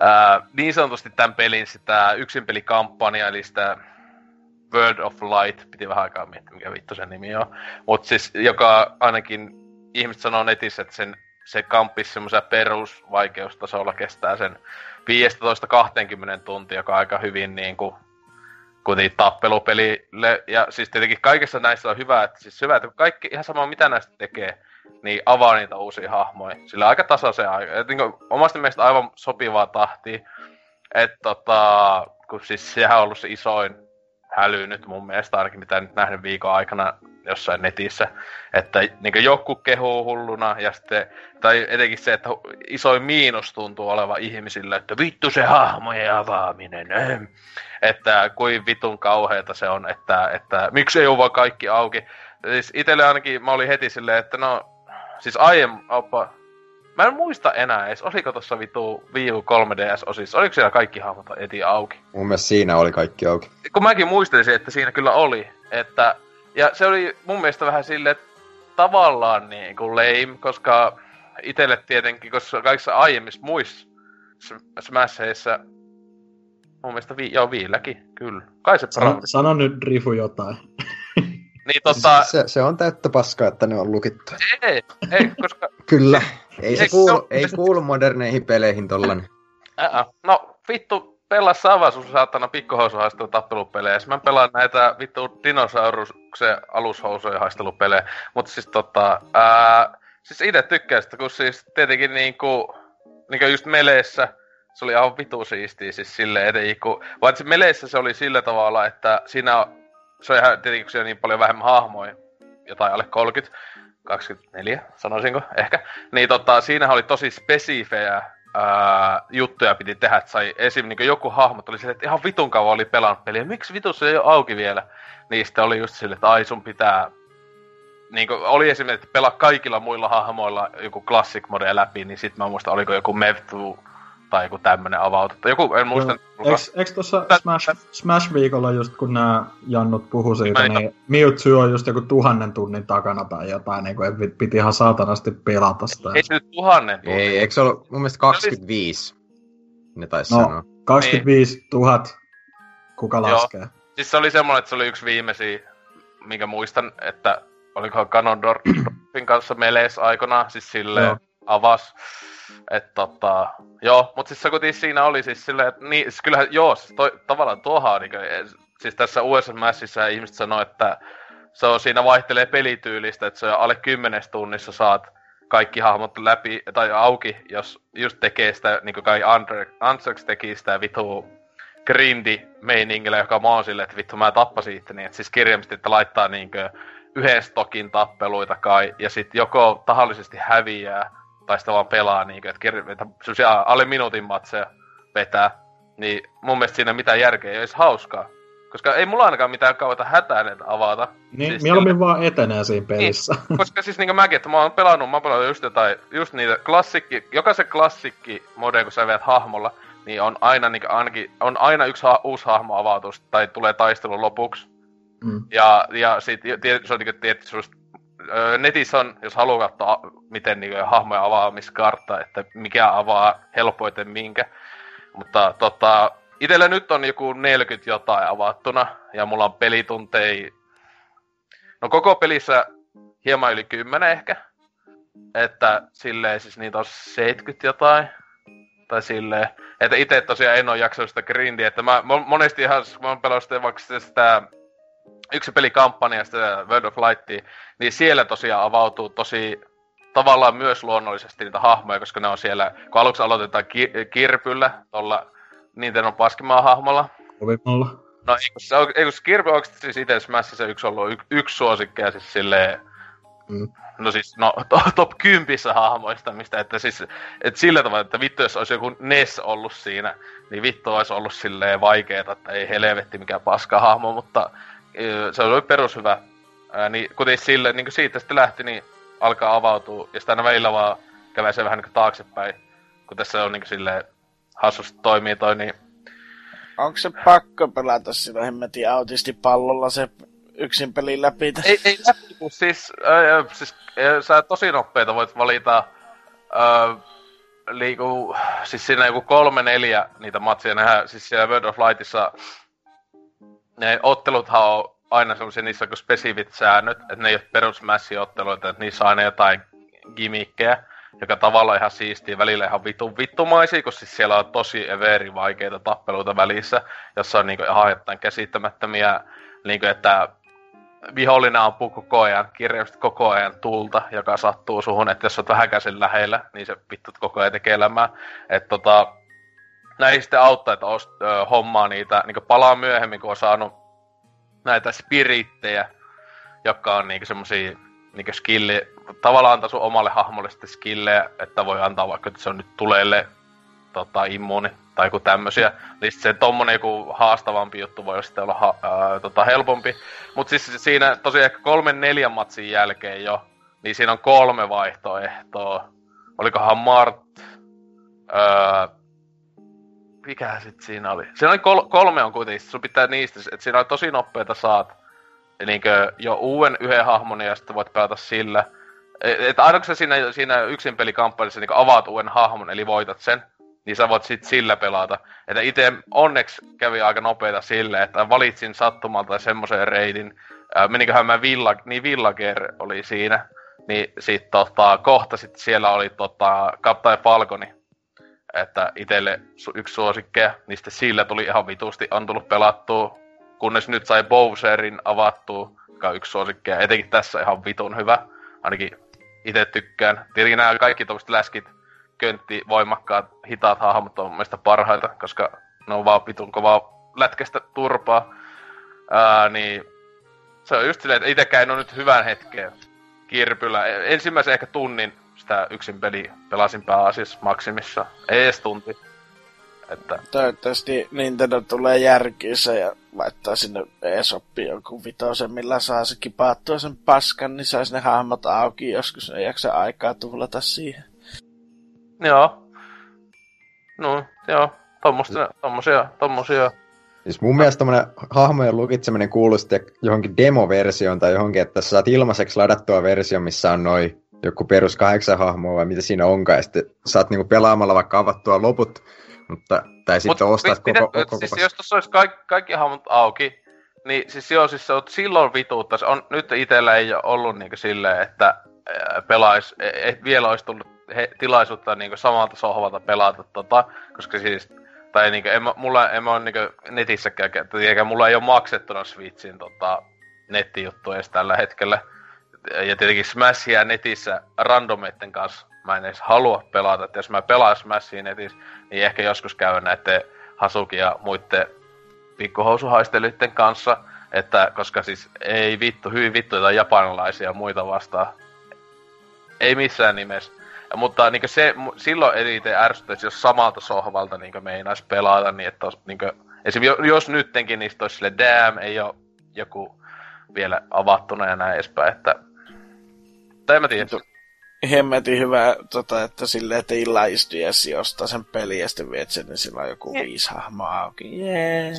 ää, niin sanotusti tämän pelin sitä yksin pelikampanja, eli sitä World of Light, piti vähän aikaa miettiä, mikä vittu sen nimi on. Mut siis, joka ainakin ihmiset sanoo netissä, että sen, se kamppis semmoisella perusvaikeustasolla kestää sen 15-20 tuntia, joka aika hyvin niin kuin, kuitenkin tappelupelille. Ja siis tietenkin kaikessa näissä on hyvä, että siis hyvä, että kaikki ihan sama mitä näistä tekee, niin avaa niitä uusia hahmoja. Sillä aika tasaisen aika. Et niin kuin, omasta mielestä aivan sopivaa tahtia. Että tota, kun siis sehän on ollut se isoin häly nyt mun mielestä ainakin mitä nyt nähnyt viikon aikana jossain netissä. Että niin joku kehuu hulluna ja sitten, tai etenkin se, että isoin miinus tuntuu oleva ihmisille, että vittu se hahmojen avaaminen. ähm. Että kuin vitun kauheeta se on, että, että miksi ei ole vaan kaikki auki. Siis itelle ainakin mä olin heti silleen, että no, siis aiemmin, oppa, mä en muista enää edes, oliko tossa vitu Wii U 3DS-osissa, oliko siellä kaikki hahmot eti auki? Mun mielestä siinä oli kaikki auki. kun mäkin muistelisin, että siinä kyllä oli, että, ja se oli mun mielestä vähän silleen, että tavallaan niin kuin lame, koska itelle tietenkin, koska kaikissa aiemmissa muissa S- Smashissa, mun mielestä vi, joo viilläkin, kyllä, kai se Sano, sano nyt Rifu jotain. Niin tota, Se, se, on täyttä paskaa, että ne on lukittu. ei, ei, koska, Kyllä. Ei se se kuulu, ei kuulu moderneihin peleihin tollanen. ää, no vittu, pelaa Sava sun saatana pikkuhousuhaistelu tappelupelejä. Sit mä pelaan näitä vittu dinosauruksen alushousujen haistelupelejä. Mutta siis tota, ää, siis itse tykkään sitä, kun siis tietenkin niinku, niinku just meleessä, se oli ihan vitu siistiä siis silleen etenkin, kun, vaan se meleissä se oli sillä tavalla, että siinä, se on ihan tietenkin, kun on niin paljon vähemmän hahmoja, jotain alle 30, 24, sanoisinko, ehkä. Niin tota, siinä oli tosi spesifejä ää, juttuja piti tehdä, että sai esim. Niin joku hahmot oli silleen, että ihan vitun kauan oli pelannut peliä, miksi vitus se ei ole auki vielä? Sitten oli just silleen, että ai sun pitää niin oli esimerkiksi, että pelaa kaikilla muilla hahmoilla joku classic mode läpi, niin sit mä muistan, oliko joku Mevtu tai joku tämmönen avautu. Joku, en muista. Eikö, eikö tuossa Smash, Smash-viikolla just kun nämä Jannut puhu siitä, Mä niin Mewtwo on just joku tuhannen tunnin takana tai jotain, niin kuin, että piti ihan saatanasti pelata sitä. Ei se nyt tuhannen tunnin. Ei, eikö se ollut mun mielestä 25? Ne taisi No. sanoa. 25 000, kuka Joo. laskee? Siis se oli semmonen, että se oli yksi viimeisiä, minkä muistan, että olikohan Ganondorfin kanssa melees aikanaan, siis silleen Joo. avas. Että tota, joo, mut siis se kuitenkin siinä oli siis silleen, että niin, siis kyllähän, joo, siis toi, tavallaan tuohan on niinku, siis tässä USA Massissa ihmiset sanoo, että se on siinä vaihtelee pelityylistä, että se on alle kymmenes tunnissa saat kaikki hahmot läpi, tai auki, jos just tekee sitä, niin kuin kai Antrax teki sitä vitu grindi meiningillä, joka mä oon silleen, että vittu mä tappasin itteni, että siis kirjaimisesti, että laittaa niinkö yhden stokin tappeluita kai, ja sit joko tahallisesti häviää, tai sitten vaan pelaa niinkö, että, kir- että semmosia alle minuutin matseja vetää, niin mun mielestä siinä mitään järkeä ei olisi hauskaa. Koska ei mulla ainakaan mitään kautta hätää näitä avata. Niin, siis mieluummin sillä... vaan etenee siinä pelissä. Niin, koska siis niinku mäkin, että mä oon pelannut, mä oon pelannut just jotain, just niitä klassikki, jokaisen klassikki mode, kun sä veät hahmolla, niin on aina, niin ainakin, on aina yksi ha- uusi hahmo avautus, tai tulee taistelun lopuksi. Mm. Ja, ja sit, se on niin tietysti netissä on, jos haluaa katsoa, miten niin hahmoja avaamiskartta, että mikä avaa helpoiten minkä. Mutta tota, itellä nyt on joku 40 jotain avattuna, ja mulla on pelituntei... No koko pelissä hieman yli 10 ehkä. Että silleen siis niitä on 70 jotain. Tai silleen. Että itse tosiaan en ole jaksanut sitä grindiä, että mä monesti ihan, mä oon pelannut vaikka sitä yksi peli kampanjasta World of Lightia, niin siellä tosiaan avautuu tosi tavallaan myös luonnollisesti niitä hahmoja, koska ne on siellä, kun aluksi aloitetaan ki- kirpyllä, tuolla Nintendo paskimaa hahmolla. Kovimalla. No eikö se, eikö se kirpy oikeasti siis itse se yksi ollut y- yksi suosikkeja siis silleen, mm. No siis, no to, top 10 hahmoista, mistä, että siis, että sillä tavalla, että vittu jos olisi joku Ness ollut siinä, niin vittu olisi ollut silleen vaikeeta, että ei helvetti mikä paska hahmo, mutta se oli perushyvä. Ää, niin kuten sille, niin siitä sitten lähti, niin alkaa avautua, ja sitä aina välillä vaan se vähän niin taaksepäin, kun tässä on niin silleen hassusti toimii toi, niin... Onko se pakko pelata sillä hemmetin autistipallolla se yksin pelin läpi? Ei, ei läpi, kun siis, äh, siis äh, sä tosi nopeita voit valita äh, liiku, siis siinä joku kolme neljä niitä matsia, nehän, siis siellä World of Lightissa ne otteluthan on aina sellaisia, niissä on spesifit säännöt, että ne ei ole perusmässiotteluita, että niissä on aina jotain gimikkejä, joka tavallaan ihan siistiä, välillä ihan vitun vittumaisia, koska siis siellä on tosi everi vaikeita tappeluita välissä, jossa on niinku ihan jotain käsittämättömiä, niinku että vihollinen ampuu koko ajan, kirjallisesti koko ajan tulta, joka sattuu suhun, että jos olet vähäkäisen lähellä, niin se vittu koko ajan tekee elämää. Että tota, näihin sitten auttaa, että ost, ö, hommaa niitä, niin palaa myöhemmin, kun on saanut näitä spirittejä, jotka on niinku semmosia niinku skilli, tavallaan antaa sun omalle hahmolle sitten skillejä, että voi antaa vaikka, että se on nyt tuleelle tota, immuuni tai joku tämmösiä. Niin se tommonen joku haastavampi juttu voi sitten olla ha, ää, tota, helpompi. Mutta siis siinä tosiaan ehkä kolmen neljän matsin jälkeen jo, niin siinä on kolme vaihtoehtoa. Olikohan Mart, ää, mikä sit siinä oli? Siinä oli kol- kolme on kuitenkin, sun pitää niistä, että siinä on tosi nopeita saat. Niinkö jo uuden yhden hahmon ja sitten voit pelata sillä. Että aina kun sä siinä, siinä yksin pelikampanjassa niin avaat uuden hahmon, eli voitat sen, niin sä voit sit sillä pelata. Että itse onneksi kävi aika nopeita sille, että valitsin sattumalta semmoisen reidin, meniköhän mä Villa, niin Villager oli siinä, niin sit tota, kohta sit siellä oli tota, Captain Falconi, että itelle yksi suosikkeja, sitten sillä tuli ihan vitusti, on tullut pelattua, kunnes nyt sai Bowserin avattua, joka on yksi suosikkeja, etenkin tässä ihan vitun hyvä, ainakin itse tykkään. Tietenkin nämä kaikki tuollaiset läskit, köntti, voimakkaat, hitaat hahmot on mielestäni parhaita, koska ne on vaan vitun kovaa lätkästä turpaa. Ää, niin se on just silleen, että itsekään en ole nyt hyvän hetkeen kirpyllä. Ensimmäisen ehkä tunnin sitä yksin peli pelasin pääasiassa maksimissa. Ei edes tunti. Että... Toivottavasti Nintendo tulee järkiinsä ja laittaa sinne Esoppiin jonkun vitosen, millä saa se kipaattua sen paskan, niin saisi ne hahmot auki joskus, ei jaksa aikaa tuhlata siihen. Joo. No, joo. Tommosia, tommosia, tommosia. Siis mun mielestä tommonen hahmojen lukitseminen kuulosti johonkin demoversioon tai johonkin, että sä saat ilmaiseksi ladattua versio, missä on noin joku perus kahdeksan hahmoa vai mitä siinä onkaan, ja sitten saat niinku pelaamalla vaikka avattua loput, mutta, tai sitten Mut, ostaa koko, koko, koko, siis jos tuossa olisi kaikki, kaikki hahmot auki, niin siis joo, siis se on silloin vituutta. On, nyt itsellä ei ole ollut niinku silleen, että pelais, et vielä olisi tullut he, tilaisuutta niinku samalta sohvalta pelata tota, koska siis tai niinku, en, mulla, en mä ole niinku netissäkään, eikä mulla ei ole maksettuna Switchin tota, nettijuttu edes tällä hetkellä ja tietenkin Smashia netissä randomeitten kanssa mä en edes halua pelata. Että jos mä pelaan Smashia netissä, niin ehkä joskus käyn näiden Hasuki ja muiden pikkuhousuhaistelijoiden kanssa. Että, koska siis ei vittu, hyvin vittu jotain japanilaisia ja muita vastaan. Ei missään nimessä. Mutta niin se, silloin eniten ärsyttäisi, jos samalta sohvalta niin meinaisi pelata, niin että niin kuin, esim. jos nyttenkin niistä olisi sille damn, ei ole joku vielä avattuna ja näin edespäin, että... Tai en mä tiedä. Hemmetin hyvä, tota, että silleen, että illaisties ostaa sen peli ja sitten viet sen, niin sillä on joku viisi hahmoa auki. Jee.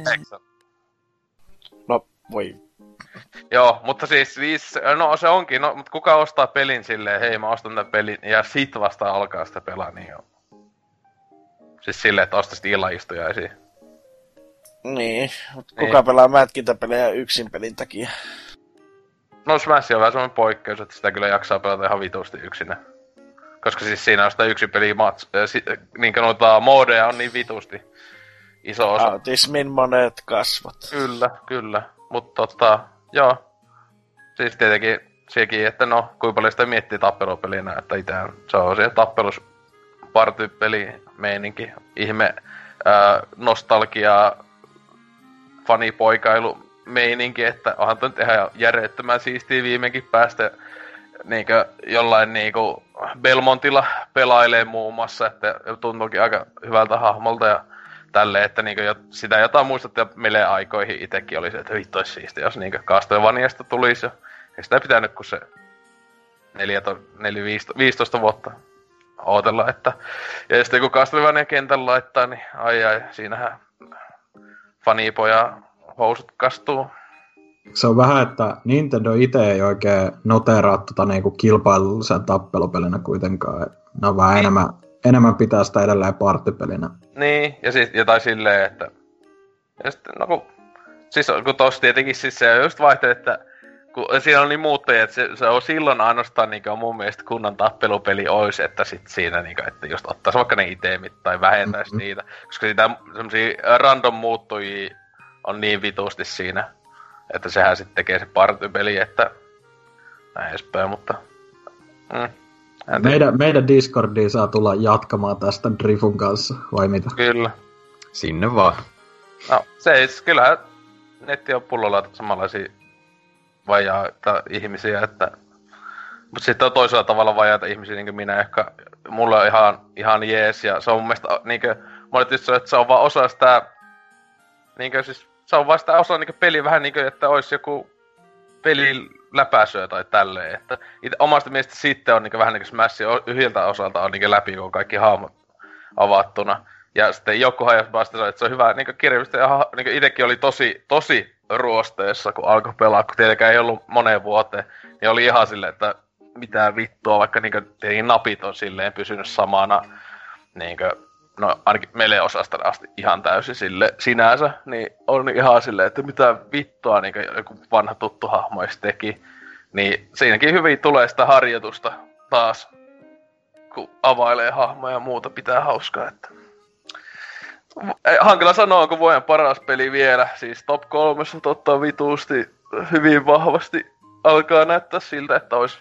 No, voi Joo, mutta siis viis, no se onkin, no, mutta kuka ostaa pelin silleen, hei mä ostan tämän pelin, ja sit vasta alkaa sitä pelaa, niin joo. Siis silleen, että ostasit illaistujaisiin. Niin, mutta kuka niin. pelaa mätkintäpelejä yksin pelin takia? No Smash on vähän semmoinen poikkeus, että sitä kyllä jaksaa pelata ihan vitusti yksinä. Koska siis siinä on sitä yksin peli mats, äh, si, niin noita modeja on niin vitusti iso osa. Autismin monet kasvot. Kyllä, kyllä. Mutta tota, joo. Siis tietenkin sekin, että no, kuinka paljon sitä miettii tappelupelinä, että itse se on siellä tappelus partypeli meininki, ihme ää, nostalgia, fanipoikailu meininki, että onhan toi nyt ihan järjettömän siistiä viimeinkin päästä niinkö jollain niinku Belmontilla pelailee muun muassa, että tuntuukin aika hyvältä hahmolta ja tälleen, että niinku jo, sitä jotain muistatte meille aikoihin itsekin oli se, että vittu siistiä, jos niinku Castlevaniasta tulisi jo. Ei sitä pitänyt kuin se 4, 4 15 vuotta ootella, että... Ja sitten kun Castlevania kentän laittaa, niin ai ai, siinähän fanipoja housut kastuu. Se on vähän, että Nintendo itse ei oikein noteraa tota niinku kilpailullisen tappelupelinä kuitenkaan. Ne on vähän niin. enemmän, enemmän pitää sitä edelleen parttipelinä. Niin, ja siis jotain silleen, että... Ja sitten, no kun... Siis kun tossa tietenkin siis se on just vaihtoehto, että kun siinä on niin muuttajia, että se, se on silloin ainoastaan niin mun mielestä kunnan tappelupeli olisi, että sit siinä niin kuin, että just ottaisi vaikka ne itemit tai vähentäisi mm-hmm. niitä. Koska sitä semmosia random muuttujia on niin vitusti siinä, että sehän sitten tekee se partypeli, että näin edespäin, mutta... Mm. Meidän, meidän Discordiin saa tulla jatkamaan tästä Drifun kanssa, vai mitä? Kyllä. Sinne vaan. No, se kyllähän netti on pullolla samanlaisia vajaita ihmisiä, että... Mutta sitten on toisella tavalla vajaita ihmisiä, niin kuin minä, ehkä mulla on ihan, ihan jees, ja se on mun mielestä, niin kuin, monet että se on vaan osa sitä, niin kuin, siis, se on vaan sitä osa niin peli vähän niin kuin, että olisi joku peli läpäisyä tai tälleen, että omasta mielestä sitten on niin vähän niin kuin Smash yhdeltä osalta on niin läpi, kun on kaikki hahmot avattuna. Ja sitten joku hajas vasta että se on hyvä niin ja niin itsekin oli tosi, tosi ruosteessa, kun alkoi pelaa, kun tietenkään ei ollut moneen vuoteen, niin oli ihan silleen, että mitä vittua, vaikka niin napit on silleen pysynyt samana, niin kuin, no ainakin meille osasta asti ihan täysin sille sinänsä, niin on ihan silleen, että mitä vittua niin joku vanha tuttu hahmo teki. Niin siinäkin hyvin tulee sitä harjoitusta taas, kun availee hahmoja ja muuta pitää hauskaa, että hankala sanoa, onko vuoden paras peli vielä. Siis top kolmessa totta vituusti hyvin vahvasti alkaa näyttää siltä, että olisi...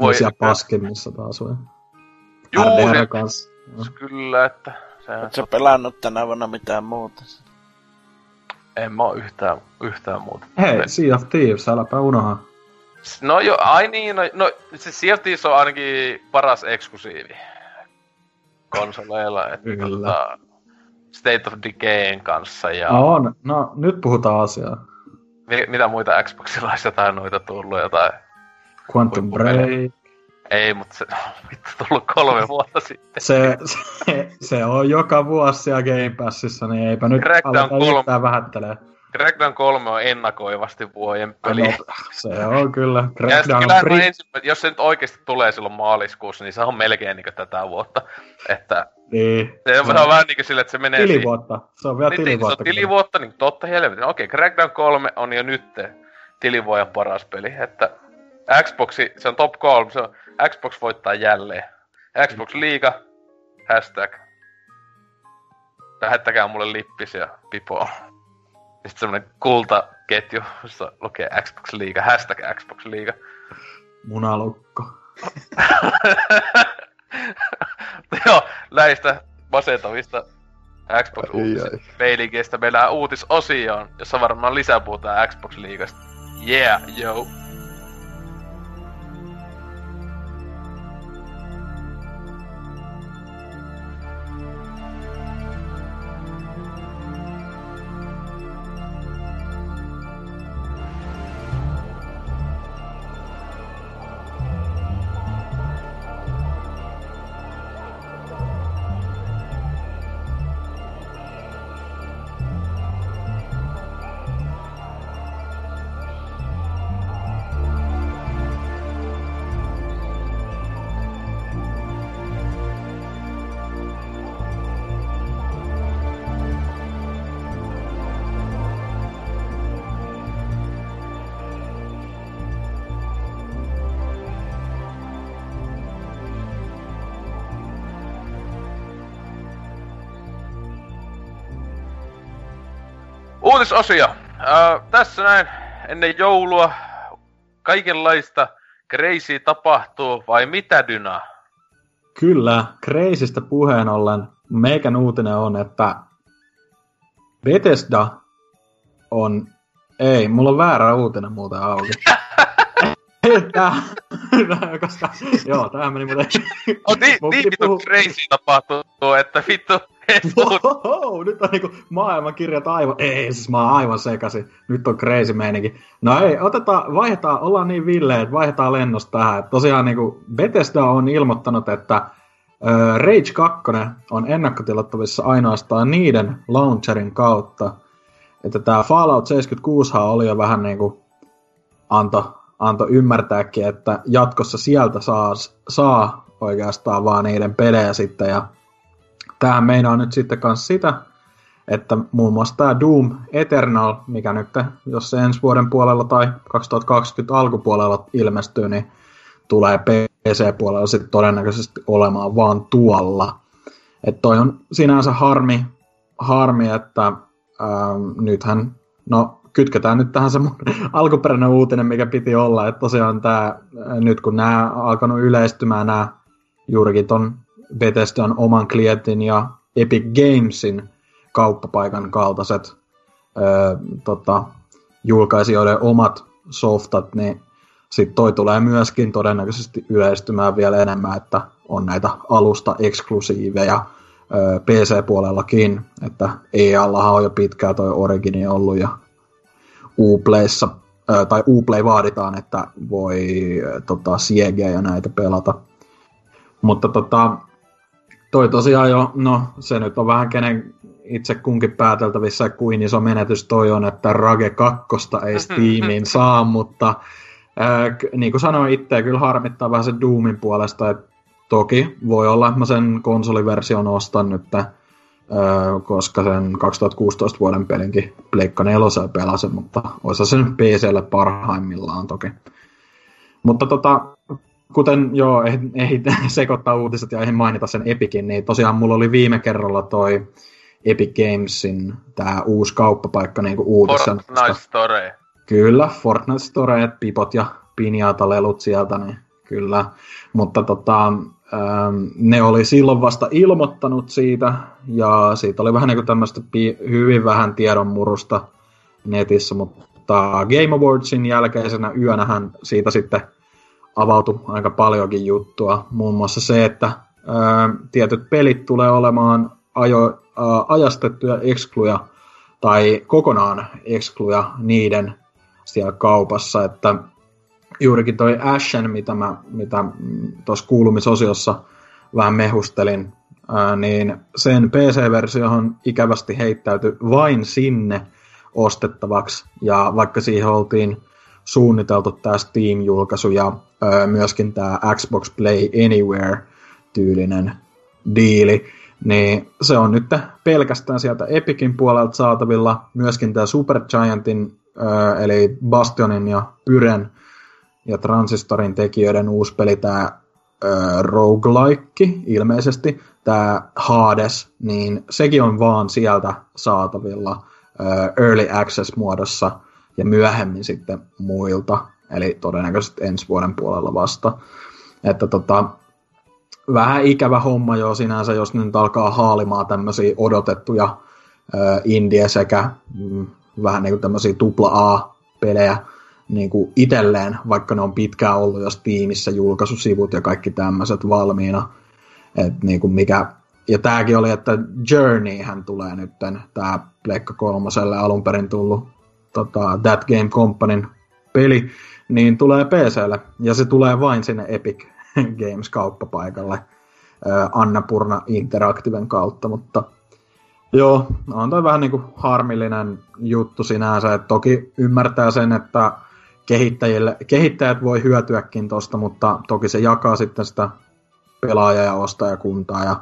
Voi... Siellä paskimmissa taas vai? Juu, se, kanssa. Kyllä, että... Oletko sä pelannut tänä vuonna mitään muuta? En mä oo yhtään, yhtään muuta. Hei, Sea of Thieves, äläpä unoha. No jo, ai niin, no, no se Sea of Thieves on ainakin paras eksklusiivi konsoleilla. Että, Kyllä. Tota, State of Decayn kanssa. Ja... No on. No, nyt puhutaan asiaa. Mi- mitä muita Xboxilla olisi jotain noita tullut, jotain... Quantum Break. Ei, mutta se on vittu tullut kolme vuotta sitten. Se, se, se on joka vuosi siellä Game Passissa, niin eipä nyt aleta kolme... yhtään vähättelee. Crackdown 3 on ennakoivasti vuoden peli. No, se on kyllä. Crackdown ja pri... ensimmä... jos se nyt oikeasti tulee silloin maaliskuussa, niin se on melkein niin tätä vuotta. Että niin. Se, on, se on vähän niin kuin sille, että se menee... Tilivuotta. Siihen. Se on vielä niin, tilivuotta. Se on tilivuotta, niin totta helvetin. Okei, okay, Crackdown 3 on jo nyt tilivuoden paras peli. Että Xboxi, se on top 3, se on Xbox voittaa jälleen. Xbox Liiga, hashtag. Lähettäkää mulle lippis ja pipo. Sitten semmonen kultaketju, jossa lukee Xbox Liiga, hashtag Xbox Liiga. Munalukko. Joo, näistä masentavista Xbox uutisista meillä uutisosioon, jossa varmaan lisää puhutaan Xbox Liigasta. Yeah, yo! Uutisosia. Äh, tässä näin ennen joulua kaikenlaista crazy tapahtuu, vai mitä Dyna? Kyllä, Crazystä puheen ollen meikän uutinen on, että Bethesda on... Ei, mulla on väärä uutinen muuten auki. Tää, koska, joo, tää meni muuten... On niin, niin vittu crazy tapahtuu, että vittu. Wow, nyt on niinku maailmankirjat aivan... Ei, siis mä oon aivan sekaisin. Nyt on crazy meininki. No ei, otetaan, vaihdetaan, ollaan niin villeet, vaihdetaan lennosta tähän. Et tosiaan niinku Bethesda on ilmoittanut, että Rage 2 on ennakkotilattavissa ainoastaan niiden launcherin kautta. Että tämä Fallout 76 oli jo vähän niinku anto, anto ymmärtääkin, että jatkossa sieltä saa, saa oikeastaan vaan niiden pelejä sitten ja tämähän meinaa nyt sitten kanssa sitä, että muun muassa tämä Doom Eternal, mikä nyt, jos se ensi vuoden puolella tai 2020 alkupuolella ilmestyy, niin tulee PC-puolella sitten todennäköisesti olemaan vaan tuolla. Että toi on sinänsä harmi, harmi että ähm, nythän, no kytketään nyt tähän se alkuperäinen uutinen, mikä piti olla, että tosiaan tämä, nyt kun nämä alkanut yleistymään nämä juurikin ton Bethesdan oman klientin ja Epic Gamesin kauppapaikan kaltaiset öö, tota, julkaisijoiden omat softat, niin sitten toi tulee myöskin todennäköisesti yleistymään vielä enemmän, että on näitä alusta-eksklusiiveja öö, PC-puolellakin, että EAllahan on jo pitkään toi Origini ollut ja Uplayssa, tai Uplay vaaditaan, että voi tota, siegejä ja näitä pelata. Mutta tota, toi tosiaan jo, no se nyt on vähän kenen itse kunkin pääteltävissä, kuin iso menetys toi on, että Rage 2 ei Steamiin saa, mutta k- niin kuin sanoin itse, kyllä harmittaa vähän sen Doomin puolesta, että toki voi olla, että mä sen konsoliversion ostan nyt, ää, koska sen 2016 vuoden pelinkin Pleikka 4 pelasin, mutta olisi se nyt PClle parhaimmillaan toki. Mutta tota, kuten joo, ei, ei sekoittaa uutiset ja ei mainita sen Epicin, niin tosiaan mulla oli viime kerralla toi Epic Gamesin tämä uusi kauppapaikka niin uutisena. Fortnite Story. Kyllä, Fortnite Store, pipot ja pinjata-lelut sieltä, niin kyllä. Mutta tota, ähm, ne oli silloin vasta ilmoittanut siitä, ja siitä oli vähän niin tämmöistä hyvin vähän tiedonmurusta netissä, mutta Game Awardsin jälkeisenä yönähän siitä sitten avautui aika paljonkin juttua. Muun muassa se, että ää, tietyt pelit tulee olemaan ajo, ää, ajastettuja ekskluja tai kokonaan ekskluja niiden siellä kaupassa, että juurikin toi Ashen, mitä mä mitä tuossa kuulumisosiossa vähän mehustelin, ää, niin sen PC-versiohan ikävästi heittäytyi vain sinne ostettavaksi, ja vaikka siihen oltiin suunniteltu tämä Steam-julkaisu ja ö, myöskin tämä Xbox Play Anywhere-tyylinen diili, niin se on nyt pelkästään sieltä Epicin puolelta saatavilla. Myöskin tämä Supergiantin, ö, eli Bastionin ja Pyren ja Transistorin tekijöiden uusi peli, tämä roguelike ilmeisesti, tämä Hades, niin sekin on vaan sieltä saatavilla ö, Early Access-muodossa – ja myöhemmin sitten muilta, eli todennäköisesti ensi vuoden puolella vasta. Että tota, vähän ikävä homma jo sinänsä, jos nyt alkaa haalimaan tämmöisiä odotettuja äh, indie sekä mm, vähän niin kuin tämmöisiä AAA-pelejä niin kuin itselleen, vaikka ne on pitkään ollut jo Steamissa julkaisusivut ja kaikki tämmöiset valmiina. Et niin kuin mikä, ja tämäkin oli, että Journeyhän tulee nyt, tämä Pleikka kolmoselle alun perin tullut tota, That Game Companyn peli, niin tulee PClle, ja se tulee vain sinne Epic Games kauppapaikalle äh, Annapurna Interactiven kautta, mutta joo, on toi vähän niinku harmillinen juttu sinänsä, että toki ymmärtää sen, että kehittäjille, kehittäjät voi hyötyäkin tosta, mutta toki se jakaa sitten sitä pelaaja- ja ostajakuntaa, ja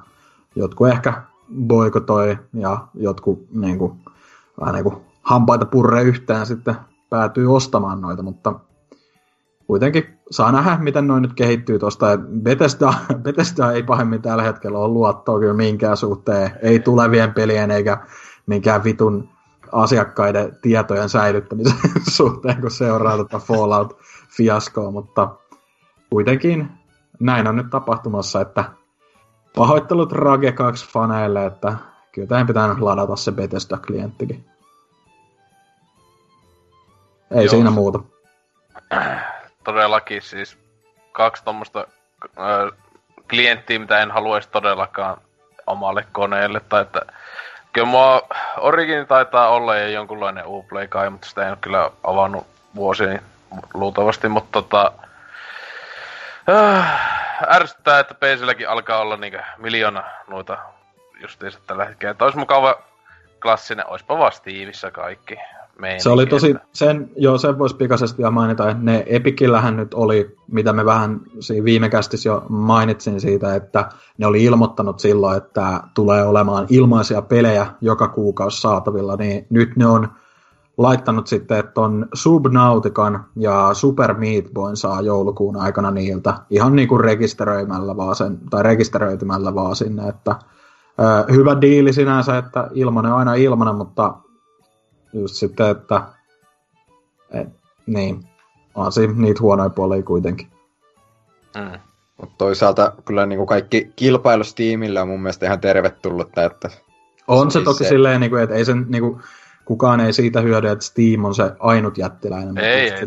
jotkut ehkä boikotoi, ja jotkut niinku, vähän niinku hampaita purre yhteen sitten päätyy ostamaan noita, mutta kuitenkin saa nähdä, miten noin nyt kehittyy tuosta. Bethesda, Bethesda ei pahemmin tällä hetkellä ole luottoa kyllä minkään suhteen, ei tulevien pelien eikä minkään vitun asiakkaiden tietojen säilyttämisen suhteen, kun seuraa tätä Fallout-fiaskoa, mutta kuitenkin näin on nyt tapahtumassa, että pahoittelut Rage 2 faneille, että kyllä tämän pitää ladata se Bethesda-klienttikin. Ei Joo. siinä muuta. Todellakin siis kaksi tuommoista äh, klienttiä, mitä en haluaisi todellakaan omalle koneelle. Tai että, kyllä mua Origin taitaa olla jo jonkunlainen Uplay kai, mutta sitä en ole kyllä avannut vuosiin luultavasti, mutta tota, äh, ärsyttää, että PClläkin alkaa olla niinku miljoona noita justiinsa tällä hetkellä. Että olisi mukava klassinen, oispa vaan Steamissa kaikki meininki. Se oli tosi, sen, joo, sen voisi pikaisesti ja mainita, että ne Epikillähän nyt oli, mitä me vähän siinä viime kästissä jo mainitsin siitä, että ne oli ilmoittanut silloin, että tulee olemaan ilmaisia pelejä joka kuukausi saatavilla, niin nyt ne on laittanut sitten, että on Subnautican ja Super Meat Boyn saa joulukuun aikana niiltä ihan niin kuin rekisteröimällä vaan sen, tai rekisteröitymällä vaan sinne, että ö, hyvä diili sinänsä, että ilmanen on aina ilmanen, mutta just sitten, että et, niin, on siinä niitä huonoja puolia kuitenkin. Mm. Mutta toisaalta kyllä niin kuin kaikki kilpailu Steamille on mun mielestä ihan tervetullutta. Että on se, se toki se... silleen, niin kuin, että ei sen niin kuin, kukaan ei siitä hyödy, että Steam on se ainut jättiläinen. Ei, ei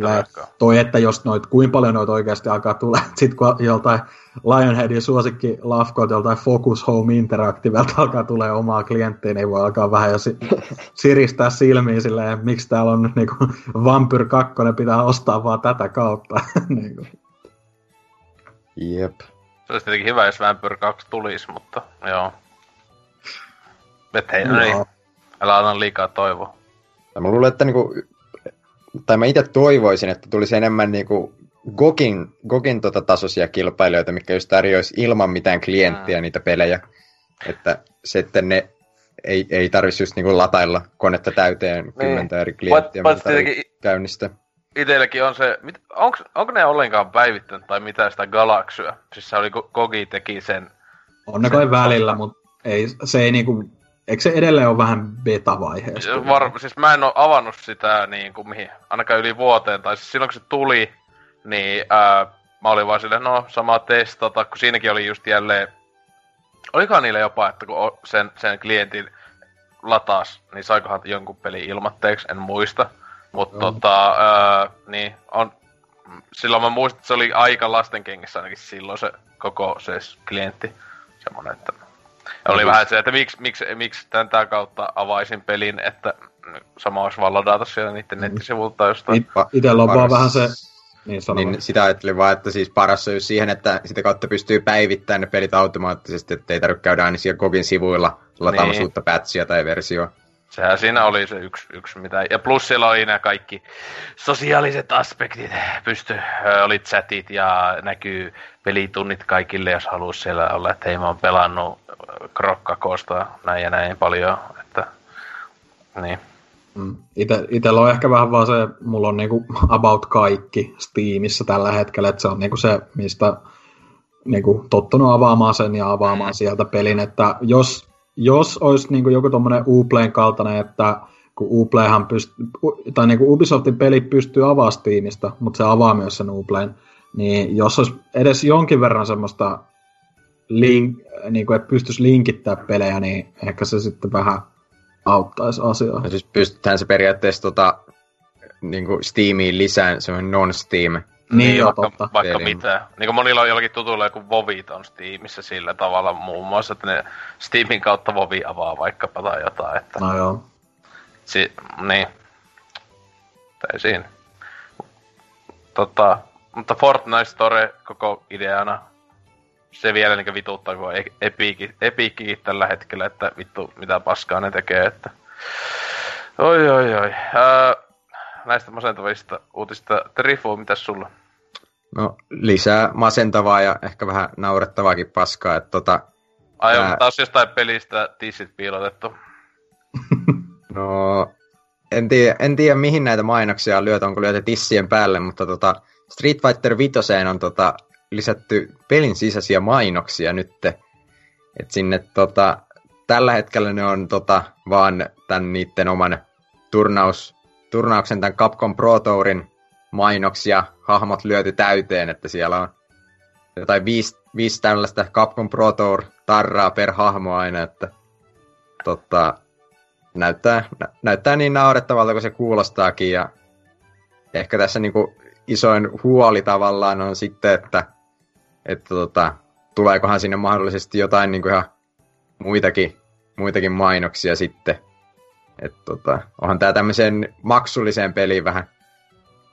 Toi, että jos noit, kuinka paljon noita oikeasti alkaa tulla, sitten kun joltain Lionheadin suosikki lafkoilta, joltain Focus Home Interactivelta alkaa tulee omaa klienttia, niin voi alkaa vähän jo si- siristää silmiin silleen, miksi täällä on nyt niinku Vampyr 2, pitää ostaa vaan tätä kautta. niinku. Jep. Se olisi tietenkin hyvä, jos Vampyr 2 tulisi, mutta joo. Et hei, no. niin. Älä anna liikaa toivoa. Mä luulen, että niinku, tai mä itse toivoisin, että tulisi enemmän niinku Gogin, Gogin tota tasoisia kilpailijoita, mikä just tarjoaisi ilman mitään klienttiä mm. niitä pelejä. Että sitten ne ei, ei tarvitsisi just niinku latailla konetta täyteen niin. kymmentä eri klienttiä, mitä käynnistä. Itelläkin on se, mit, onko, onko ne ollenkaan päivittänyt tai mitä sitä Galaxyä? Siis se oli, Gogi teki sen. On ne kai välillä, mutta ei, se ei niinku Eikö se edelleen ole vähän beta-vaiheessa? Var, siis mä en ole avannut sitä niin kuin mihin, ainakaan yli vuoteen, tai siis silloin kun se tuli, niin ää, mä olin vaan silleen, no sama testata, kun siinäkin oli just jälleen, olikohan niille jopa, että kun sen, sen klientin lataas, niin saikohan jonkun peli ilmatteeksi, en muista. Mutta no. tota, ää, niin on, silloin mä muistin, että se oli aika lastenkengissä ainakin silloin se koko se klientti. Semmonen, että oli vähän se, että miksi, miksi, miksi tämän kautta avaisin pelin, että sama olisi vaan ladata siellä niiden mm. nettisivulta jostain. Itellä on vaan vähän se... Niin, niin sitä ajattelin vaan, että siis paras on siihen, että sitä kautta pystyy päivittämään ne pelit automaattisesti, että ei tarvitse käydä aina siellä Gogin sivuilla lataamassa niin. uutta patchia tai versioa. Sehän siinä oli se yksi, yksi mitä. Ja plus siellä oli nämä kaikki sosiaaliset aspektit. Pysty, oli chatit ja näkyy pelitunnit kaikille, jos haluaisi siellä olla, että hei mä oon pelannut krokkakosta näin ja näin paljon, että niin. Mm. Ite, itellä on ehkä vähän vaan se, mulla on niinku about kaikki Steamissa tällä hetkellä, että se on niinku se, mistä niinku tottunut avaamaan sen ja avaamaan mm. sieltä pelin, että jos, jos olisi niinku joku tommonen Uplayn kaltainen, että kun Uplayhan pystyy, tai niinku Ubisoftin peli pystyy avaamaan Steamista, mutta se avaa myös sen Uplayn, niin jos olisi edes jonkin verran semmoista link, niin kuin, että pystyisi linkittää pelejä, niin ehkä se sitten vähän auttaisi asiaa. No siis pystytään se periaatteessa tota, niin kuin Steamiin lisään semmoinen non-Steam. Niin, niin vaikka, totta. Vaikka Pelin. mitä. Niin kuin monilla on jollakin tutulla joku Vovit on Steamissa sillä tavalla muun muassa, että ne Steamin kautta Vovi avaa vaikkapa tai jotain. Että... No joo. Si- niin. Tai siinä. Tota, mutta Fortnite Store koko ideana se vielä niin vituttaa, kun epiikki, epiikkikin tällä hetkellä, että vittu mitä paskaa ne tekee, että... Oi, oi, oi. Ää, näistä masentavista uutista. Trifu, mitä sulla? No, lisää masentavaa ja ehkä vähän naurettavaakin paskaa, että tota... Ai ää... on taas jostain pelistä tissit piilotettu. no, en tiedä, en tiedä mihin näitä mainoksia on lyöty, onko lyöty tissien päälle, mutta tota, Street Fighter 5 on tota, lisätty pelin sisäisiä mainoksia nyt. Et sinne tota, tällä hetkellä ne on tota, vaan tämän niiden oman turnaus, turnauksen tämän Capcom Pro Tourin mainoksia hahmot lyöty täyteen, että siellä on jotain viisi, viisi tällaista Capcom Pro Tour tarraa per hahmo aina, että tota, näyttää, nä, näyttää niin naurettavalta kuin se kuulostaakin ja ehkä tässä niinku isoin huoli tavallaan on sitten, että, että tota, tuleekohan sinne mahdollisesti jotain niinku ihan muitakin, muitakin mainoksia sitten. Et tota, onhan tämä tämmöiseen maksulliseen peliin vähän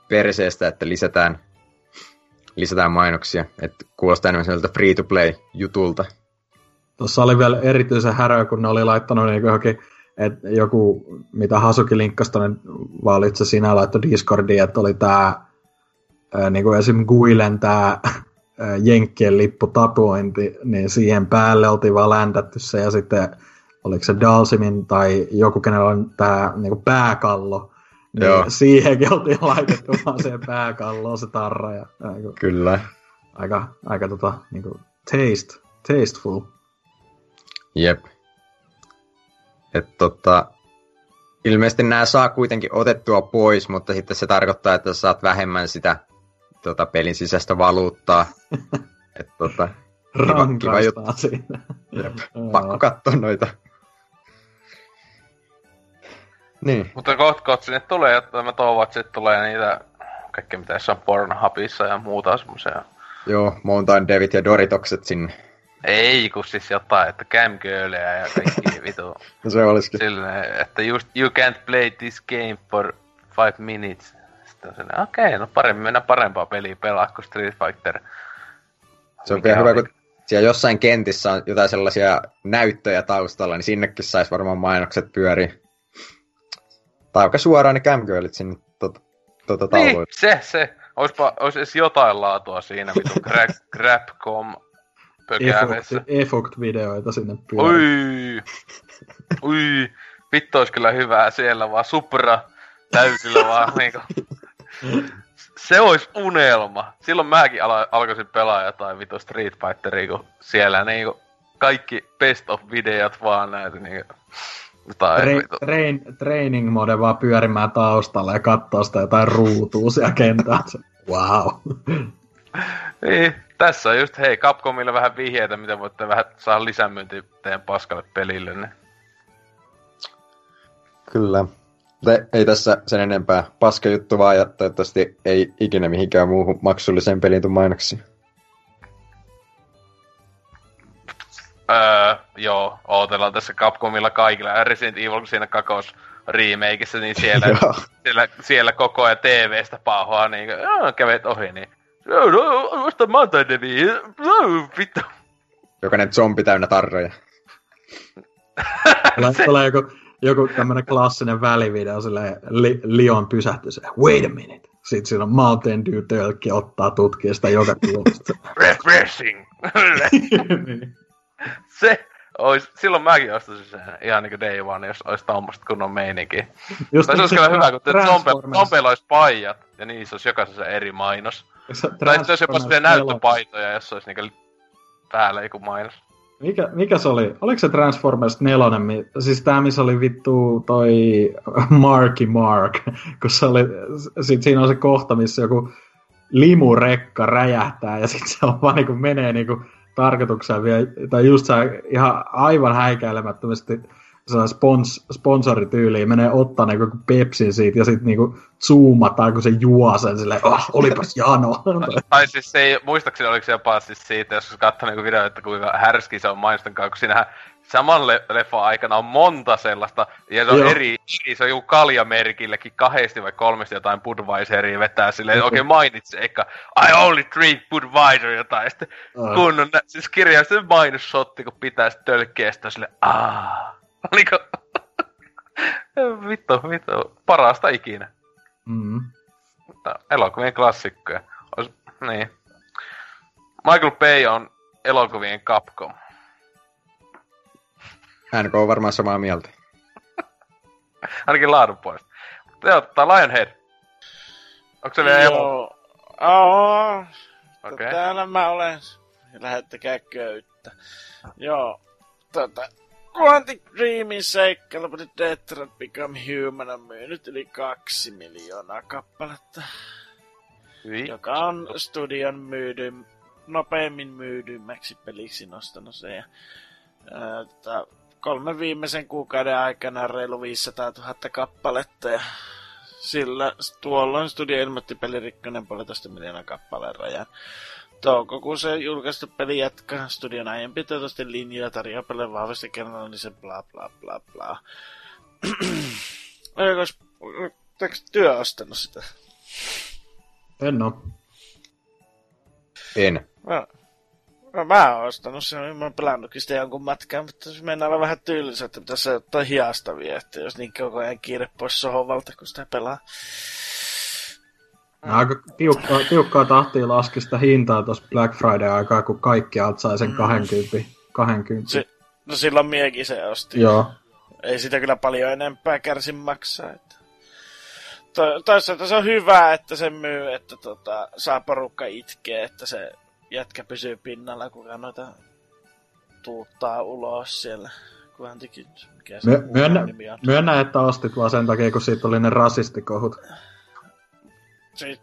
perseestä, että lisätään, lisätään mainoksia. Et kuulostaa enemmän sieltä free-to-play-jutulta. Tuossa oli vielä erityisen häröä, kun ne oli laittanut niin johonkin, että joku, mitä Hasuki linkkasi tonne, vaan itse sinä laittoi Discordiin, että oli tämä niin kuin esim. Guilen tämä Jenkkien lippu tatuointi, niin siihen päälle oltiin vaan läntätty se, ja sitten oliko se Dalsimin tai joku, kenellä on tämä niin pääkallo, niin Joo. siihenkin oltiin laitettu vaan se pääkallo, se tarra. Ja, niin Kyllä. Aika, aika tota, niin kuin, taste, tasteful. Jep. Et tota, ilmeisesti nämä saa kuitenkin otettua pois, mutta sitten se tarkoittaa, että saat vähemmän sitä tota, pelin sisäistä valuuttaa. Et, tota, kiva, kiva juttu. siinä. Jep. Pakko katsoa noita. Niin. Mutta kohta kohta sinne tulee, että mä toivon, että sitten tulee niitä kaikkea mitä on Pornhubissa ja muuta semmoisia. Joo, Mountain Devit ja Doritokset sinne. Ei, kun siis jotain, että camgirlia ja kaikki vitu. no se olisikin. Silleen, että just you can't play this game for five minutes. Sitten on silleen, okei, okay, no paremmin mennä parempaa peliä pelaa kuin Street Fighter. Se on vielä hyvä, kun siellä jossain kentissä on jotain sellaisia näyttöjä taustalla, niin sinnekin saisi varmaan mainokset pyöriä. Tai aika suoraan ne camgirlit sinne tuota, tuota niin, se, se. Oispa, ois edes jotain laatua siinä, vitu Grabcom pökääneessä. Efokt-videoita sinne pyörii. Ui, ui, vittu olisi kyllä hyvää siellä vaan supra täysillä vaan niinku. Se olisi unelma. Silloin mäkin alo- alkoisin pelaa jotain vitu Street Fighteria, kun siellä niinku kaikki best of videot vaan näitä niinku. Tai, Tra- train, training mode vaan pyörimään taustalla ja katsoo sitä jotain ruutua siellä kentällä. Wow. niin, tässä on just, hei, Capcomille vähän vihjeitä, miten voitte vähän saada lisämyynti teidän paskalle pelille. Niin. Kyllä. Te, ei tässä sen enempää paska juttu vaan, ja toivottavasti ei ikinä mihinkään muuhun maksulliseen peliin tuu mainoksia. Öö, joo, ootellaan tässä Capcomilla kaikilla. Resident Evil siinä kakos remakeissa, niin siellä, siellä, siellä koko ajan TV-stä pauhaa, niin kävet ohi, niin Osta Mountain Devi, vittu. Jokainen zombi täynnä tarroja. se... Tulee joku, joku tämmönen klassinen välivideo, silleen li, Lion pysähtyy se, wait a minute. Sitten siinä on Mountain Dew tölkki ottaa tutkia sitä joka tulosta. Refreshing! niin se ois, silloin mäkin ostaisin sen ihan niinku day one, jos ois tommoista kunnon meininki. Just tai se olisi kyllä hyvä, kun zombeilla olisi paijat, ja niissä olisi jokaisessa eri mainos. Tai sitten olisi jopa sellaisia näyttöpaitoja, jos olisi niinku päällä joku mainos. Mikä, mikä se oli? Oliko se Transformers 4? Siis tää, missä oli vittu toi Marky Mark, kun se oli, sit siinä on se kohta, missä joku limurekka räjähtää ja sitten se on vaan niinku menee niinku tarkoituksena vielä, tai just se ihan aivan häikäilemättömästi spons, sponsorityyliin menee ottaa niinku Pepsin siitä ja sitten niinku zoomataan, kun se juo sen silleen, oh, olipas jano. tai siis se ei, muistaakseni oliko se jopa siis siitä, jos katsoo niinku video, että kuinka härski se on mainostan kanssa, kun siinähän saman le- leffan aikana on monta sellaista, ja se on Joo. eri, se on joku kaljamerkillekin kahdesti vai kolmesti jotain Budweiseria vetää silleen, oikein okay, mainitsi, eikä I only drink Budweiser jotain, ja sitten uh. kunnon, siis kirjaus mainossotti, kun pitää sitten tölkkiä, sitten silleen, aah, oliko, vittu, vittu, parasta ikinä. Mm. Mutta elokuvien klassikkoja. Ois, niin. Michael Bay on elokuvien Capcom. NK on varmaan samaa mieltä. Ainakin laadun puolesta. Joo, tai Lionhead. Onko se vielä elo? Joo. Okei. Okay. Täällä mä olen. Lähettäkää köyttä. Joo. Tota, Quantic Dreamin seikkailu Detroit Become Human on myynyt yli kaksi miljoonaa kappaletta. Hyi. joka on studion myydyn, nopeimmin myydymmäksi peliksi nostanut se. Ja, ää, tota, kolme viimeisen kuukauden aikana reilu 500 000 kappaletta ja sillä tuolloin studio ilmoitti pelirikkoinen puolitoista miljoonaa kappaleen rajan. Toukokuussa julkaistu peli jatkaa studion aiempi toivottavasti linjoja tarjoaa pelin vahvasti kerralla, niin se bla bla bla bla. Oliko työ ostanut sitä? En oo. En. Mä, mä, mä oon ostanut sen, mä oon pelannutkin sitä jonkun matkaan, mutta se mennään olla vähän tyylisä, että pitäisi ottaa hiastavia, että jos niin koko ajan kiire pois sohovalta, kun sitä pelaa. Ja aika tiukkaa, tiukkaa tahtia laski sitä hintaa tuossa Black Friday-aikaa, kun kaikki alt sai sen 20. 20. Se, no silloin miekin se osti. Joo. Ei sitä kyllä paljon enempää kärsin maksaa. Että. To, toisaalta se on hyvä, että se myy, että tota, saa porukka itkeä, että se jätkä pysyy pinnalla, kuka noita tuuttaa ulos siellä. Kun hän teki, mikä se My, myönnä, nimi on. myönnä, että ostit vaan sen takia, kun siitä oli ne rasistikohut. Se,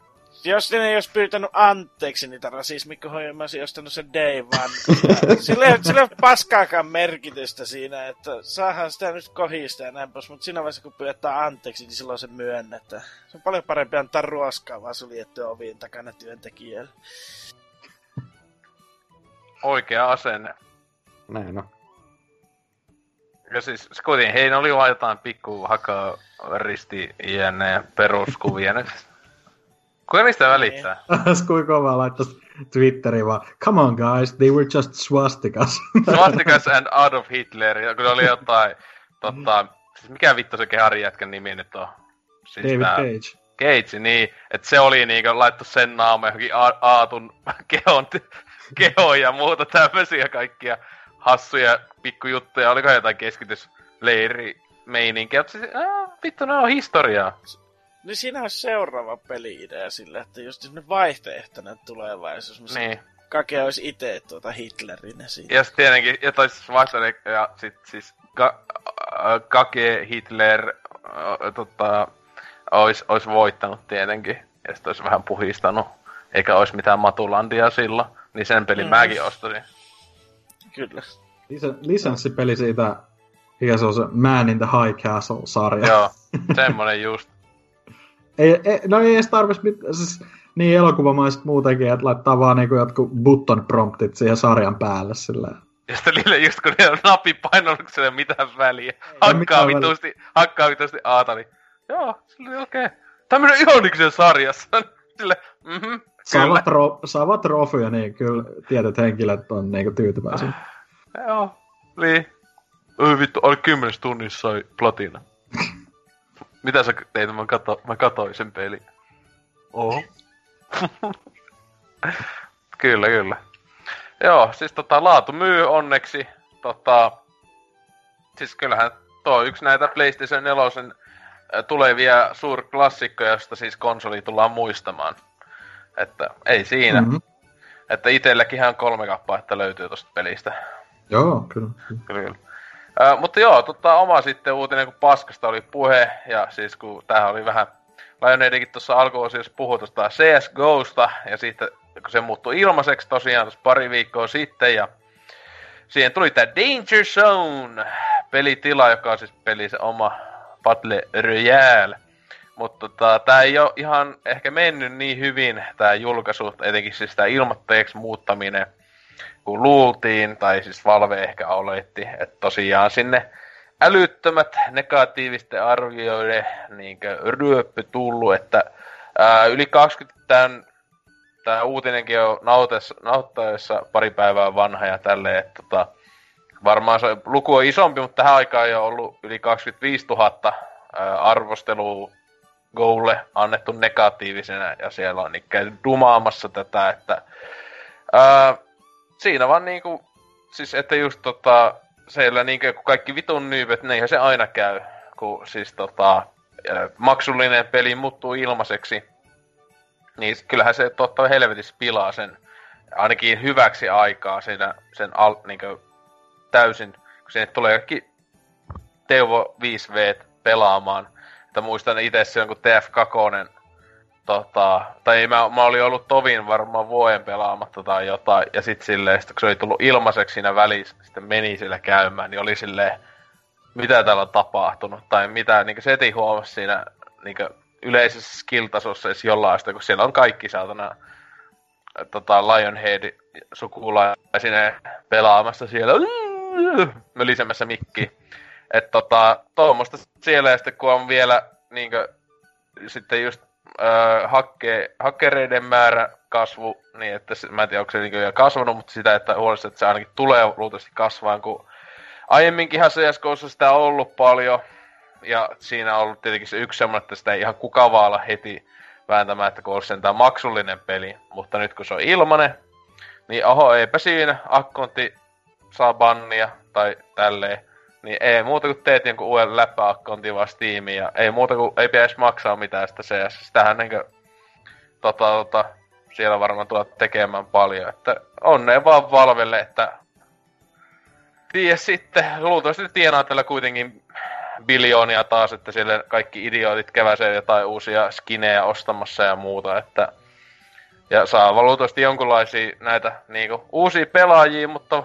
jos ne ei olisi pyytänyt anteeksi niitä rasismikohoja, mä olisin ostanut sen day one. sillä, ei, sillä ei ole paskaakaan merkitystä siinä, että saahan sitä nyt kohista ja näin pois, mutta siinä vaiheessa kun pyydetään anteeksi, niin silloin se myönnetään. Se on paljon parempi antaa ruoskaa vaan suljettuja ovien takana työntekijöille. Oikea asenne. Näin on. Ja siis kuitenkin, heillä oli vaan jotain pikku hakaa risti jne peruskuvia. Ne- Kuka niistä välittää? Kuinka kova laittaisi Twitteriin vaan, come on guys, they were just swastikas. Swastikas and Adolf Hitler, ja kun oli jotain, tota, siis mikä vittu se keharin jätkän nimi nyt on? Siis David tää- Cage. Cage, niin, että se oli niinkö laittu sen naama johonkin A- Aatun kehon, kehoon ja muuta tämmösiä kaikkia hassuja pikkujuttuja. Oliko jotain keskitysleiri meininkiä, mutta siis, äh, vittu, ne on historiaa. Niin siinä on seuraava peli-idea sille, että just semmonen vaihtoehtoinen tulevaisuus, missä Niin. Kake olisi itse tuota Hitlerin esiin. Ja sitten tietenkin, ja toi siis vaihtoehto, ja sit siis ka, äh, Kake Hitler äh, tota, ois, ois voittanut tietenkin. Ja sit ois vähän puhistanut. Eikä ois mitään Matulandia silloin. Niin sen pelin Mm. mäkin ostasin. Kyllä. Lisä- lisenssipeli siitä, mikä se on se Man in the High Castle-sarja. Joo, semmonen just. Ei, ei, no ei edes tarvitsisi mit, siis niin elokuvamaiset muutenkin, että laittaa vaan niinku jotkut button promptit siihen sarjan päälle sillä. Ja sitten niille just kun ne on napipainolluksella mitään väliä. Hakkaa mitään vitusti, hakkaa vitusti aata, niin joo, sillä oli okei. Okay. Tämmönen ihoniksen sarjassa. Sille, mhm. Saavat, ro, saavat trofeja, niin kyllä tietyt henkilöt on niinku tyytyväisiä. Joo, niin. Oi vittu, oli kymmenes tunnissa sai platina. Mitä sä teit? Mä, kato, mä katoin sen pelin. Oho. kyllä, kyllä. Joo, siis tota, laatu myy onneksi. Tota, siis kyllähän tuo on yksi näitä PlayStation 4 äh, tulevia suurklassikkoja, josta siis konsoli tullaan muistamaan. Että ei siinä. Mm-hmm. Että itelläkin ihan kolme kappaletta löytyy tosta pelistä. Joo, kyllä. kyllä. Kyllä, kyllä. Ö, mutta joo, tota, oma sitten uutinen, kun paskasta oli puhe, ja siis kun tämähän oli vähän, Lionheadikin tuossa alkuosiossa puhui tuosta CSGOsta, ja siitä, kun se muuttui ilmaiseksi tosiaan tuossa pari viikkoa sitten, ja siihen tuli tämä Danger Zone pelitila, joka on siis peli se oma Battle Royale. Mutta tota, tää ei ole ihan ehkä mennyt niin hyvin, tämä julkaisu, etenkin siis tämä ilmoitteeksi muuttaminen, kun luultiin, tai siis Valve ehkä oletti, että tosiaan sinne älyttömät negatiivisten arvioiden niinkö ryöppy tullut, että ää, yli 20 tämän, tämä uutinenkin on nautessa, nauttaessa pari päivää vanha ja tälleen, että tota, varmaan se luku on isompi, mutta tähän aikaan ei ole ollut yli 25 000 ää, arvostelua Golle annettu negatiivisena ja siellä on käyty dumaamassa tätä, että ää, siinä vaan niinku, siis että just tota, siellä niinkö kun kaikki vitun nyypet, niin eihän se aina käy, kun siis tota, ää, maksullinen peli muuttuu ilmaiseksi, niin kyllähän se totta helvetissä pilaa sen, ainakin hyväksi aikaa siinä sen al, niinkö, täysin kun sinne tulee kaikki Teuvo 5V pelaamaan. Että muistan itse se jonkun TF2, tota, tai mä, mä olin ollut tovin varmaan vuoden pelaamatta tai jotain, ja sitten silleen, sit kun se oli tullut ilmaiseksi siinä välissä, sitten meni sillä käymään, niin oli silleen, mitä täällä on tapahtunut, tai mitä, niin se heti huomasi siinä niin yleisessä skill-tasossa edes jollain sitä, kun siellä on kaikki saatana tota, Lionhead sukulaisine pelaamassa siellä mölisemässä mikki. Että tota, tuommoista siellä ja sitten kun on vielä niinkö, sitten just öö, hakke, hakkereiden määrä kasvu, niin että mä en tiedä, onko se niin jo kasvanut, mutta sitä, että huolesta, että se ainakin tulee luultavasti kasvaan, kun aiemminkinhan CSGOssa sitä on ollut paljon, ja siinä on ollut tietenkin se yksi semmoinen, että sitä ei ihan kuka vaan heti vääntämään, että kun olisi sentään maksullinen peli, mutta nyt kun se on ilmanen, niin oho, eipä siinä, akkontti saa bannia tai tälleen, niin ei muuta kuin teet jonkun uuden läppäakkontin vaan Steamiin ja ei muuta kuin ei pitäisi maksaa mitään sitä CS. Sitähän niinkö tota, tota, siellä varmaan tulee tekemään paljon, että onnea vaan Valvelle, että tiedä sitten, luultavasti tienaa tällä kuitenkin biljoonia taas, että siellä kaikki idiootit keväsee jotain uusia skinejä ostamassa ja muuta, että ja saa luultavasti jonkunlaisia näitä niinku, uusia pelaajia, mutta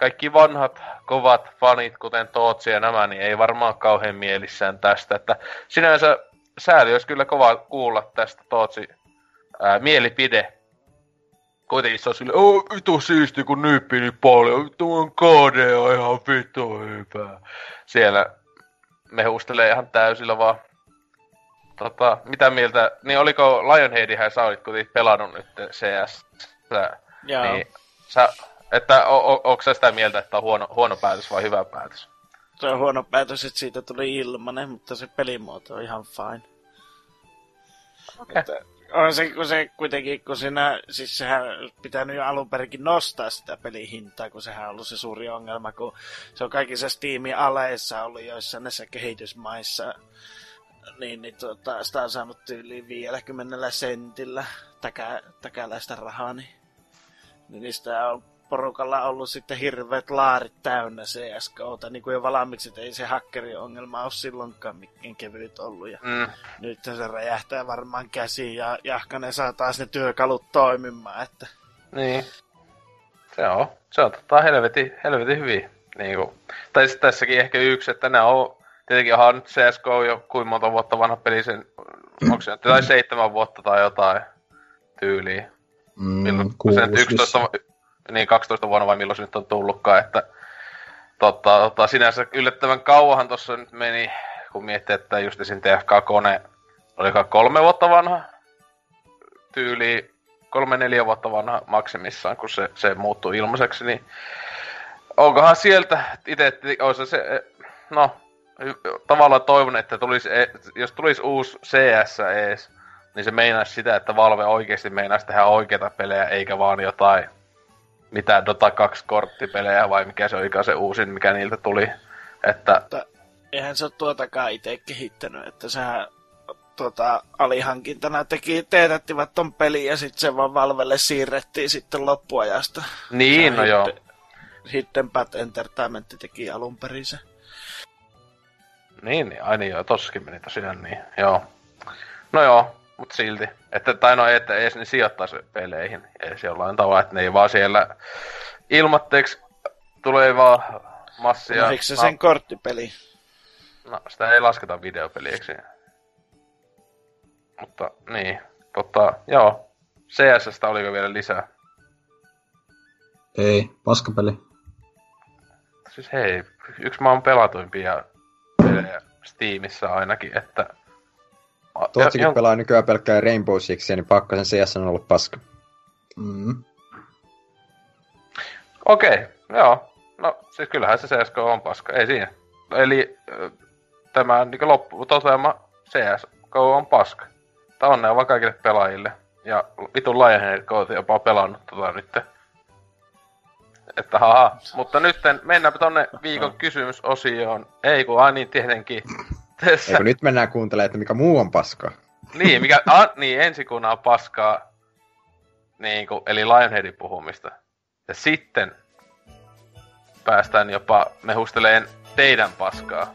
kaikki vanhat kovat fanit, kuten Tootsi ja nämä, niin ei varmaan kauhean mielissään tästä. Että sinänsä sääli olisi kyllä kova kuulla tästä Tootsi ää, mielipide. Kuitenkin se on sille, oh, vitu siisti kun nyyppi niin paljon, tuon KD on ihan vitu hyvä. Siellä mehustelee ihan täysillä vaan. Tota, mitä mieltä, niin oliko Lionheadihän sä olit kuitenkin pelannut nyt CS? Joo. Niin, sä, että o, o, onko sä sitä mieltä, että on huono, huono päätös vai hyvä päätös? Se on huono päätös, että siitä tuli ilmanen, mutta se pelimuoto on ihan fine. Okay. Että on se, kun se kuitenkin, kun siinä, siis sehän pitänyt jo alun perinkin nostaa sitä pelihintaa, kun sehän on ollut se suuri ongelma, kun se on kaikissa Steamin aleissa ollut joissain näissä kehitysmaissa, niin, niin tuota, sitä on saanut yli 50 sentillä täkä, täkäläistä rahaa, niin, niin sitä on porukalla ollut sitten hirveät laarit täynnä CSGOta, niin kuin jo valmiiksi, että ei se hakkeriongelma ole silloinkaan mikään kevyt ollut. Ja Mm. nyt se räjähtää varmaan käsiin ja Jahkanen saa taas ne työkalut toimimaan, että Niin. Se on. Se on tota helvetin, helvetin hyvin. Niinku. Tai sitten tässäkin ehkä yksi, että nämä on... Tietenkin onhan nyt CSGO jo kuinka monta vuotta vanha peli sen... Onko se nyt tai seitsemän vuotta tai jotain tyyliä. Mm, Milloin, kuusi se nyt 11, vissiin. vu- niin 12 vuonna vai milloin se nyt on tullutkaan, että tota, tota, sinänsä yllättävän kauahan tuossa nyt meni, kun miettii, että just esim. TF2 oliko kolme vuotta vanha tyyli, kolme neljä vuotta vanha maksimissaan, kun se, se muuttui ilmaiseksi, niin onkohan sieltä itse, olisi se, no, tavallaan toivon, että tulisi, e- jos tulisi uusi CS ees, niin se meinaisi sitä, että Valve oikeasti meinaisi tehdä oikeita pelejä, eikä vaan jotain, mitä Dota 2 korttipelejä vai mikä se olikaan se uusin, mikä niiltä tuli. Että eihän se ole tuotakaan itse kehittänyt, että sehän tuota, alihankintana teki, teetättivät ton pelin ja sitten se vaan Valvelle siirrettiin sitten loppuajasta. niin, no joo. Hidden Path Entertainment teki alun perin se. Niin, niin, ai niin joo, tossakin meni tosiaan niin, joo. No joo, mut silti. Että, tai no, että edes ne sijoittaisi peleihin, edes jollain tavalla, että ne ei vaan siellä ilmatteeksi tulee vaan massia. No, eikö se sen korttipeli? No, sitä ei lasketa videopeliksi. Mutta niin, tota, joo. CSstä oliko vielä lisää? Ei, paskapeli. Siis hei, yksi maan pelatuimpia pelejä Steamissa ainakin, että... Tootsikin jon- pelaa nykyään pelkkää Rainbow Sixia, niin pakko sen CS on ollut paska. Mm. Okei, joo. No, siis kyllähän se CSGO on paska, ei siinä. Eli tämä niin loppu toteama CSGO on paska. Tämä onnea vaan kaikille pelaajille. Ja vitun Lionhead Code jopa pelannut tota nyt. Että haha. Mutta nyt mennäänpä tonne viikon kysymysosioon. Ei kun, ai niin tietenkin. Tässä, Eikö nyt mennään kuuntelemaan, että mikä muu on paskaa? niin, mikä, a, niin ensi kun on paskaa. Niin kuin, eli Lionheadin puhumista. Ja sitten päästään jopa mehusteleen teidän paskaa.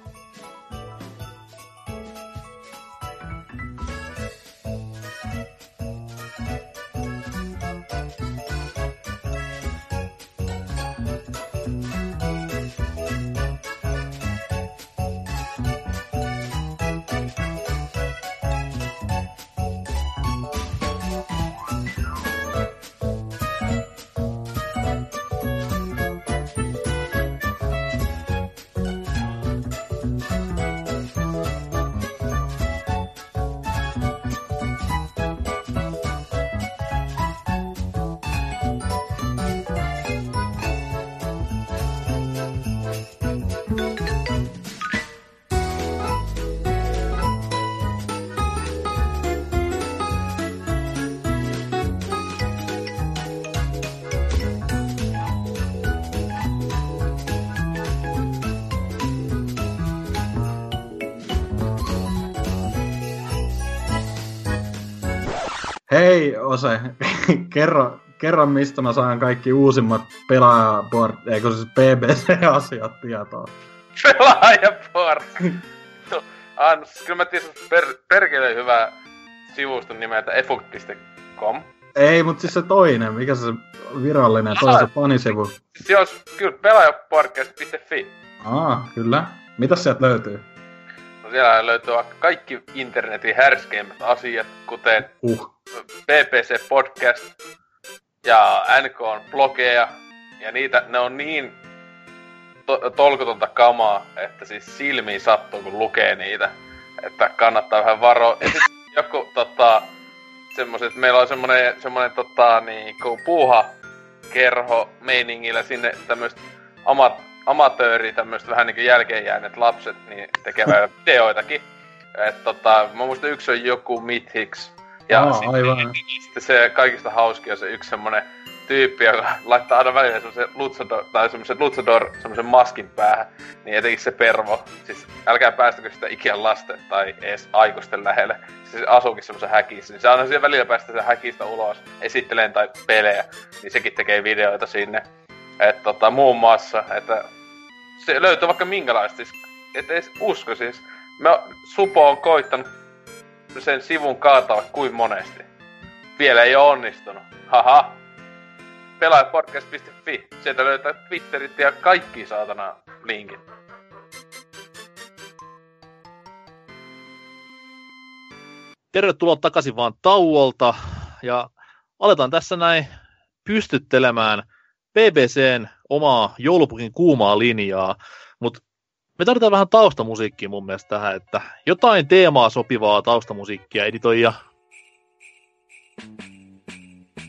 Ose, kerro, kerro mistä mä saan kaikki uusimmat pelaajaport, eikö siis BBC-asiat tietoa. Pelaajaport! Ans, kyllä mä tiedän per, perkele hyvä sivuston nimeltä efuk.com. Ei, mutta siis se toinen, mikä se virallinen, toinen se fanisivu. Se on kyllä pelaajapodcast.fi. Aa, kyllä. Mitä sieltä löytyy? No siellä löytyy kaikki internetin härskeimmät asiat, kuten Uh. BBC Podcast ja NK on blogeja. Ja niitä, ne on niin to- tolkutonta kamaa, että siis silmiin sattuu, kun lukee niitä. Että kannattaa vähän varoa. Ja sitten joku tota, semmoset, meillä on semmonen, semmonen tota, niinku puuha kerho meiningillä sinne tämmöistä amat, amatööri, tämmöistä vähän niinku jälkeen jääneet lapset, niin tekevät videoitakin. Et tota, mä muistan yksi on joku Mythics. Ja Aa, sitten, aivan. sitten se kaikista hauskin on se yksi semmonen tyyppi, joka laittaa aina välillä semmosen lutsodor, tai semmosen lutsodor, semmosen maskin päähän. Niin etenkin se pervo. Siis älkää päästäkö sitä ikään lasten tai edes aikuisten lähelle. Siis se asuukin semmosen häkissä. Niin se aina siellä välillä päästä sen häkistä ulos esitteleen tai pelejä. Niin sekin tekee videoita sinne. Että tota, muun muassa, että se löytyy vaikka minkälaista. Siis, et edes usko siis. Me, Supo on koittanut sen sivun kaataa kuin monesti. Vielä ei ole onnistunut. Haha. Pelaajapodcast.fi. Sieltä löytää Twitterit ja kaikki saatana linkit. Tervetuloa takaisin vaan tauolta ja aletaan tässä näin pystyttelemään BBCn omaa joulupukin kuumaa linjaa, mutta me tarvitaan vähän taustamusiikkia mun mielestä tähän, että jotain teemaa sopivaa taustamusiikkia editoija.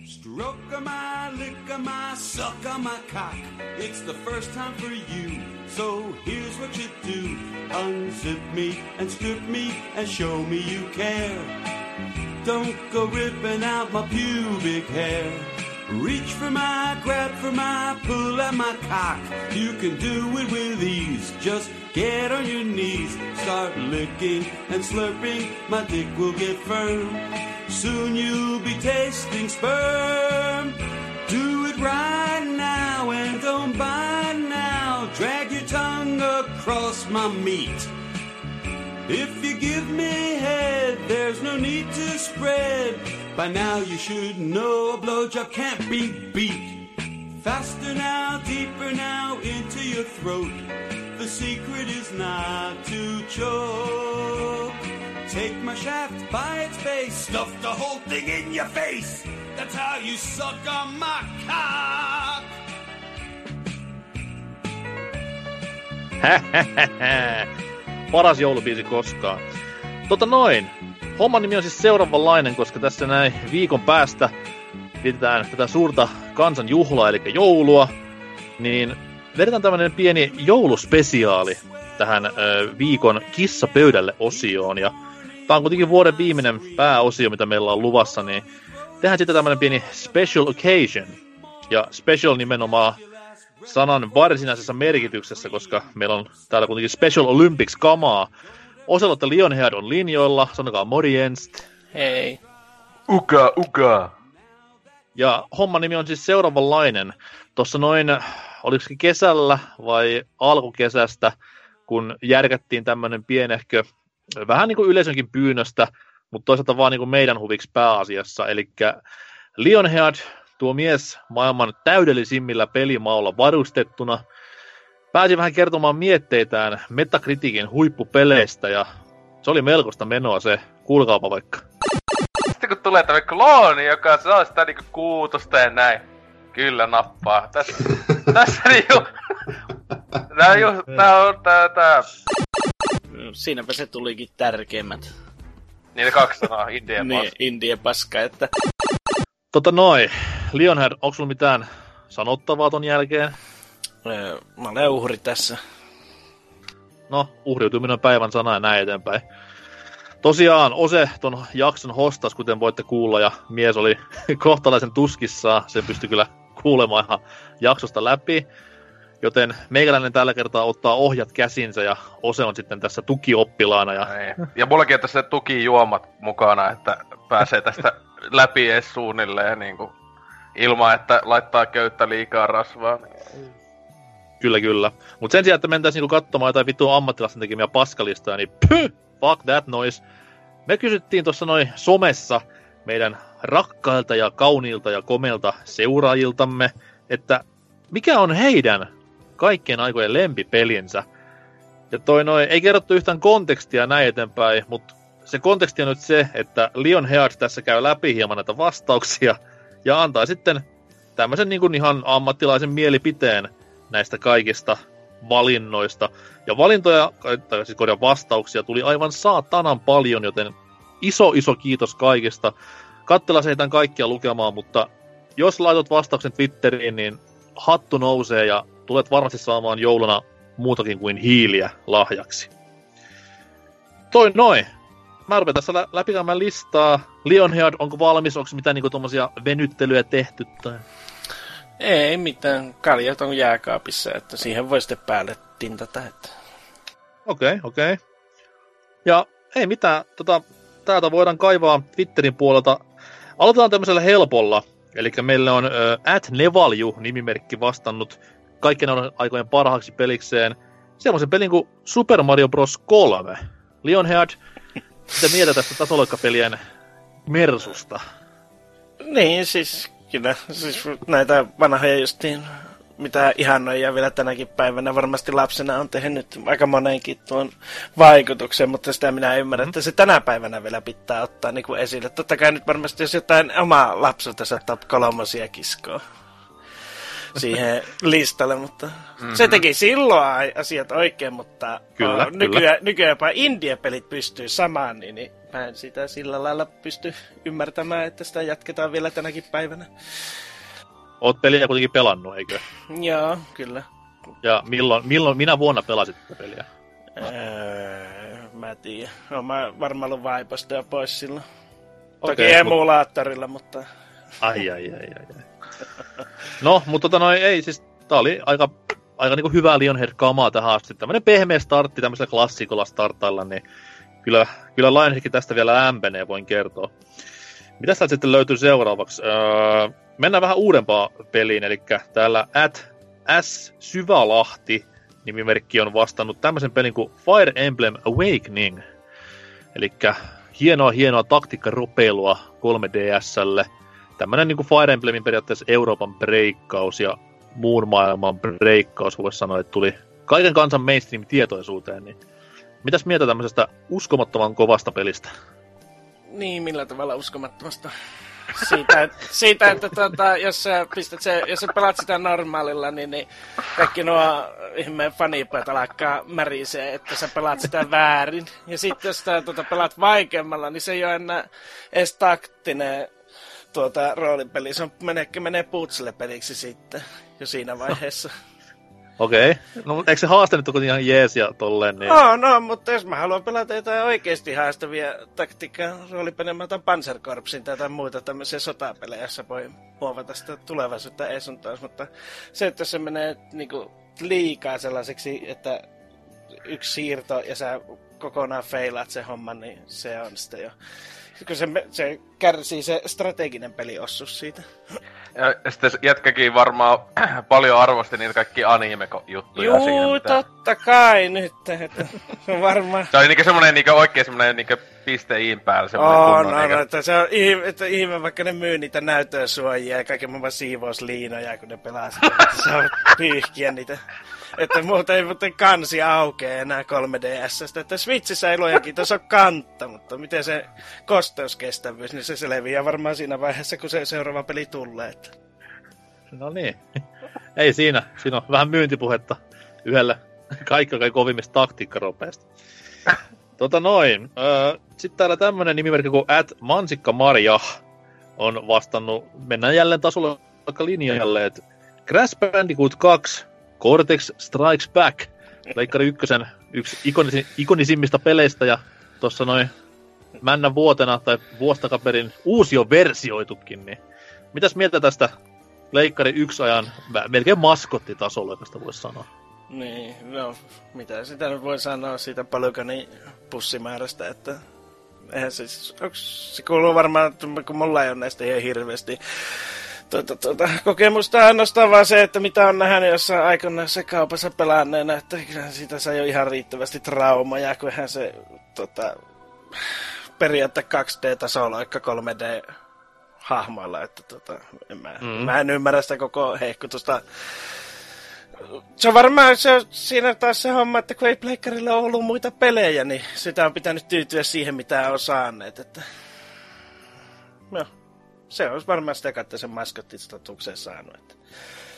Stroke my, lick my, suck my cock. It's the first time for you. So here's what you do. Unzip me and strip me and show me you care. Don't go ripping out my pubic hair. Reach for my, grab for my, pull at my cock. You can do it with ease. Just get on your knees. Start licking and slurping. My dick will get firm. Soon you'll be tasting sperm. Do it right now and don't bite now. Drag your tongue across my meat. If you give me head, there's no need to spread. By now you should know a blowjob can't be beat. Faster now, deeper now into your throat. The secret is not to choke. Take my shaft by its base, stuff the whole thing in your face. That's how you suck on my cock. Paras joulubiisi koskaan. Tota noin. Homman nimi on siis seuraavanlainen, koska tässä näin viikon päästä vietetään tätä suurta kansanjuhlaa, eli joulua. Niin vedetään tämmönen pieni jouluspesiaali tähän ö, viikon kissapöydälle osioon. Ja tää on kuitenkin vuoden viimeinen pääosio, mitä meillä on luvassa, niin tehdään sitten tämmönen pieni special occasion. Ja special nimenomaan sanan varsinaisessa merkityksessä, koska meillä on täällä kuitenkin Special Olympics kamaa. Oselotte Lionhead on linjoilla, sanokaa morjens. Hei. Uka, uka. Ja homman nimi on siis seuraavanlainen. Tuossa noin, oliko kesällä vai alkukesästä, kun järkättiin tämmöinen pienehkö, vähän niin kuin yleisönkin pyynnöstä, mutta toisaalta vaan niin kuin meidän huviksi pääasiassa. Eli Lionhead, tuo mies maailman täydellisimmillä pelimaulla varustettuna, pääsi vähän kertomaan mietteitään Metakritikin huippupeleistä ja se oli melkoista menoa se. Kuulkaapa vaikka. Sitten kun tulee tämä klooni, joka saa sitä niinku kuutosta ja näin. Kyllä nappaa. Tässä, tässä niinku... Nää, ju, nää on tää, tää... Siinäpä se tulikin tärkeimmät. Niin ne kaksi sanaa, India Niin, Indien paska, että Tota noin, Lionhead, onko sulla mitään sanottavaa ton jälkeen? Mä olen uhri tässä. No, uhriutuminen on päivän sana ja näin eteenpäin. Tosiaan Ose ton jakson hostas, kuten voitte kuulla, ja mies oli kohtalaisen tuskissaan. Sen pystyi kyllä kuulemaan ihan jaksosta läpi. Joten meikäläinen tällä kertaa ottaa ohjat käsinsä ja Ose on sitten tässä tukioppilaana. Ja... Niin. Ja mullakin on tässä tukijuomat mukana, että pääsee tästä läpi edes suunnilleen niinku, ilman, että laittaa köyttä liikaa rasvaa. Kyllä, kyllä. Mutta sen sijaan, että mentäisiin niinku katsomaan jotain vittu ammattilaisten tekemiä paskalistaa, niin py, fuck that noise. Me kysyttiin tuossa noin somessa meidän rakkailta ja kauniilta ja komeilta seuraajiltamme, että mikä on heidän kaikkien aikojen lempipelinsä. Ja toi noin, ei kerrottu yhtään kontekstia näin eteenpäin, mutta se konteksti on nyt se, että Leon Heard tässä käy läpi hieman näitä vastauksia ja antaa sitten tämmöisen niin kuin ihan ammattilaisen mielipiteen näistä kaikista valinnoista. Ja valintoja, tai siis korjaan vastauksia, tuli aivan saatanan paljon, joten iso iso kiitos kaikista. Kattella se heitän kaikkia lukemaan, mutta jos laitat vastauksen Twitteriin, niin hattu nousee ja tulet varmasti saamaan jouluna muutakin kuin hiiliä lahjaksi. Toi noin. Mä rupean tässä lä- läpikäymään listaa. Lionhead, onko valmis? Onko mitään niinku tommosia venyttelyjä tehty? Tai... Ei mitään, kaljat on jääkaapissa, että siihen voi sitten päälle tintata. Että... Okei, okay, okei. Okay. Ja ei mitään, tota, täältä voidaan kaivaa Twitterin puolelta. Aloitetaan tämmöisellä helpolla. Eli meille on at Nevalju nimimerkki vastannut kaikkien aikojen parhaaksi pelikseen semmoisen pelin kuin Super Mario Bros. 3. Lionhead, mitä mieltä tästä tasoloikkapelien mersusta? Niin, siis kyllä. Siis näitä vanhoja justiin, mitä ihannoja vielä tänäkin päivänä varmasti lapsena on tehnyt aika monenkin tuon vaikutuksen, mutta sitä minä ymmärrän, mm-hmm. että se tänä päivänä vielä pitää ottaa niin kuin esille. Totta kai nyt varmasti jos jotain omaa lapselta top kolmosia kiskoa siihen listalle, mutta mm-hmm. se teki silloin asiat oikein, mutta Kyllä, nykyään, nykyään jopa India-pelit pystyy samaan, niin, niin mä en sitä sillä lailla pysty ymmärtämään, että sitä jatketaan vielä tänäkin päivänä. Oot peliä kuitenkin pelannut, eikö? Joo, kyllä. Ja milloin, milloin minä vuonna pelasit tätä peliä? Öö, mä tiedän. Oon mä varmaan ollut vaipasta jo pois silloin. Toki emulaattorilla, mutta... Ai, ai, ai, ai, ai. No, mutta tota noin, ei siis, tää oli aika, aika niinku hyvää Lionhead kamaa tähän asti. Tämmönen pehmeä startti tämmöisellä klassikolla startailla, niin kyllä, kyllä Lionheadkin tästä vielä ämpenee, voin kertoa. Mitä täältä sitten löytyy seuraavaksi? Öö, mennään vähän uudempaan peliin, eli täällä at S. Syvälahti nimimerkki on vastannut tämmöisen pelin kuin Fire Emblem Awakening. Eli hienoa, hienoa taktiikkaropeilua 3DSlle. Tämmönen niin kuin Fire Emblemin periaatteessa Euroopan breikkaus ja muun maailman breikkaus, voisi sanoa, että tuli kaiken kansan mainstream-tietoisuuteen. Niin mitäs mieltä tämmöisestä uskomattoman kovasta pelistä? Niin, millä tavalla uskomattomasta? Siitä, siitä, että tuota, jos, sä pistät se, jos sä pelaat sitä normaalilla, niin, niin kaikki nuo ihmeen fanipojat alkaa märisee, että sä pelaat sitä väärin. Ja sitten jos sä tuota, pelaat vaikeammalla, niin se ei ole enää edes taktinen tuota, roolipeli. Se on, menee, menee puutselle peliksi sitten jo siinä vaiheessa. Okei. Okay. No, eikö se haaste nyt ihan jees ja tolleen? Niin... No, no, mutta jos mä haluan pelata jotain oikeasti haastavia taktiikkaa, roolipelejä, mä otan Panzerkorpsin tai jotain muita tämmöisiä sotapelejä, jossa voi huovata sitä tulevaisuutta ei sun taas, mutta se, että se menee niinku liikaa sellaiseksi, että yksi siirto ja sä kokonaan feilaat se homma, niin se on sitten jo... Kun se, se kärsii se strateginen peliossus siitä. Ja sitten se jätkäkin varmaan paljon arvosti niitä kaikki anime-juttuja Juu, siinä. mitä- totta kai nyt. Että se on varmaan... Se oli niinku semmonen niinku oikein semmonen niinku piste iin päällä. semmonen On, kunnon on, niinku- että se on ihme, että ihme, vaikka ne myy niitä näytösuojia ja kaiken maailman siivousliinoja, kun ne pelaa sitä, että saa pyyhkiä niitä. Että muuten ei muuten kansi aukee enää 3DSstä. Että Switchissä ei luojakin, tuossa on kantta, mutta miten se kosteuskestävyys, niin se selviää varmaan siinä vaiheessa, kun se seuraava peli tulee. Että. No niin. Ei siinä. Siinä on vähän myyntipuhetta yhdellä kaikkein kovimmista taktiikkaropeista. Tota noin. Sitten täällä tämmönen nimimerkki kuin at Mansikka Marja on vastannut, mennään jälleen tasolla linjalle, että Crash Bandicoot 2, Cortex Strikes Back, Leikkari ykkösen yksi ikonisi, ikonisimmista peleistä ja tuossa noin männän vuotena tai vuostakaperin uusi on versioitukin, niin mitäs mieltä tästä Leikkari yksi ajan melkein maskottitasolla, jos sitä voisi sanoa. Niin, no, mitä sitä nyt voi sanoa siitä palukani pussimäärästä, että eihän se, onks, se kuuluu varmaan, kun mulla ei ole näistä ihan hirveästi tuota, tuota, kokemusta ainoastaan vaan se, että mitä on nähnyt jossain aikoinaan kaupassa pelanneena, että kyllä siitä sai jo ihan riittävästi traumaa, kun eihän se tota, periaatteessa 2D-tasolla, vaikka 3D hahmoilla, että tota, en mä, Mm. mä en ymmärrä sitä koko hehkutusta se on varmaan se, siinä taas se homma, että kun ei pleikkarilla ole ollut muita pelejä, niin sitä on pitänyt tyytyä siihen, mitä on saaneet. Että... No, se olisi varmaan sitä kautta sen maskottistatuksen saanut. Että...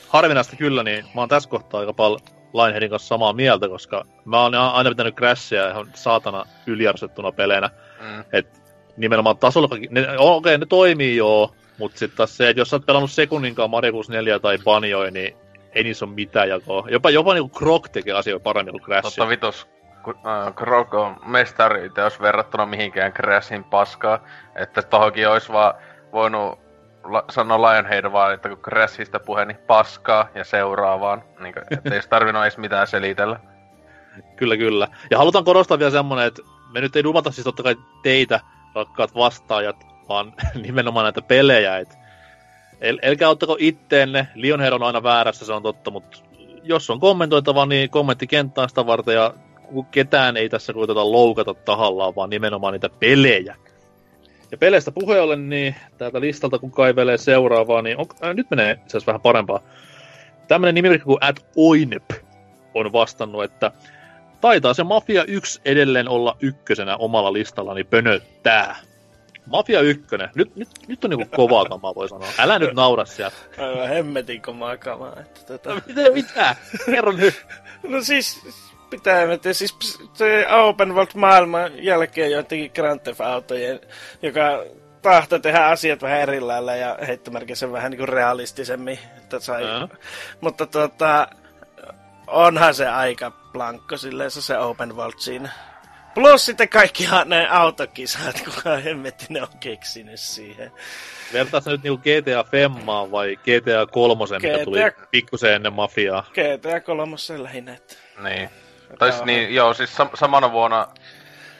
Harvinaista kyllä, niin mä oon tässä kohtaa aika paljon Lineheadin kanssa samaa mieltä, koska mä oon aina pitänyt Crashia ihan saatana yliarvostettuna peleinä. Mm. Et nimenomaan tasolla, ne, okei, okay, ne toimii joo, mutta sitten taas se, että jos sä oot pelannut sekunninkaan Mario 64 tai Banjoi, niin ei niissä ole mitään jakoa. Jopa, jopa niinku Croc tekee asioita paremmin kuin Crash. Totta vitos, äh, Krog on mestari jos verrattuna mihinkään Crashin paskaa. Että tohonkin olisi vaan voinut la- sanoa Lionhead vaan, että kun Crashista puhe, niin paskaa ja seuraavaan. Niin kuin, tarvinnut edes mitään selitellä. Kyllä, kyllä. Ja halutaan korostaa vielä semmonen, että me nyt ei dumata siis totta kai teitä, rakkaat vastaajat, vaan nimenomaan näitä pelejä. Et el, älkää ottako itteenne, Lionhead on aina väärässä, se on totta, mutta jos on kommentoitava, niin kommenttikenttä sitä varten, ja ketään ei tässä koiteta loukata tahallaan, vaan nimenomaan niitä pelejä. Ja peleistä puheen ollen, niin täältä listalta kun kaivelee seuraavaa, niin on, äh, nyt menee itse asiassa vähän parempaa. Tämmönen nimimerkki kuin at Oinep on vastannut, että taitaa se Mafia 1 edelleen olla ykkösenä omalla listallani pönöttää. Mafia 1, nyt, nyt, nyt on niinku kovaa kamaa voi sanoa. Älä nyt naura sieltä. Aivan hemmetin komaa kamaa. Että, tota... No, mitä, mitä? Kerro nyt. No siis, pitää mennä. Siis se Open World-maailman jälkeen jotenkin Grand Theft Autojen, joka tahto tehdä asiat vähän eri lailla ja heittomerkissä vähän niin kuin realistisemmin. Että sai. Ää. Mutta tota, onhan se aika blankko silleen se, se Open World siinä. Plus sitten kaikki ne autokisat, kuka hemmetti ne on keksinyt siihen. Vertaat sä nyt niinku GTA Femmaa vai GTA 3, mikä GTA tuli pikkusen ennen Mafiaa? GTA 3 lähinnä. Että. Niin. Tai siis niin, joo, siis sam- samana vuonna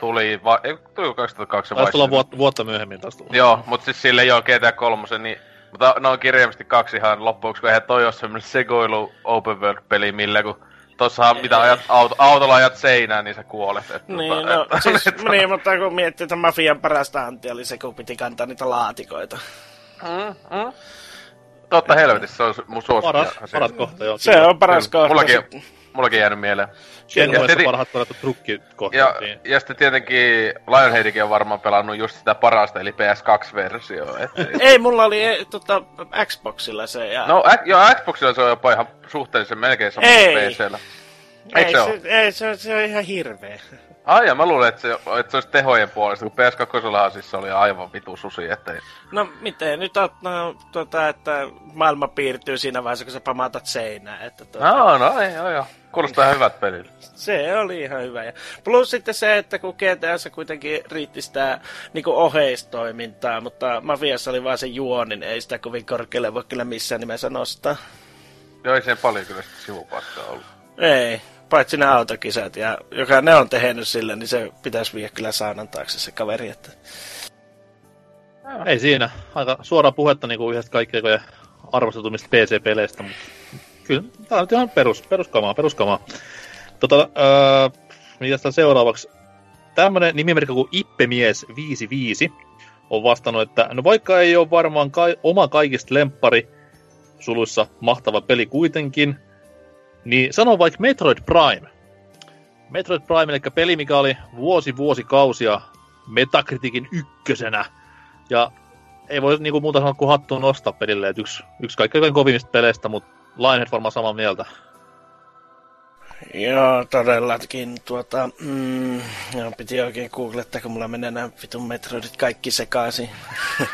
tuli, va- ei, tuli 2002 vai Taisi tulla siis- vuotta, vuotta myöhemmin taas tulla. Joo, mutta siis sille joo GTA 3, niin... Mutta ne on kirjaimisesti kaksi ihan loppuksi, kun eihän toi ole semmoinen sekoilu open world-peli, millä kun... Tossahan mitä ajat, auto, autolla ajat seinään, niin sä kuolet. Et, Niin, tota, no, et- siis, et- niin, mutta kun miettii, että mafian parasta antia oli se, kun piti kantaa niitä laatikoita. Mm, mm. Totta helvetissä, se on mun suosikki. Paras, paras kohta, joo. Se on paras kohta. Mullakin, mullakin jäänyt mieleen. Ja on parhaat todettu trukkikohta. Ja, niin. ja sitten tietenkin Lionheadikin on varmaan pelannut just sitä parasta, eli PS2-versioa. Et, Ei, mulla oli e, tota, Xboxilla se. Ja... no, ä, joo, Xboxilla se on jopa ihan suhteellisen melkein sama kuin PCllä. Ei, se se, ei, se, on- se on ihan hirveä. Ai ja mä luulen, että se, että se olisi tehojen puolesta, kun PS2 siis oli aivan vitu susi, ettei... No miten, nyt on, no, tota, että maailma piirtyy siinä vaiheessa, kun sä pamautat seinää. Että, tota, No, no, ei, joo, joo. Kuulostaa ihan hyvät pelit. Se oli ihan hyvä. Ja plus sitten se, että kun GTAssa kuitenkin riitti sitä niin oheistoimintaa, mutta Mafiassa oli vaan se juoni, niin ei sitä kovin korkealle voi kyllä missään nimessä nostaa. Joo, ei siihen paljon kyllä sitä sivupaskaa ollut. Ei. Paitsi ne autokisat, ja joka ne on tehnyt sille, niin se pitäisi viedä kyllä saunan taakse se kaveri. Että... Ei siinä. Aika suoraa puhetta kuin yhdestä kaikkein arvostetumista PC-peleistä, mutta kyllä tämä on ihan perus, peruskamaa, peruskamaa. Tota, öö, mitä seuraavaksi? Tämmönen nimimerkki kuin Ippemies55 on vastannut, että no vaikka ei ole varmaan ka- oma kaikista lemppari, suluissa mahtava peli kuitenkin, niin sano vaikka Metroid Prime. Metroid Prime, eli peli, mikä oli vuosi vuosikausia Metacriticin ykkösenä. Ja ei voi niinku muuta sanoa kuin hattuun nostaa pelille, että yksi, yksi kaikkein kovimmista peleistä, mutta Lionhead varmaan samaa mieltä. Joo, todellakin. Tuota, mm, joo, piti oikein googlettaa, kun mulla menee nämä vitun Metroidit kaikki sekaisin.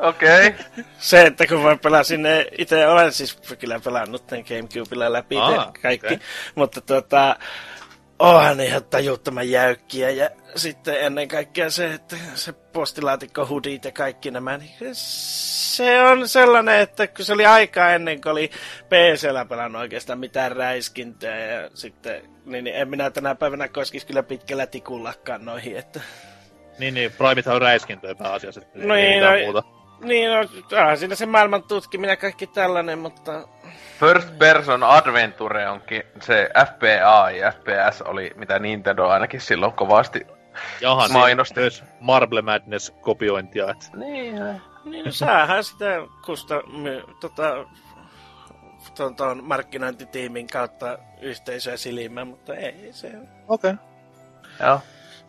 Okei. Okay. Se, että kun mä pelasin ne, itse olen siis kyllä pelannut tämän Gamecubella läpi Aa, kaikki, okei. mutta tuota, onhan ne ihan tajuttoman jäykkiä ja sitten ennen kaikkea se, että se postilaatikko hudit ja kaikki nämä, niin se on sellainen, että kun se oli aikaa ennen kuin oli PCllä pelannut oikeastaan mitään räiskintää ja sitten, niin, niin en minä tänä päivänä koskisi kyllä pitkällä tikullakaan noihin, että Niin, niin, Primeithan on räiskintöjä pääasiassa. että No ei niin, no- muuta. Niin on, onhan siinä se maailman tutkiminen ja kaikki tällainen, mutta First Person Adventure onkin se FPA ja FPS oli, mitä Nintendo ainakin silloin kovasti Jahan, mainosti. myös Marble Madness-kopiointia. Et. Niin, Niin, no sähän sitä kusta, my, tota, ton, ton markkinointitiimin kautta yhteisöä silimään, mutta ei se... Okei. Okay. joo.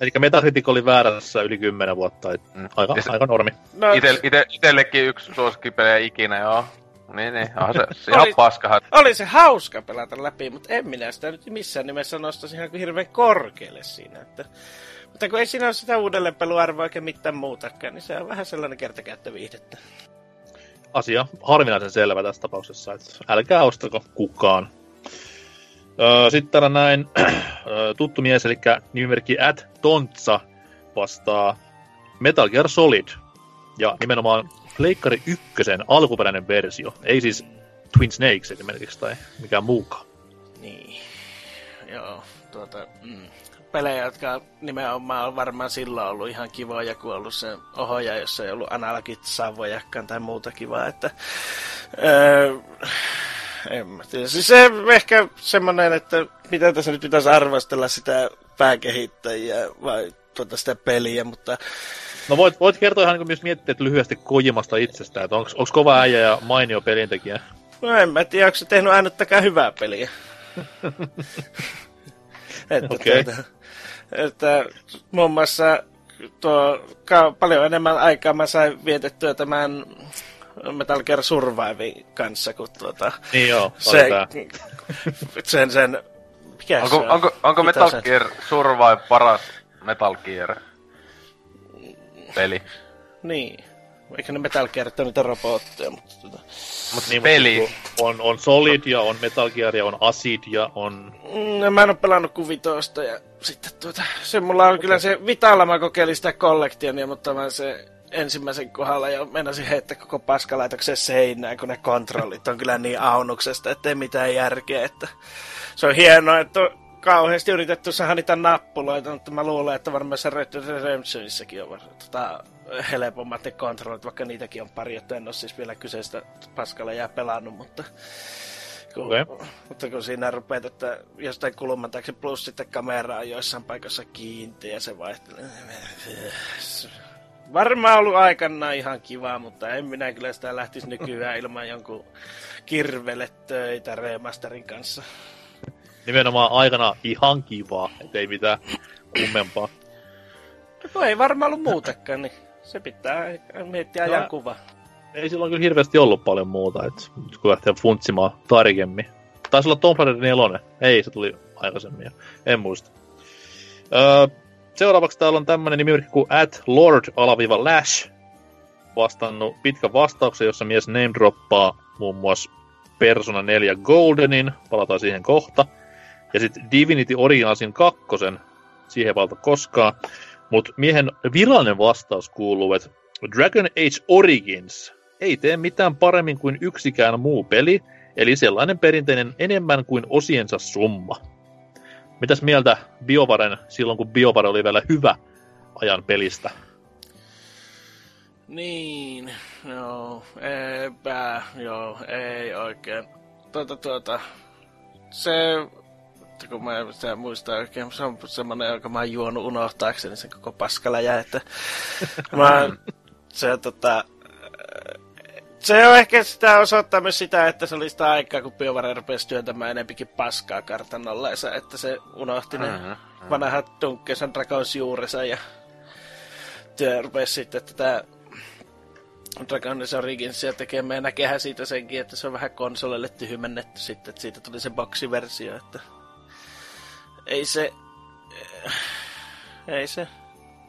Eli Metacritic oli väärässä yli 10 vuotta, et Mm. aika, se- aika normi. No, Ite, ite, itellekin yksi suosikkipelejä ikinä, joo. Niin, niin, onhan se, se ihan Oli- paskahan. oli se hauska pelata läpi, mutta en minä sitä nyt missään nimessä nostaisi ihan hirveän korkealle siinä. Että, mutta kun ei siinä ole sitä uudelleenpeluarvoa eikä mitään muutakaan, niin se on vähän sellainen kertakäyttöviihdettä. Asia harvinaisen selvä tässä tapauksessa, että älkää ostako kukaan. Sitten täällä näin tuttu mies, eli nimimerkki At Tontsa vastaa Metal Gear Solid. Ja nimenomaan Pleikkari ykkösen alkuperäinen versio. Ei siis Twin Snakes esimerkiksi tai mikään muukaan. Niin, joo, tuota, mm. pelejä, jotka nimenomaan on varmaan silloin ollut ihan kivoja, kun ollut se ohoja, jossa ei ollut analogit savojakkaan tai muuta kivaa, että öö, en mä tiedä. Siis se ehkä semmoinen, että mitä tässä nyt pitäisi arvostella sitä pääkehittäjiä vai tuota sitä peliä, mutta No voit, voit kertoa ihan, niin kuin, jos miettii että lyhyesti Kojimasta itsestään, että onko kova äijä ja mainio pelintekijä? no en mä tiedä, onko se tehnyt ainuttakaan hyvää peliä. että, Okei. tuota, että muun muassa tuo, ka, paljon enemmän aikaa mä sain vietettyä tämän Metal Gear Survivin kanssa, kun tuota, Niin joo, se, sen, sen, mikä Onko, se on? onko, onko Metal Gear Survive paras Metal Gear peli? Niin. Eikä ne Metal Gear ole niitä robotteja, mutta tuota. Mut Niin, peli. mutta On, on Solid ja on Metal Gear ja on Acid ja on... Mm, mä en oo pelannut kuin vitosta ja sitten tuota, se mulla on kyllä se Vitalla mä kokeilin sitä kollektionia, mutta mä se ensimmäisen kohdalla jo meinasin heittää koko paskalaitoksen seinään, kun ne kontrollit on kyllä niin aunuksesta, ettei mitään järkeä, että se on hienoa, että on kauheasti yritetty saada niitä nappuloita, mutta mä luulen, että varmaan se Red Dead Redemptionissakin on tota, helpommat ne kontrollit, vaikka niitäkin on pari, että en ole siis vielä kyseistä paskalla jää pelannut, mutta kun, Okei. mutta kun siinä rupeat, että jostain kulman taakse plus sitten kamera on joissain paikassa kiinteä ja se vaihtelee. Varmaan ollut aikanaan ihan kiva, mutta en minä kyllä sitä lähtisi nykyään ilman jonkun kirvele töitä remasterin kanssa. Nimenomaan aikana ihan kivaa, ettei mitään kummempaa. No ei varmaan ollut muutakaan, niin se pitää miettiä No, ajan kuva. Ei silloin kyllä hirveästi ollut paljon muuta, nyt kun lähtee funtsimaan tarkemmin. Taisi olla Tomb Raider 4. Ei, se tuli aikaisemmin. En muista. Öö, seuraavaksi täällä on tämmönen nimimerkki kuin at lord-lash vastannut pitkän vastauksen, jossa mies name droppaa muun muassa Persona 4 Goldenin, palataan siihen kohta. Ja sitten Divinity Originalsin kakkosen, siihen valta koskaan. Mutta miehen virallinen vastaus kuuluu, että Dragon Age Origins ei tee mitään paremmin kuin yksikään muu peli, Eli sellainen perinteinen enemmän kuin osiensa summa. Mitäs mieltä Biovaren silloin, kun Biovare oli vielä hyvä ajan pelistä? Niin, joo, eipä, joo, ei oikein. Tuota, tuota, se, kun mä en sitä muista oikein, se on semmonen, joka mä oon juonut unohtaakseni sen koko paskaläjä, että mä, se tota, se on ehkä sitä osoittaa myös sitä, että se oli sitä aikaa, kun BioWare rupesi työntämään enempikin paskaa kartanolleensa, että se unohti ne Mhm, vanhat Dunkesan Dragons juurensa ja työ rupesi sitten tätä Dragonis Originsia tekemään ja näkehän siitä senkin, että se on vähän konsolille tyhmennetty sitten, että siitä tuli se boksiversio, että ei se... Ei se...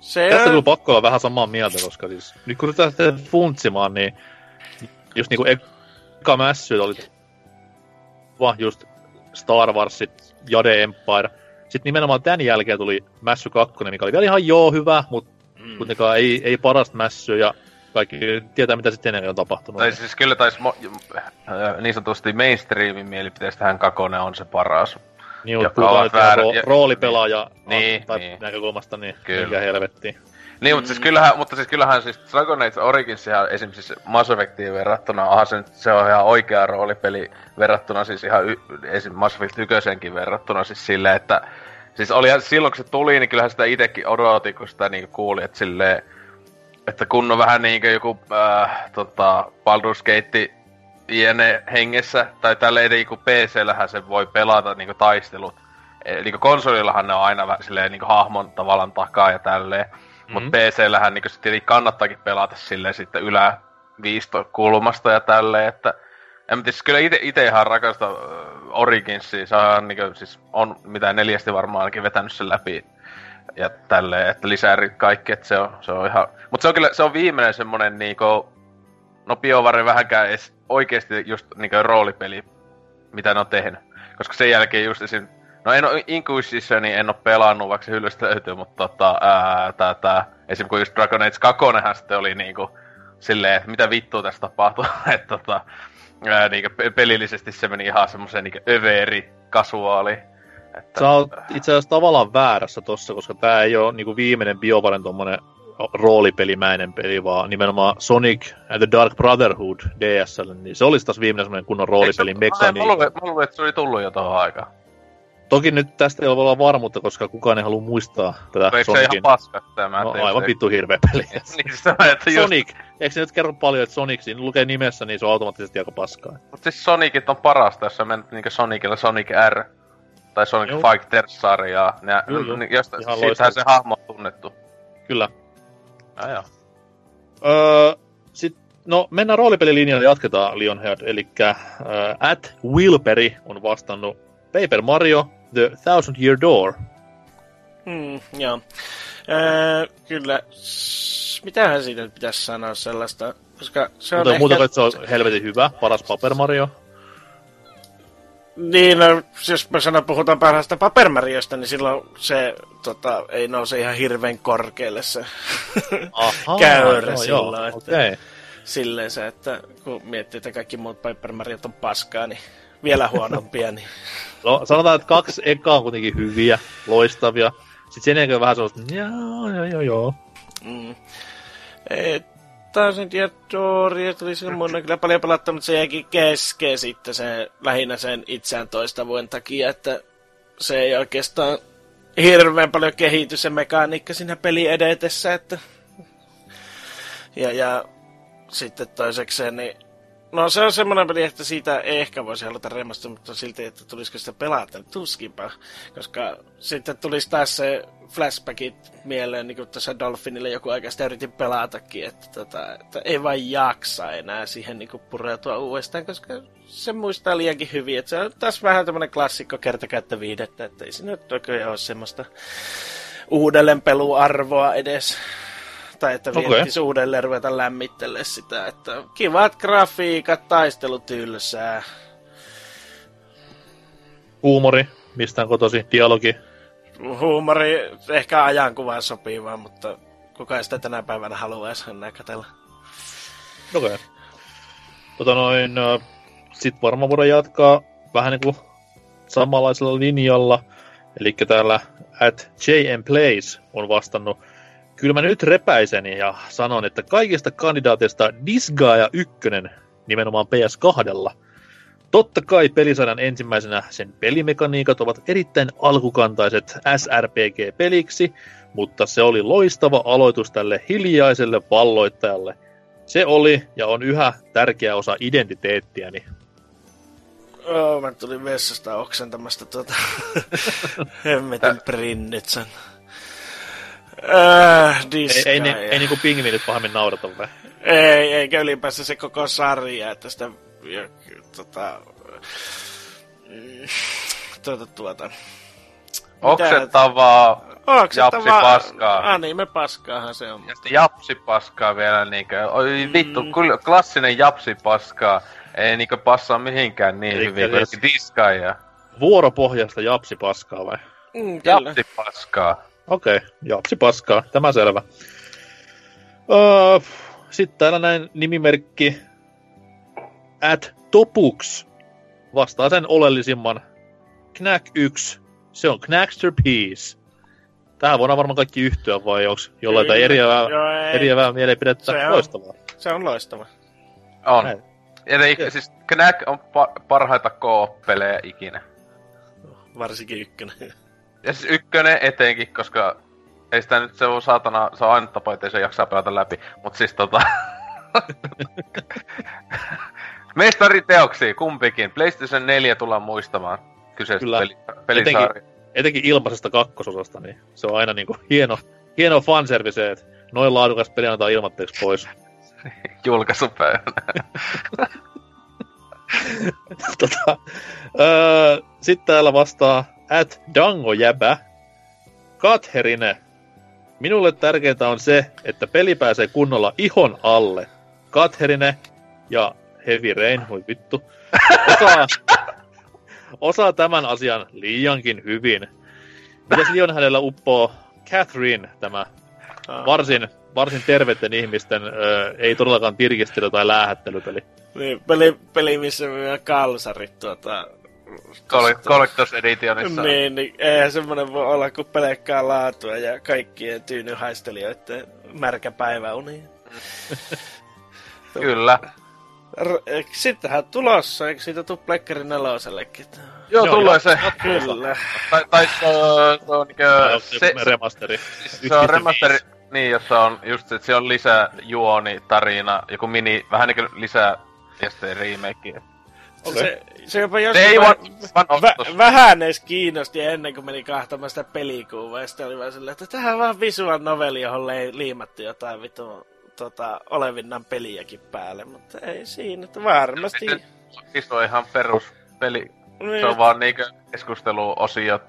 Se Tästä on- kyllä pakko olla vähän samaa mieltä, koska siis, nyt kun tätä lähtee funtsimaan, niin just niinku eka mässy oli vaan just Star Warsit, Jade Empire. Sitten nimenomaan tämän jälkeen tuli Mässy 2, mikä oli vielä ihan joo hyvä, mutta mm. kuitenkaan ei, ei parasta mässyä ja kaikki tietää, mitä sitten ennen on tapahtunut. Tai siis kyllä taisi mo- äh, niin sanotusti mainstreamin mielipiteestähän Kakone on se paras. niin, nyt ihan väärä- ja- roolipelaaja Niin, tai niin. näkökulmasta, niin Kyllä. mikä helvettiin. Niin, mutta siis kyllähän, mutta siis kyllähän siis Dragon Age Origins ihan esimerkiksi siis Mass Effectiin verrattuna, aha se, se on ihan oikea roolipeli verrattuna siis ihan y, esim. Mass Effect 1 verrattuna siis silleen, että siis oli silloin kun se tuli, niin kyllähän sitä itekin odotti, kun sitä niinku kuuli, että silleen, että kun on vähän niinkö joku äh, tota, Baldur's Gate jne hengessä, tai tälleen niinku PC-lähän se voi pelata niinku taistelut. Eli niinku konsolillahan ne on aina vähän silleen niinku hahmon tavallaan takaa ja tälleen. Mutta PC-lähän niinku sit tietenkin kannattaakin pelata silleen sitten ylä kulmasta ja tälleen, että en mä tiedä, siis kyllä ite, ite ihan rakasta äh, Originsia, se on niinku, siis on mitä neljästi varmaan ainakin vetänyt sen läpi ja tälleen, että lisäärit kaikki, että se on, se on ihan... Mutta se on kyllä, se on viimeinen semmonen niinku, no BioWare vähänkään edes oikeesti just niinku roolipeli, mitä ne on tehnyt. Koska sen jälkeen just esim... No en oo Inquisitionia en oo pelannut, vaikka se hyllystä löytyy, mutta tota, ää, tää, tää, esim. kun just Dragon Age 2 sitten oli niinku silleen, että mitä vittua tässä tapahtuu, että tota, ää, niinku pe- pelillisesti se meni ihan semmosen niinku överi, kasuaali. Että, Sä oot itse asiassa tavallaan väärässä tossa, koska tää ei ole niinku viimeinen BioVaren tommonen roolipelimäinen peli, vaan nimenomaan Sonic and the Dark Brotherhood DSL, niin se olisi taas viimeinen semmoinen kunnon roolipelin Mä mekaniikka. luulen, mä luulen, että se oli tullut jo tohon aikaan. Toki nyt tästä ei ole olla varmuutta, koska kukaan ei halua muistaa tätä Eikö se ihan Sonicin. paska tämä? No, aivan se- vittu hirveä peli. niin mä että just... Sonic, eikö se nyt kerro paljon, että Sonic siinä lukee nimessä, niin se on automaattisesti aika paskaa. Mut siis Sonicit on parasta, jos sä menet niinkö Sonicilla Sonic R tai Sonic Joo. Fighters-sarjaa. Ja, Joo, joo. niin, josta, Ihan siitähän se hahmo on tunnettu. Kyllä. Ja, joo. Öö, sit, no mennään roolipelilinjalle ja jatketaan Lionhead, eli äh, at Wilperi on vastannut Paper Mario The Thousand Year Door. Mm, joo. Öö, kyllä. Mitähän siitä nyt pitäisi sanoa sellaista? Koska se on Mutta ehkä... muuta että se on helvetin hyvä, paras Paper Mario. Niin, no, jos mä sanon, puhutaan parhaasta papermariosta, niin silloin se tota, ei nouse ihan hirveän korkealle se Aha, käyrä joo, silloin. joo, että, okei. Silleen se, että kun miettii, että kaikki muut Paper Mariot on paskaa, niin vielä huonompia, niin No, sanotaan, että kaksi ekaa on kuitenkin hyviä, loistavia. Sitten sen jälkeen vähän sellaista, joo, joo, joo, joo. Mm. Et, taas en tiedä, Doria tuli semmoinen kyllä paljon pelattu, mutta se jäikin kesken sitten se, lähinnä sen itseään toistavuuden takia, että se ei oikeastaan hirveän paljon kehity se mekaniikka siinä peli edetessä, että ja, ja sitten toisekseen, niin No se on semmoinen peli, että siitä ei ehkä voisi haluta remastua, mutta silti, että tulisiko sitä pelata, tuskinpa. Koska sitten tulisi taas se flashbackit mieleen, niin kuin tässä Dolphinille joku aika sitä yritin pelatakin, että, tota, että ei vaan jaksa enää siihen niin kuin pureutua uudestaan, koska se muistaa liiankin hyvin. Että se on taas vähän tämmöinen klassikko kertakäyttöviihdettä, että ei se nyt oikein ole semmoista uudelleenpeluarvoa edes. Tai että Okei. okay. uudelleen ruveta lämmittelemään sitä. Että kivat grafiikat, taistelu tylsää. Huumori, mistä on kotosi, dialogi. Huumori ehkä ajankuvaan sopivaa, mutta kuka sitä tänä päivänä haluaisi enää katsella. Okei. Okay. Tota noin, sitten varmaan voidaan jatkaa vähän niin kuin samanlaisella linjalla. Eli täällä at JM Plays on vastannut. Kyllä mä nyt repäisen ja sanon, että kaikista kandidaateista Disgaea 1 nimenomaan PS2. Totta kai pelisarjan ensimmäisenä sen pelimekaniikat ovat erittäin alkukantaiset SRPG-peliksi, mutta se oli loistava aloitus tälle hiljaiselle valloittajalle. Se oli ja on yhä tärkeä osa identiteettiäni. Oh, mä tulin vessasta oksentamasta tuota hemmetin prinnitsen. Äh, Ei, ei, ne, ei niinku pingviinit pahemmin naurata vai? ei, eikä ylipäänsä se koko sarja, että sitä ja, tota, tuota, tuota. Oksettavaa Oksettavaa. japsipaskaa. Anime paskaahan se on. Ja sitten japsipaskaa vielä niinkö. Oi vittu, Mm. kyllä klassinen japsipaskaa. Ei niinkö passaa mihinkään niin Elikkä hyvin kuin siis- diskaaja. Vuoropohjasta japsipaskaa vai? Mm, kyllä. Japsipaskaa. Okei, okay, japsi paskaa, tämä selvä. Öö, Sitten täällä näin nimimerkki at Topux vastaa sen oleellisimman. Knack 1, se on Knackster Peace. Tähän voidaan varmaan kaikki yhtyä, vai onko jollain Kyllä. eriävää, Joo, ei. eriävää mielipidettä? Se on. Loistavaa. Se on loistava. On. Näin. Eli Kyllä. siis Knack on pa- parhaita kooppelejä ikinä. Varsinkin ykkönen. Ja siis ykkönen etenkin, koska ei sitä nyt se on saatana, se on aina tapa, ettei se jaksaa pelata läpi. Mut siis tota... Mestariteoksia, kumpikin. PlayStation 4 tullaan muistamaan kyseistä Kyllä. peli, pelisarja. Etenkin ilmaisesta kakkososasta, niin se on aina niinku hieno, hieno fanservice, että noin laadukas peli annetaan ilmatteeksi pois. Julkaisupäivänä. tota, öö, Sitten täällä vastaa at Dango Jäbä. Katherine. Minulle tärkeintä on se, että peli pääsee kunnolla ihon alle. Katherine ja Heavy Rain, voi vittu. Osaa, osaa tämän asian liiankin hyvin. Mitäs liian hänellä uppoo Catherine, tämä varsin, varsin terveiden ihmisten, ö, ei todellakaan tirkistely- tai läähättelypeli. Niin, peli, peli missä myy kalsarit tuota... Col- Collectors Editionissa. Niin, niin eihän semmonen voi olla kuin pelkkää laatua ja kaikkien tyynyhaistelijoiden märkä päiväuni. Kyllä. R- sittenhän tulossa, eikö siitä tuu Plekkari nelosellekin? Joo, Joo, tulee se. Kyllä. Tai, tai se, on- se on niinkö... Se, remasteri. siis se on remasteri, niin, jossa on just se, että se on lisää juoni, tarina, joku mini, vähän niinkö lisää ja sitten remake. Okei. Se, se jopa Se joskus ei vä- vä- vähän edes kiinnosti ennen kuin meni kahtamaan sitä pelikuvaa. Ja sitten oli vaan silleen, että tähän on vaan visual noveli, johon liimattu jotain vittu tota, olevinnan peliäkin päälle. Mutta ei siinä, että varmasti. Siis on ihan perus peli. Niin, Se on vaan niinkö keskusteluosiot.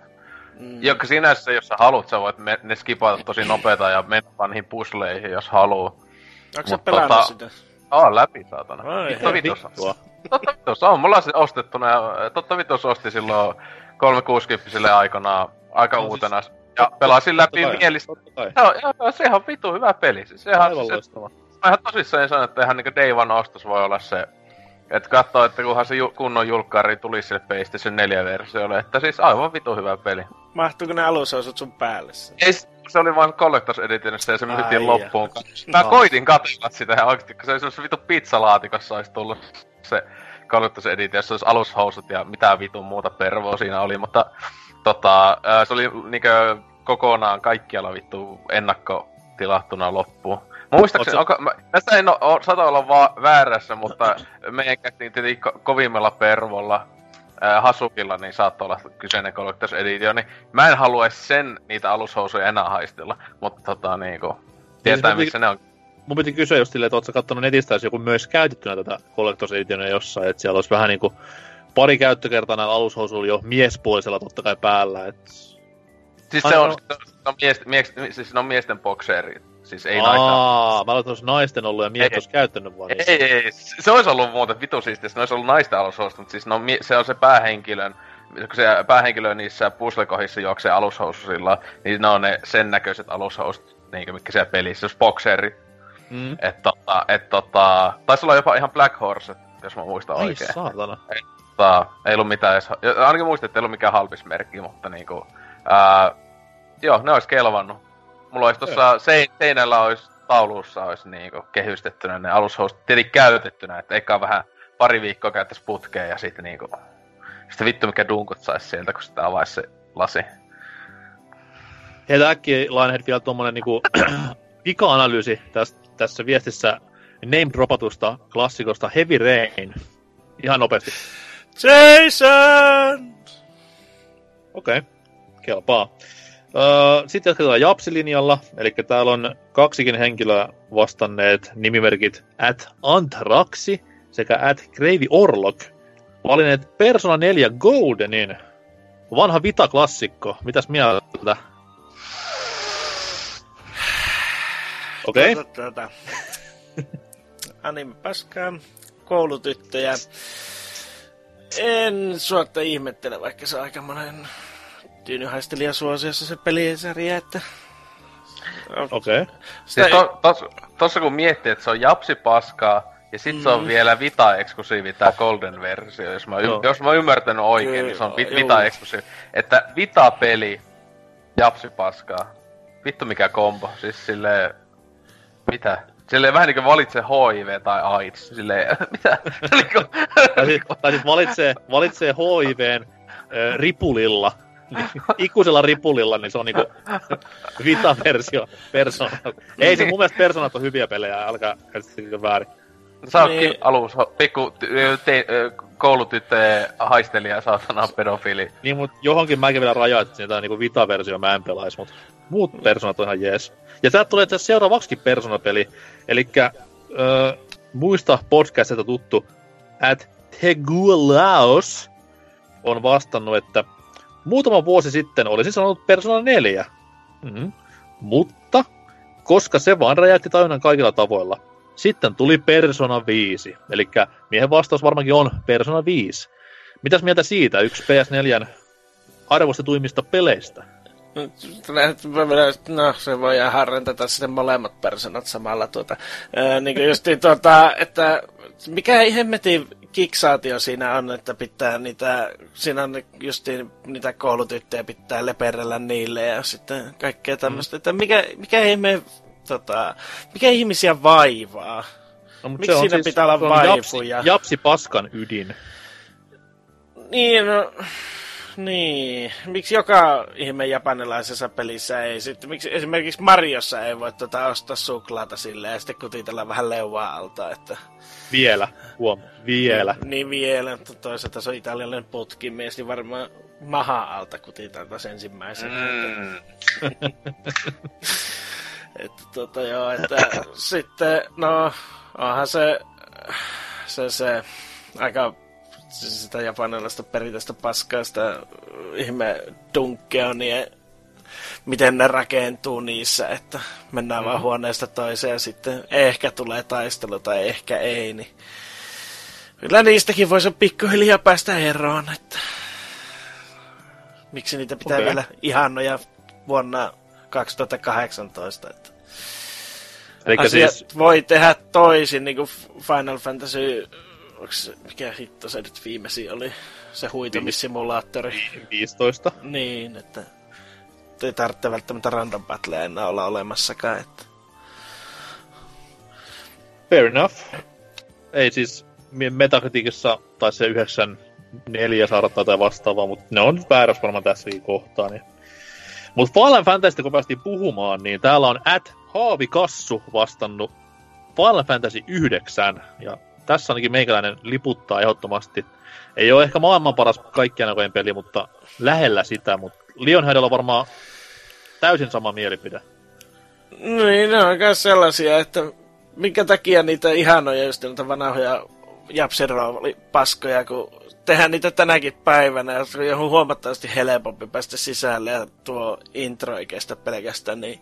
mm, Joka sinänsä, jos sä haluat, sä voit me, ne skipata tosi nopeeta ja mennä vaan niihin pusleihin, jos haluu. Onko sä mut pelannut tota- sitä? Oo, läpi saatana. Ai, Totta vitus. Totta vitus. On mulla se ostettuna ja totta vitus osti silloin 360 aikanaan aika No siis, uutena. Ja pelasin läpi mielistä. Joo, joo, sehän on vitu hyvä peli. Siis Sehän, Aivan se, loistava. mä ihan tosissaan sanon, että ihan niinku Day One ostos voi olla se, että katsoo, että kunhan se ju- kunnon julkkari tulisi sille PlayStation 4-versiolle, että siis aivan vitu hyvä peli. Mahtuuko ne alusosat sun päälle? sen? Ei, se oli vain Collectors Editionissa ja se myytiin loppuun. Mä Ai. koitin katsella sitä ihan oikeesti, kun se olisi vitu pizzalaatikossa olisi tullut se Collectors Edition, jossa olisi alushousut ja mitä vitun muuta pervoa siinä oli, mutta tota, se oli niinkö kokonaan kaikkialla vittu ennakkotilattuna loppuun. Muistaakseni, onko, mä, tästä en oo, saata olla va- väärässä, mutta meidän kästiin tietenkin ko- kovimmalla pervolla Hasukilla, niin saattoi olla kyseinen Collectors Edition, niin mä en halua edes sen niitä alushousuja enää haistella, mutta tota niinku, tietää mun missä ne on. Mun piti kysyä just silleen, että ootko kattonut netistä, jos joku myös käytettynä tätä Collectors Editionia jossain, että siellä olisi vähän niinku pari käyttökertaa näillä alushousuilla jo miespuolisella totta kai päällä, et... Siis se on, no. se on, mies, mies, siis on miesten bokseeri, siis ei naista. Aa, mä olen naisten ollut ja miehet olisi käyttänyt vaan niitä. Ei, ei, se olisi ollut muuten vitu siistiä, ne olisi ollut naisten alushousut, mutta siis on, mie- se on se päähenkilön, kun se päähenkilö niissä puslekohissa juoksee alushoususilla, niin ne on ne sen näköiset alushousut, niinkö mitkä siellä pelissä, jos bokseeri. Mm. Et tota, et tota, taisi olla jopa ihan Black Horse jos mä muistan Ai oikein. saatana. Tota, ei ollut mitään edes, ainakin muistin, että ei ollut mikään halpis merkki, mutta niinku, ää, joo, ne olisi kelvannut. Mulla olisi tuossa se, seinällä olisi taulussa olisi niinku kehystettynä ne alushostit, tietenkin käytettynä, että eikä vähän pari viikkoa käyttäisi putkeen ja sitten niinku, sitten vittu mikä dunkut saisi sieltä, kun sitä avaisi se lasi. Heitä äkkiä Lionhead vielä tuommoinen niinku pika-analyysi tässä, tässä viestissä name-dropatusta klassikosta Heavy Rain. Ihan nopeasti. Jason! Okei, okay. kelpaa. Öö, Sitten jatketaan Japsilinjalla, eli täällä on kaksikin henkilöä vastanneet nimimerkit at Antraxi sekä at Gravy Orlok. Valinneet Persona 4 Goldenin. Vanha Vita-klassikko. Mitäs mieltä? Okei. Okay. Tuota, tuota. Anime paskaa, koulutyttöjä. En suotta ihmettele, vaikka se on aika monen tyynyhaistelija suosiossa se pelisarja, että... Okei. Okay. Siis to, tos, tossa kun miettii, että se on japsi paskaa, ja sit mm. se on vielä Vita-eksklusiivi tää Golden versio, jos mä, y- Joo. jos mä oon ymmärtänyt oikein, Kyllä, niin se on vi-. Vita-eksklusiivi. Että Vita-peli, japsi paskaa. Vittu mikä kombo, siis silleen... Mitä? Silleen vähän niinku valitse HIV tai AIDS, silleen, mitä? Niinku- Tai sit, tai sit valitsee, valitsee HIVn äh, ripulilla. Niin, ikuisella ripulilla, niin se on niinku Vita-versio Persona. Ei se mun mielestä Personat on hyviä pelejä, älkää käsittäkö väärin. Sä oot Niin. niin. alussa pikku te- koulutyttöjen haistelija, saatana pedofiili. Niin, mut johonkin mäkin vielä rajoitin, että niinku Vita-versio mä en pelaisi, mut muut Personat on ihan jees. Ja täältä tulee itse asiassa seuraavaksikin Persona-peli, eli öö, muista podcastilta tuttu at Tegulaos on vastannut, että muutama vuosi sitten olisi sanonut Persona 4. Mm-hmm. Mutta, koska se vaan räjäytti tajunnan kaikilla tavoilla, sitten tuli Persona 5. Eli miehen vastaus varmaankin on Persona 5. Mitäs mieltä siitä, yksi PS4 arvostetuimmista peleistä? No, se voi ihan harrentata sitten molemmat personat samalla tuota. Ää, niin kuin justiin tuota, että mikä hemmetin kiksaatio siinä on, että pitää niitä, siinä on justiin niitä koulutyttöjä pitää leperellä niille ja sitten kaikkea tämmöistä, että mikä, mikä ihme, tota, mikä ihmisiä vaivaa? No, Miksi siinä pitää olla vaipuja? Japsi, japsi paskan ydin. Niin, no, niin. Miksi joka ihme japanilaisessa pelissä ei sitten, miksi esimerkiksi Mariossa ei voi tota ostaa suklaata silleen ja sitten kutitella vähän leuvaa alta, että... Vielä, huom, vielä. Niin vielä, mutta toisaalta se on italialainen putkimies, niin varmaan maha alta kutiteltaisiin ensimmäisenä. Mm. Että tota joo, että sitten, no, onhan se, se, se aika sitä japanilaista perinteistä paskaa, sitä ihme dunkkea, niin miten ne rakentuu niissä, että mennään mm. vaan huoneesta toiseen ja sitten ehkä tulee taistelu tai ehkä ei, niin kyllä niistäkin voisi pikkuhiljaa päästä eroon, että miksi niitä pitää okay. vielä ihanoja vuonna 2018, että Eli asiat siis, voi tehdä toisin, niin kuin Final Fantasy, onks, se- mikä hitto se nyt viimeisin oli, se huitamissimulaattori. 15. Niin, että ei tarvitse välttämättä random battleja enää olla olemassakaan, että Fair enough. Ei siis Metacriticissa tai se 94 saada tai vastaavaa, mutta ne on nyt väärässä varmaan tässäkin kohtaa. Niin. Mutta Final Fantasy, kun päästiin puhumaan, niin täällä on at Haavi Kassu vastannut Final Fantasy 9. Ja tässä ainakin meikäläinen liputtaa ehdottomasti. Ei ole ehkä maailman paras kaikkien aikojen peli, mutta lähellä sitä. Mutta Lionheadilla on varmaan täysin sama mielipide. Niin, ne on myös sellaisia, että minkä takia niitä ihanoja, just niitä vanhoja japsirooli-paskoja, kun tehdään niitä tänäkin päivänä, ja se on huomattavasti helpompi päästä sisälle, ja tuo intro ei kestä pelkästään niin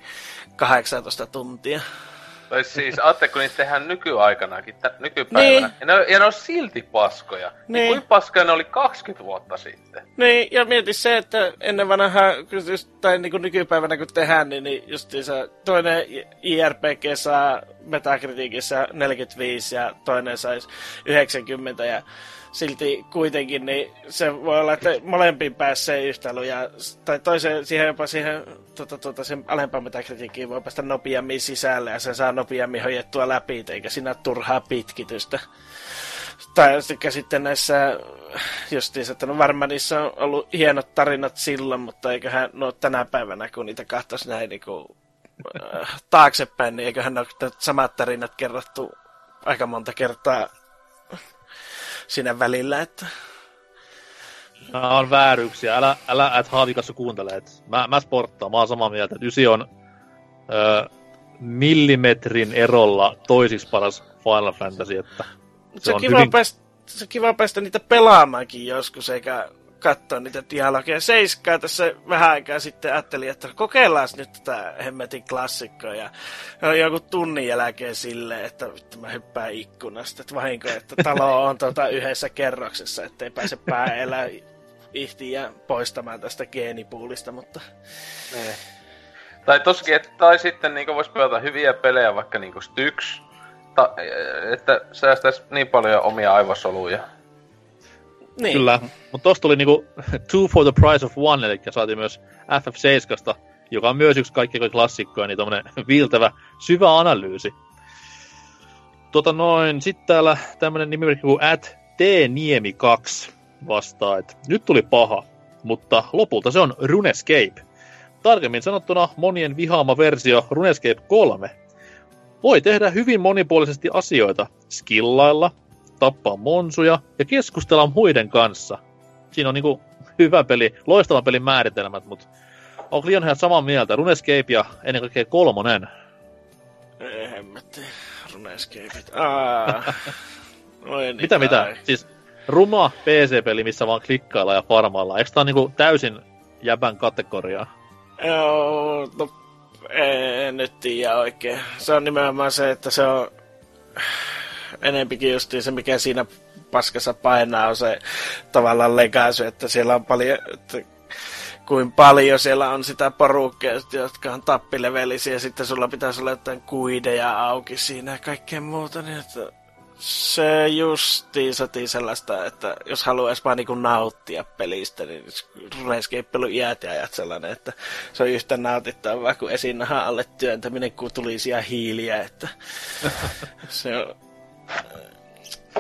18 tuntia. Tai siis, ajattelin, kun niitä tehdään nykyaikanakin, tä, nykypäivänä. Niin. Ja, ne, ja ne on silti paskoja. Niin. Niin. Kuinka paskoja ne oli 20 vuotta sitten? Niin, ja mieti se, että ennen vanhaa, just, tai niin kuin nykypäivänä kun tehdään, niin, niin justiinsa toinen IRPG saa Metacriticissa 45 ja toinen saisi 90 ja silti kuitenkin niin se voi olla, että molempiin pääsee yhtälö ja, tai toiseen, siihen jopa siihen tuota, tuota, sen alempaan metakritiikkiin voi päästä nopeammin sisälle ja se saa nopeammin hoidettua läpi, eikä siinä turhaa pitkitystä. Tai sitten näissä justiinsa, että no varmaan niissä on ollut hienot tarinat silloin, mutta eiköhän no tänä päivänä, kun niitä kahtaisi näin niin kuin, äh, taaksepäin, niin eiköhän ne ole samat tarinat kerrottu aika monta kertaa siinä välillä, että... Nämä on vääryyksiä. Älä, älä et haavikassa kuuntele. Et mä, mä sporttaan. Mä oon samaa mieltä, että ysi on ö, millimetrin erolla toisiksi paras Final Fantasy. Että se, se on kiva hyvin... päästä, se kiva päästä niitä pelaamaankin joskus, eikä katsoa niitä dialogeja. Seiskaa tässä vähän aikaa sitten ajattelin, että kokeillaan nyt tätä hemmetin klassikkoa. Ja joku tunnin jälkeen silleen, että vittu mä hyppään ikkunasta. Että vahinko, että talo on tuota yhdessä kerroksessa, ettei pääse pääelä ihtiä poistamaan tästä geenipuulista, mutta... Ne. Tai toskin, että, tai sitten niin voisi pelata hyviä pelejä, vaikka niin Styx, että säästäisi niin paljon omia aivosoluja. Niin. Kyllä, mutta tosta tuli niinku two for the price of one, eli saatiin myös FF7, joka on myös yksi kaikkien klassikkoja, niin tommonen viiltävä syvä analyysi. Tota noin, sitten täällä tämmönen nimimerkki kuin at tniemi2 vastaa, että nyt tuli paha, mutta lopulta se on RuneScape. Tarkemmin sanottuna monien vihaama versio RuneScape 3. Voi tehdä hyvin monipuolisesti asioita, skillailla, tappaa monsuja ja keskustella muiden kanssa. Siinä on niinku hyvä peli, loistava pelin määritelmät, mutta onko Lionhead samaa mieltä? Runescape ja ennen kaikkea kolmonen? Ei hemmetti. Runescapeit. Noin mitä mitä? Siis ruma PC-peli, missä vaan klikkailla ja farmailla. Eikö tää on niinku täysin jäbän kategoriaa? Joo, no en nyt tiedä oikein. Se on nimenomaan se, että se on enempikin just se, mikä siinä paskassa painaa, on se tavallaan legacy, että siellä on paljon, että kuin paljon siellä on sitä porukkia, jotka on tappilevelisiä, ja sitten sulla pitäisi olla jotain kuideja auki siinä ja kaikkea muuta, niin että se justiin sotii sellaista, että jos haluaisi vaan niin nauttia pelistä, niin Runescape on iät ja ajat sellainen, että se on yhtä nautittavaa kuin esinahan alle työntäminen kutulisia hiiliä, että se on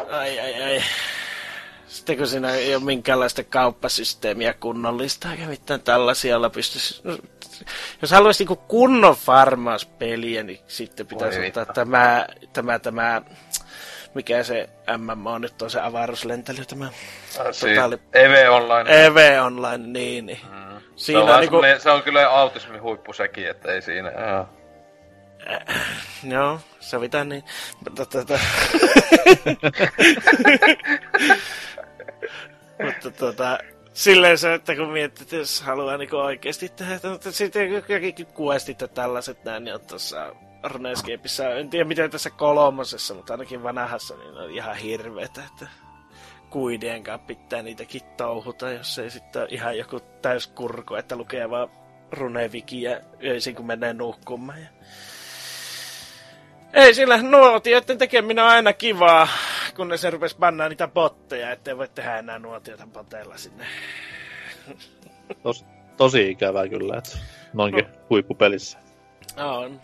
Ai, ai, ai. Sitten kun siinä ei ole minkäänlaista kauppasysteemiä kunnollista, eikä mitään tällaisia, jolla pystyisi... No, jos haluaisi niinku kunnon farmauspeliä, niin sitten pitäisi Voi ottaa tämä, tämä, tämä, mikä se MMO nyt on se avaruuslentely, tämä ah, totaali... EV Online. EV Online, niin. niin. Mm. Siinä se, on niinku... se on kyllä autismin huippu sekin, että ei siinä... Äh. Joo, sovitaan niin. Mutta tota... Mutta tota... Silleen se, että kun miettii, että jos haluaa niin oikeasti tehdä, mutta sitten jokin questit ja tällaiset näin, niin on tuossa Runescapeissa, en tiedä miten tässä kolmosessa, mutta ainakin vanhassa, niin on ihan hirveetä, että kuidien kanssa pitää niitäkin touhuta, jos ei sitten ihan joku täyskurko, että lukee vaan runevikiä öisin, kun menee nukkumaan. Ja ei sillä nuotioiden tekeminen on aina kivaa, kun ne se rupes bannaa niitä botteja, ettei voi tehdä enää nuotioita boteilla sinne. Tos, tosi ikävää kyllä, että noinkin no. huippupelissä. On.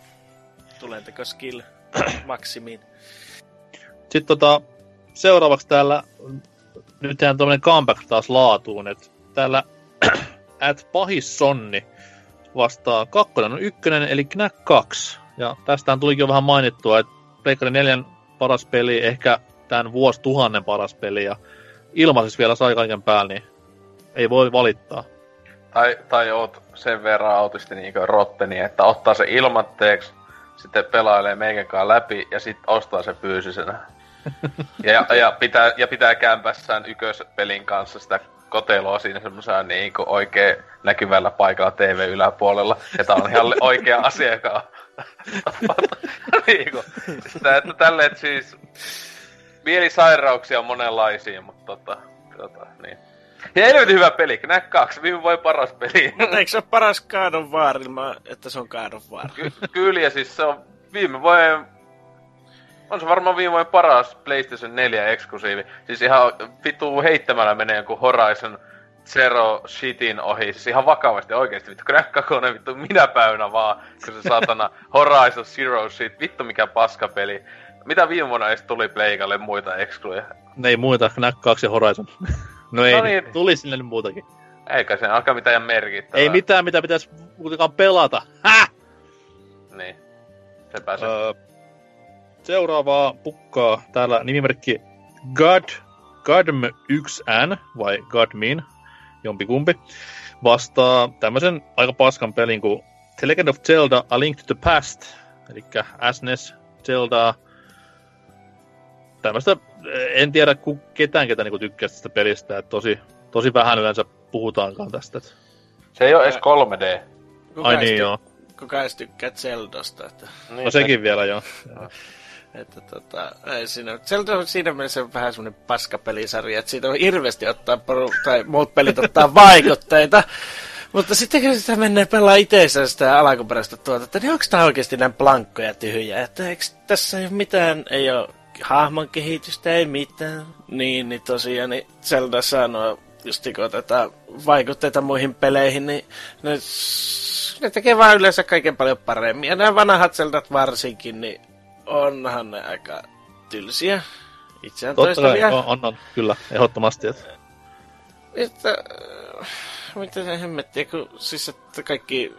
Tulenteko skill maksimiin. Sitten tota, seuraavaksi täällä, nyt tehdään tuommoinen comeback taas laatuun, että täällä at pahis sonni vastaa kakkonen on ykkönen, eli Knack 2. Ja tästähän tulikin jo vähän mainittua, että Pleikkari 4 paras peli, ehkä tämän vuosituhannen paras peli, ja ilmaiseksi vielä sai kaiken päälle, niin ei voi valittaa. Tai, tai oot sen verran autisti niin rotteni, että ottaa se ilmatteeksi, sitten pelailee meikänkaan läpi ja sitten ostaa se fyysisenä. ja, ja, pitää, ja pitää kämpässään ykköspelin kanssa sitä koteloa siinä semmoisena niin oikein näkyvällä paikalla TV-yläpuolella. Ja tää on ihan oikea asia, joka niinku, sitä, että tälle, että siis mielisairauksia on monenlaisia, mutta tota, tota niin. Ja helvetin hyvä peli, Knack 2, viime voi paras peli. Eikö se ole paras War, ilman, että se on of War? Ky- kyllä, ja siis se on viime vuoden On se varmaan viimein paras PlayStation 4 eksklusiivi. Siis ihan vittu heittämällä menee joku Horizon Zero Shitin ohi. Siis ihan vakavasti oikeesti vittu kräkkäkone vittu minä päivänä vaan. Kun se saatana Horizon Zero Shit. Vittu mikä paskapeli. Mitä viime vuonna edes tuli Pleikalle muita ekskluja? Ne ei muita, Knack 2 ja Horizon. no ei, No niin. tuli sinne nyt muutakin. Eikä se alkaa mitään merkittävää. Ei mitään, mitä pitäisi kuitenkaan pelata. Häh? Niin. Se. Öö, seuraavaa pukkaa täällä nimimerkki God, Godm 1N vai Godmin, jompikumpi, vastaa tämmöisen aika paskan pelin kuin The Legend of Zelda A Link to the Past, eli SNES Zelda. Tämmöistä, en tiedä ku, ketään, ketä niinku tykkää tästä pelistä, että tosi, tosi vähän yleensä puhutaankaan tästä. Se ei oo edes 3D. Kuka Ai niin ty- joo, Kuka edes tykkää Zeldasta, että... Niin, no sekin vielä joo. Että tota, ei siinä, Zelda on siinä mielessä vähän semmoinen paskapelisarja, että siitä on hirveästi ottaa, poru, tai muut pelit ottaa vaikutteita. Mutta sitten kun sitä menee pelaa itseensä sitä alkuperäistä tuotetta, niin onko tämä oikeasti näin blankkoja tyhjä? Että eikö tässä ei ole mitään, ei ole hahmon kehitystä, ei mitään. Niin, niin tosiaan, niin Zelda sanoo, just kun otetaan vaikutteita muihin peleihin, niin ne, ne tekee vaan yleensä kaiken paljon paremmin. Ja nämä vanhat Zeldat varsinkin, niin onhan ne aika tylsiä. Itseään Totta kai, on, on, on, kyllä, ehdottomasti. Että. Että, äh, mitä se hemmettiä, kun siis että kaikki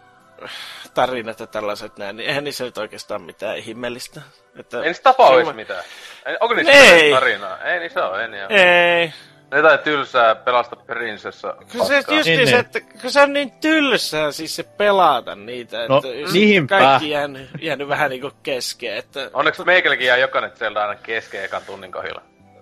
tarinat ja tällaiset näin, niin eihän niissä nyt oikeastaan mitään ihmeellistä. Että, Ei niistä tapa Semmo- ois mitään. Ei, onko niistä Ei. tarinaa? Ei niissä oo, ei niin. Ei. Jotain tylsää pelasta prinsessa. Kun se, just Niin, niin, se, niin. että, kun se on niin tylsää siis se pelata niitä, No, että niinpä. kaikki jäänyt, jäänyt vähän niinku kesken. Että, Onneksi meikälläkin jää jokainen sieltä aina kesken ekan tunnin kohdalla.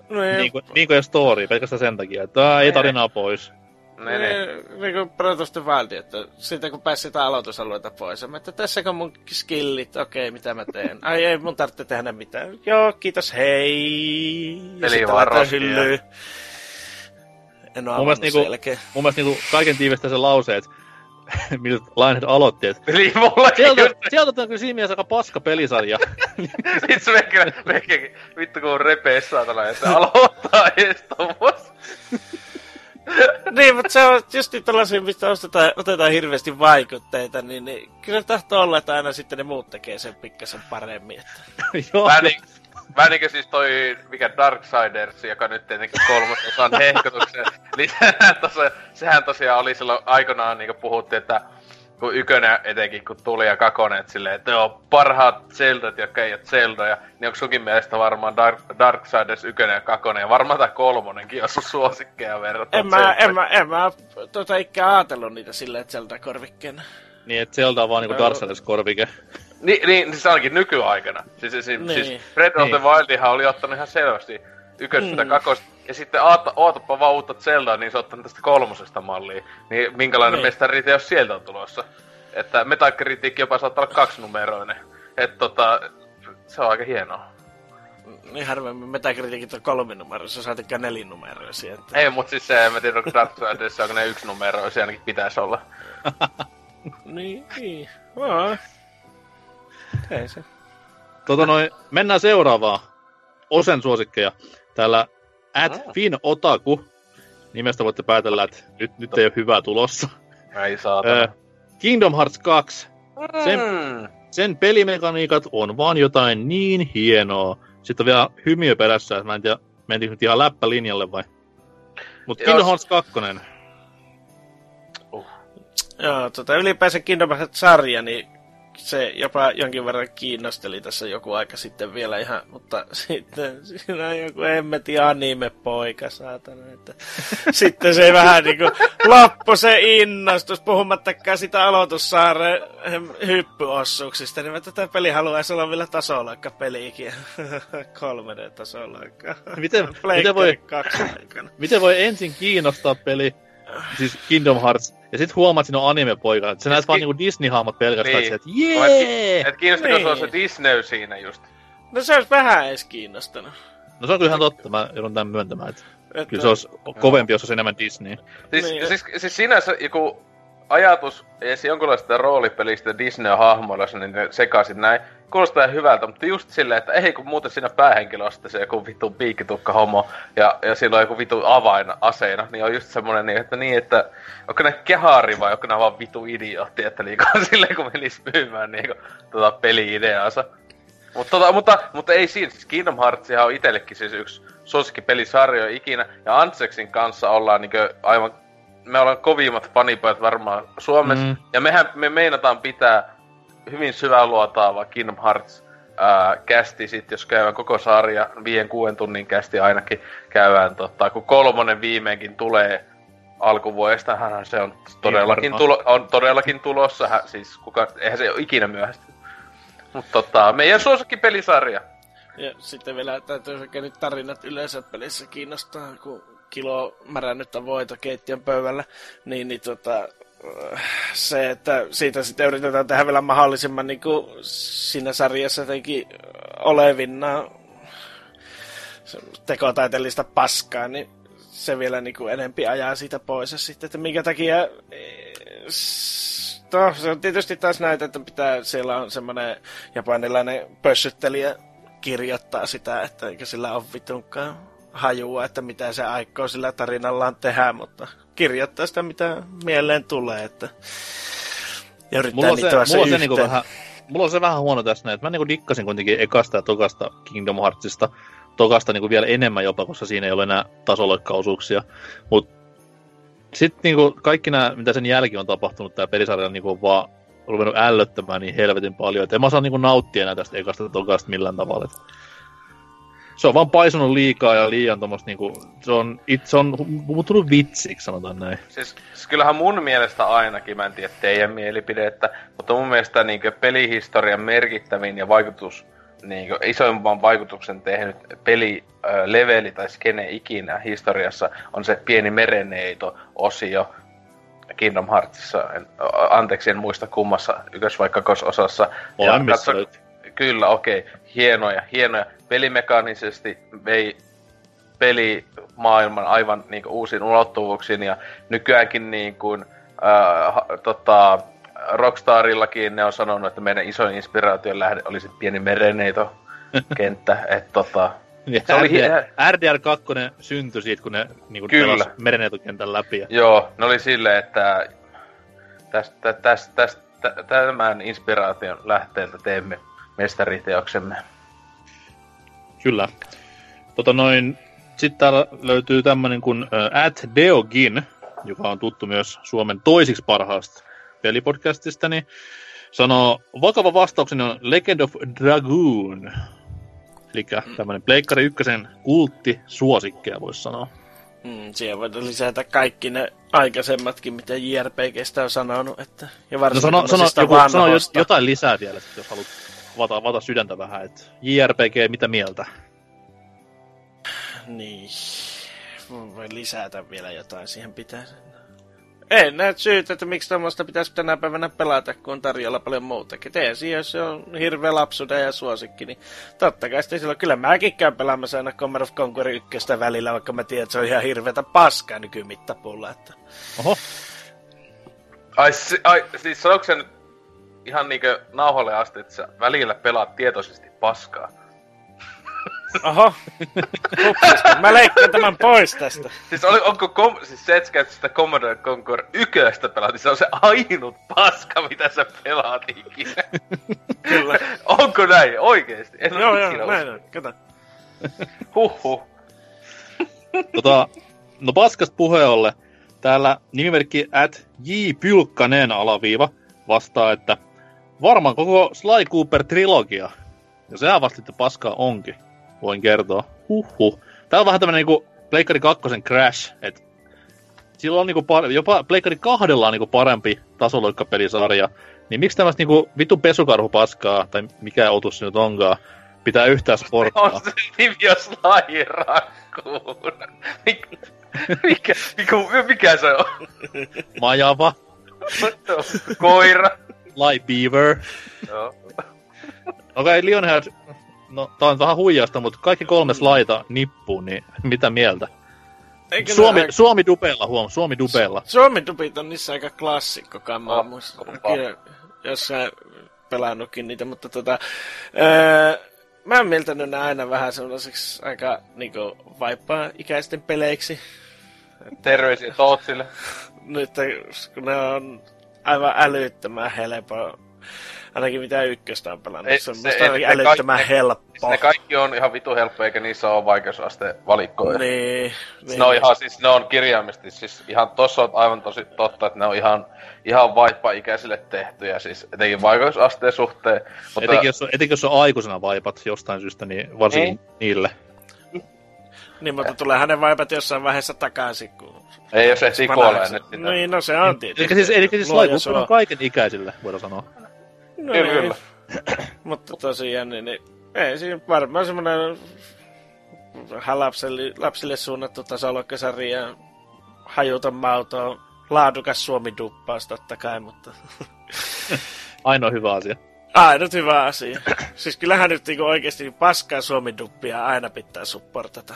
no, ei- Niin kuin, niin kuin story, pelkästään sen takia, että ei tarinaa pois. Niin, niin. Niin, niin kuin Breath of the Wild, että sitten kun pääsi sitä aloitusalueelta pois, mä, että tässä on mun skillit, okei, mitä mä teen? Ai ei, mun tarvitse tehdä mitään. Joo, kiitos, hei. Ja Peli sitten En oo Mun mielestä niinku- selkeä. Mun mielestä niinku kaiken tiivistää se lause, että millä Lionhead aloitti, että Eli mullakin sieltä, just sieltä on kyllä siinä mielessä aika paska pelisarja. Sit se meikälä, meikälläkin, vittu kun on repees saatana, että aloittaa ees tommos. niin, mutta se on just niin tällaisia, mistä ostetaan, otetaan hirveästi vaikutteita, niin, niin kyllä tahtoo olla, että aina sitten ne muut tekee sen pikkasen paremmin. Että. Joo, Vähän niin, vähän niinkö siis toi, mikä Darksiders, joka nyt tietenkin kolmososan hehkutuksen lisää tossa, sehän tosiaan oli silloin aikanaan niinku puhuttiin, että kun ykönen etenkin kun tuli ja kakonen, että silleen, että joo, parhaat Zeldat, jotka ei ole Zeldoja, niin onko sunkin mielestä varmaan Dark, Darksiders ykönen ja kakonen, ja varmaan tää kolmonenkin on sun suosikkeja verrattuna En mä, en mä, en mä tota ikään ajatellut niitä silleen, että sieltä korvikkeena. niin että Zelda on vaan niinku Darksiders Niin, niin, siis ainakin nykyaikana. Siis, siis, Niin. siis Breath of the Niin. Wildihan oli ottanut ihan selvästi ykköstä Mm. kakosta. Ja sitten aata, ootapa vaan uutta Zeldaa, niin se ottanut tästä kolmosesta mallia. Niin minkälainen Niin. mestari jos sieltä on tulossa. Että Metacritic jopa saattaa olla kaksinumeroinen. Että tota, se on aika hienoa. Niin harvemmin Metacriticit on kolminumeroisia, saatikään nelinumeroisia. Että... Ei, mut siis se, en mä tiedä, onko Darksiders onko ne yksinumeroisia, ainakin pitäisi olla. Niin, niin. Ei se. Tota noin, mennään seuraavaan. Osen suosikkeja. Täällä at Ah. Fin Otaku. Nimestä voitte päätellä, että nyt, nyt ei ole hyvää tulossa. Ei saatana. Ö, Kingdom Hearts 2. Sen, Mm. sen pelimekaniikat on vaan jotain niin hienoa. Sitten on vielä hymiö perässä, että mä en tiedä, mentiin nyt ihan läppälinjalle vai? Mutta Jos- Kingdom Hearts 2. Joo, tota, ylipäänsä Kingdom Hearts-sarja, niin se jopa jonkin verran kiinnosteli tässä joku aika sitten vielä ihan, mutta sitten siinä on joku hemmetin anime-poika, saatana, että sitten se vähän niinku loppu se innostus, puhumattakaan sitä aloitussaareen hyppyossuuksista, niin mä tätä peli haluaisi olla vielä tasoloikka peliikin, 3D-tasoloikka. Miten, miten, voi, miten voi ensin kiinnostaa peli, siis Kingdom Hearts, ja sitten huomaat, että siinä on anime-poika. Sä näet vaan ki- niinku Disney-hahmot pelkästään, Niin. että jee! Et kiinnostako Niin. sua se Disney siinä just? No se olisi vähän edes kiinnostanut. No se on kyllä ihan totta, mä joudun tämän myöntämään. Että Että, kyllä se olisi kovempi, jos olisi enemmän Disney. Siis, Niin. siis, siis sinänsä joku ajatus edes jonkunlaista roolipelistä Disney-hahmoilla, niin ne sekaisin näin, kuulostaa hyvältä, mutta just silleen, että ei kun muuten siinä päähenkilö on se joku vittu piikkitukka homo ja, ja sillä on joku vittu avain aseena, niin on just semmonen niin, että niin, että onko ne kehari vai onko ne vaan vittu idiootti, että niinku silleen kun menis myymään niinku tota peli-ideaansa. Mutta, tota, mutta, mutta ei siinä, siis Kingdom Hearts on itsellekin siis yksi suosikkipelisarjo ikinä, ja Antseksin kanssa ollaan niinku aivan, me ollaan kovimmat fanipojat varmaan Suomessa, mm. ja mehän me meinataan pitää hyvin syväluotaava Kingdom Hearts ää, kästi sit, jos käydään koko sarja, viien kuuden tunnin kästi ainakin käydään, tota, kun kolmonen viimeinkin tulee alkuvuodesta, se on todellakin, tulo, on todellakin tulossa, hän, siis kuka, eihän se ole ikinä myöhästy. Mutta tota, meidän suosikki pelisarja. Ja sitten vielä täytyy sekä nyt tarinat yleensä pelissä kiinnostaa, kun kilo märännyttä voita keittiön pöydällä, niin, niin tota, se, että siitä sitten yritetään tehdä vielä mahdollisimman niin kuin siinä sarjassa jotenkin olevinna tekotaiteellista paskaa, niin se vielä niin kuin enempi ajaa siitä pois. Ja sitten, että minkä takia... No, se on tietysti taas näitä, että pitää, siellä on semmoinen japanilainen pössyttelijä kirjoittaa sitä, että eikä sillä ole vitunkaan hajua, että mitä se aikoo sillä tarinallaan tehdä, mutta kirjoittaa sitä, mitä mieleen tulee, että ja yrittää mulla on se, mulla se, niinku vähän, mulla on se vähän huono tässä, että mä niinku dikkasin kuitenkin ekasta ja tokasta Kingdom Heartsista, tokasta niinku vielä enemmän jopa, koska siinä ei ole enää tasoloikkaosuuksia, mutta sitten niinku kaikki nämä, mitä sen jälkeen on tapahtunut, tämä pelisarja niinku on vaan ruvennut ällöttämään niin helvetin paljon, että en mä saa niinku nauttia enää tästä ekasta tokasta millään tavalla. Se on vaan paisunut liikaa ja liian tommoista niinku, se on, it, se on muuttunut vitsiksi, sanotaan näin. Siis, siis kyllähän mun mielestä ainakin, mä en tiedä teidän mielipidettä, mutta mun mielestä niinku pelihistorian merkittävin ja vaikutus, niinku isoimman vaikutuksen tehnyt pelileveli tai skene ikinä historiassa on se pieni mereneito-osio, Kingdom Heartsissa, en, anteeksi en muista kummassa ykkös vaikka osassa. Olen katso, Kyllä, okei. Okay. Hienoja, hienoja pelimekaanisesti vei pelimaailman aivan niin kuin, uusiin ulottuvuuksiin ja nykyäänkin niin kuin, äh, tota, Rockstarillakin ne on sanonut, että meidän isoin inspiraation lähde olisi pieni mereneito kenttä, että tota, se oli RDR 2 syntyi siitä, kun ne niin Kyllä. mereneitokentän läpi. Ja... Joo, ne oli silleen, että tästä, tästä, tästä, tämän inspiraation lähteeltä teemme mestariteoksemme. Kyllä. Tota noin, sitten täällä löytyy tämmönen kuin At Deogin, joka on tuttu myös Suomen toisiksi parhaasta pelipodcastista, niin sanoo, vakava vastaukseni on Legend of Dragoon. Eli tämmönen Pleikkari ykkösen kultti suosikkeja voisi sanoa. Mm, siihen voidaan lisätä kaikki ne aikaisemmatkin, mitä JRPGstä on sanonut. Että, ja no sano, sano, joku, sano jotain lisää vielä, jos haluat avata, avata sydäntä vähän, että JRPG, mitä mieltä? Niin, voi lisätä vielä jotain siihen pitäisi. En näe syytä, että miksi tuommoista pitäisi tänä päivänä pelata, kun on tarjolla paljon muutakin. Tee siihen, jos se on hirveä lapsuuden ja suosikki, niin totta kai sitten silloin, kyllä mäkin käyn pelaamassa aina Command of Conquer 1 välillä, vaikka mä tiedän, että se on ihan hirveätä paskaa nykymittapuulla. Että... Oho. Ai, si- ai siis sanoiko se nyt ihan niinkö nauhalle asti, että sä välillä pelaat tietoisesti paskaa. Oho. Upsista. Mä leikkaan tämän pois tästä. Siis, oli, onko kom, siis se, että sitä Commodore Conquer yköstä pelaat, niin se on se ainut paska, mitä sä pelaat ikinä. Kyllä. onko näin? Oikeesti? En joo, joo, näin on. Kato. Huhhuh. tota, no paskasta puheolle. Täällä nimimerkki at jpylkkanen alaviiva vastaa, että varmaan koko Sly Cooper-trilogia. Ja sehän vasta sitten paskaa onkin, voin kertoa. Huhhuh. Tää on vähän tämmönen niinku Pleikkari 2 Crash, että sillä on niinku par- jopa Pleikkari kahdella on niinku parempi tasoloikkapelisarja. Niin miksi tämmöistä niinku vitu pesukarhu paskaa, tai mikä otus se nyt onkaan, pitää yhtään sporttaa? on se nimi jos Mikä, mikä, mikä, mikä se on? Majava. Koira. Lie Beaver. Joo. Okei, okay, Lionhead, no tää on vähän huijausta, mutta kaikki kolme slaita nippuun, niin mitä mieltä? Eikö Suomi, aika- Suomi dubella, huom, Suomi dubella. Suomen dupit on niissä aika klassikko kammaa. Oh. Kyllä, jossain pelannutkin niitä, mutta tota... Öö, mä oon mieltänyt ne aina vähän sellaiseksi aika niinku vaippaa ikäisten peleiksi. Terveisiä Tootsille. Nyt kun ne on aivan älyttömän helppo. Ainakin mitä ykköstä on pelannut. Ei, se on se- musta ei, ne älyttömän kaikki- helppo. Ne kaikki on ihan vitu helppo, eikä niissä ole vaikeusaste valikkoja. Niin, Niin. Ne on ihan, siis ne on kirjaimisesti, siis ihan tossa on aivan tosi totta, että ne on ihan, ihan vaippa-ikäisille tehtyjä, siis etenkin vaikeusasteen suhteen. Mutta Etenkin jos, on- etenkin jos on aikuisena vaipat jostain syystä, niin varsinkin niille. Niin, mutta tuleehan ne vaipat jossain vaiheessa takaisin, kun... ei jos ehtii Mä kuolee nyt sitä. Niin, no se on tietysti. Eli siis, eli siis on kaiken ikäisille, voidaan sanoa. No Kyllä, niin. kyllä. Mutta tosiaan, niin, niin ei siinä varmaan semmoinen lapsille, lapsille suunnattu tasoloikkasarja, hajuton mauto, laadukas suomi-duppaus totta kai, mutta Ainoa hyvä asia. ainut hyvä asia. Siis kyllähän nyt niinku oikeasti paskaa suomi-duppia aina pitää supportata.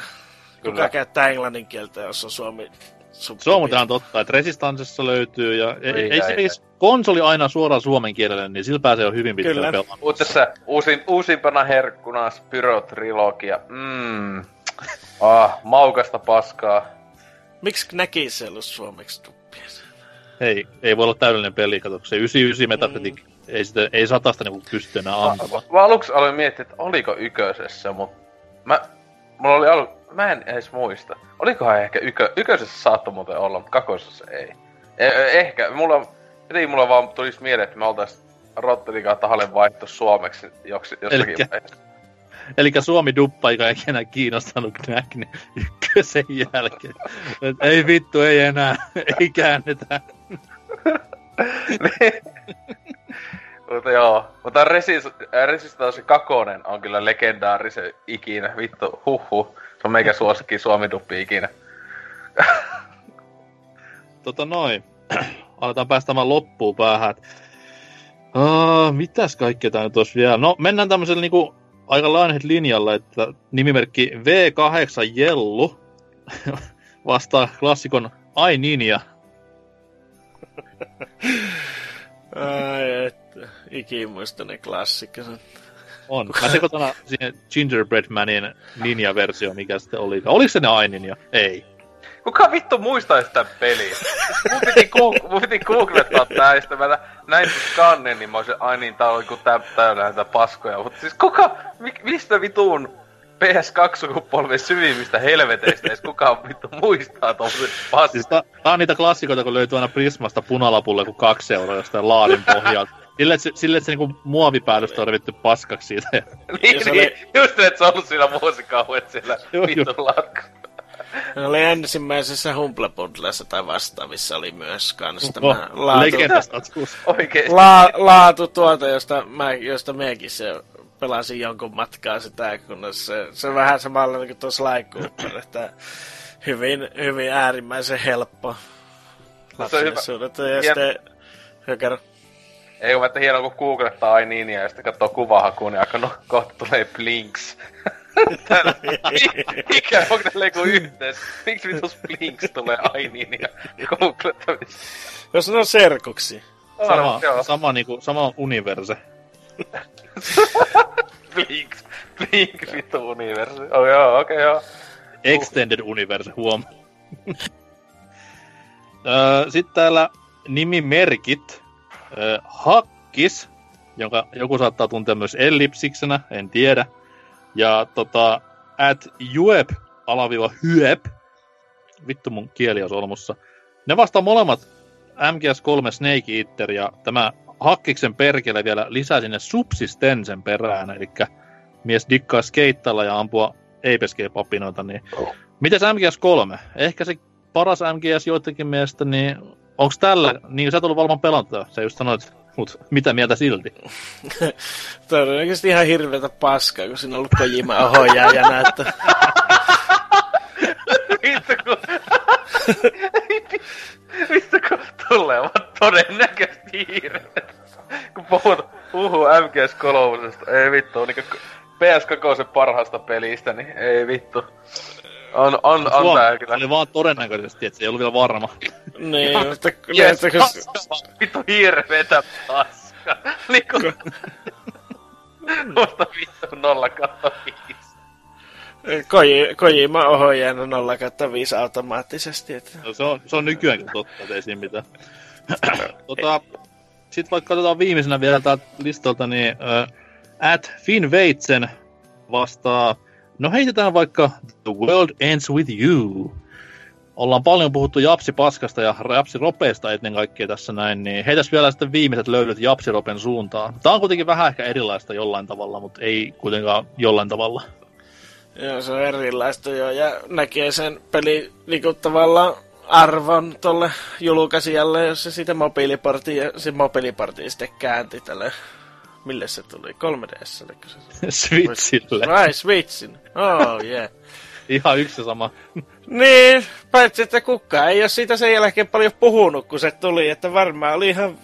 Kuka käyttää englannin kieltä, jos on suomi Se on muuten ihan totta, että Resistancessa löytyy, ja ei, Ei, ei, ei, konsoli aina suoraan suomen kielelle, niin sillä pääsee jo hyvin pitkälle Kyllä. pelaamaan. Mut tässä uusin, uusimpana herkkuna Spyro-trilogia. Mm. Ah, maukasta paskaa. Miksi näki se ollut suomeksi duppia? Ei, ei voi olla täydellinen peli, kato, se 99 Metacritic, ei, sitä, ei satasta niinku pysty enää ampumaan. Mä aluksi aloin miettiä, että oliko yköisessä, mut mä, mulla oli alu, mä en edes muista. Olikohan ehkä ykö, yköisessä saattoi muuten olla, mutta kakosessa ei. Eh, ehkä, mulla, jotenkin mulla vaan tulisi mieleen, että me oltais Rottelin kautta Halen vaihto suomeksi joksi, jossakin Elikkä- vaiheessa. Eli Suomi duppa eikä enää kiinnostanut Knack, niin ykkösen jälkeen. Et ei vittu, ei enää, ei käännetä. Mutta joo, mutta Resis, Resistance 2 on kyllä legendaarisen ikinä, vittu, huhhuh. Se on meikä suosikki suomiduppi ikinä. Tota noin, aletaan päästämään loppuun päähän. Uh, mitäs kaikkea tää nyt olisi vielä? No, mennään tämmöisellä niinku aika lainhet linjalla, että nimimerkki V8 Jellu vastaa klassikon Ai Ninja. Ai, että ikimuistainen klassikko. On. Mä sekoitan siihen Gingerbread Manin Ninja-versio, mikä sitten oli. Oliko se ne Ai Ninja? Ei. Kuka vittu muistaa sitä peliä? Mun piti, goog- mun piti googlettaa tää, ja mä nä- näin sen skannen, niin mä olisin, ai niin, tää oli kuin tä- täynnä näitä paskoja. Mutta siis kuka, mi- mistä vitun PS2-sukupolven syvimmistä helveteistä edes kukaan vittu muistaa tommoset paskat? Siis tää, tää on niitä klassikoita, kun löytyy aina Prismasta punalapulle kuin kaksi euroa jostain laadin pohjalta. Sille, että se, sille, että se niinku muovipäällöstä on revitty paskaksi siitä. niin, se niin, oli- just että se on ollut siinä vuosikauet siellä vittu lakka. Ne oli ensimmäisessä Humble Bundlessa tai vastaavissa oli myös kans Oh, tämä laatu, legendastatus. Oikeesti. la, laatu tuota, josta, mä, josta mekin se pelasin jonkun matkaa sitä, kun se, se on vähän samalla kuin tuo Sly Cooper, että hyvin, hyvin äärimmäisen helppo No se on hyvä. lapsille suunnata. Ja sitten, kerro. Ei kun mä että hienoa kun googlettaa ai niin ja sitten katsoo kuvahakuun, niin aika no, kohta tulee Blinks. Täällä- Mikä onko täällä joku yhteys? Miksi vitus Blinks tulee ai niin ja googlettamista? Jos ne on serkuksi. Sama, Joo, sama, niinku, sama universe. Blinks. Blinks vittu universi. Oh joo, okei okay, joo. Extended Universe, huom. Sitten täällä nimimerkit. Hakkis, jonka joku saattaa tuntea myös ellipsiksenä, en tiedä. Ja tota, at juep alaviiva hyep. Vittu mun kieli on solmussa. Ne vastaa molemmat MGS3 Snake Eater ja tämä Hakkiksen perkele vielä lisää sinne subsistensen perään, eli mies dikkaa skeittailla ja ampua APSG-papinoita, niin Mites MGS3? Ehkä se paras MGS joidenkin mielestä, niin onko tällä, niin sä et ollut varmaan pelannut, sä just sanoit, mut mitä mieltä silti? Todennäköisesti ihan hirveätä paskaa, kun siinä on ollut Kojima ohjaajana, että Vittu kun... Vittu kun tulee vaan todennäköisesti hirveet. Kun puhut, puhuu MGS3, ei vittu, niinku PS2 parhaasta pelistä, niin ei vittu. On, on, on Huom, tää se kyllä. oli vaan todennäköisesti, että se ei ollut vielä varma. Niin, mutta Yes, yes. kun, vittu hirveetä paska. Niinku... Mutta vittu nolla kautta viisi. Koji, Kojima ohjaajana 0 kautta 5 automaattisesti. Että. No, se, on, se on nykyäänkin totta, että ei siinä mitään. tota, Sitten vaikka katsotaan viimeisenä vielä täältä listalta, niin uh, at Finn Veitsen vastaa, no heitetään vaikka The World Ends With You. Ollaan paljon puhuttu Japsi-paskasta ja Japsi-ropeesta ennen kaikkea tässä näin, niin heitäs vielä sitten viimeiset löydöt Japsi-ropen suuntaan. Tää on kuitenkin vähän ehkä erilaista jollain tavalla, mutta ei kuitenkaan jollain tavalla. Joo, se on erilaista jo, ja näkee sen peli niinku tavallaan arvon tolle julkaisijalle, jos se siitä ja se mobiiliportti sitten käänti tälle, mille se tuli, 3DS, oliko se? Switchille. Ai, Switchin. Oh, yeah. Ihan yksi sama. Niin, paitsi että kukaan ei ole siitä sen jälkeen paljon puhunut, kun se tuli, että varmaan oli ihan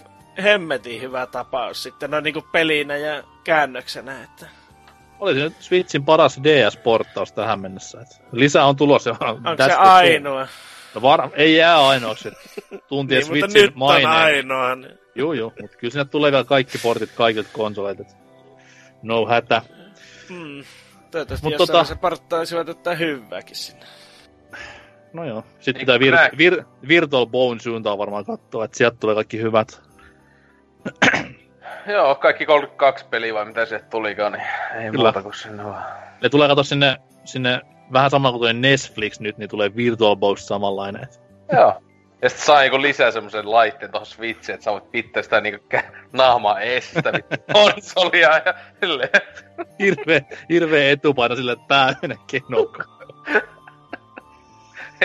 hemmetin hyvä tapaus sitten, no niinku pelinä ja käännöksenä, että Oli se nyt Switchin paras DS-porttaus tähän mennessä. Et lisää on tulossa. onko se ainoa? No var... ei jää ainoaksi. Tuntien Niin, mutta Switchin nyt on maineen. ainoa. niin- Joo, joo. Mutta kyllä sinne tulee vielä kaikki portit kaikilta konsoleilta. et No hätä. Hmm. Toivottavasti Mut jossain tota- se porttaisivat ottaa hyvääkin sinne. No joo. Sitten Niin pitää vir... Vir... Virtual Bone suuntaan varmaan katsoa, että sieltä tulee kaikki hyvät. Joo, kaikki 32 peliä vai mitä se tulikaan, niin ei Kyllä. muuta kuin sinne vaan. Ne tulee katsoa sinne, sinne vähän sama kuin Netflix nyt, niin tulee Virtual Bones samanlainen. Et Joo. Ja sit saa niinku lisää semmosen laitteen tohon Switchiin, että sä voit pitää sitä niinku kä- naamaa eestä vittu konsolia ja silleen. Hirveä, hirveä etupaino sille, että pää menee kenokkaan.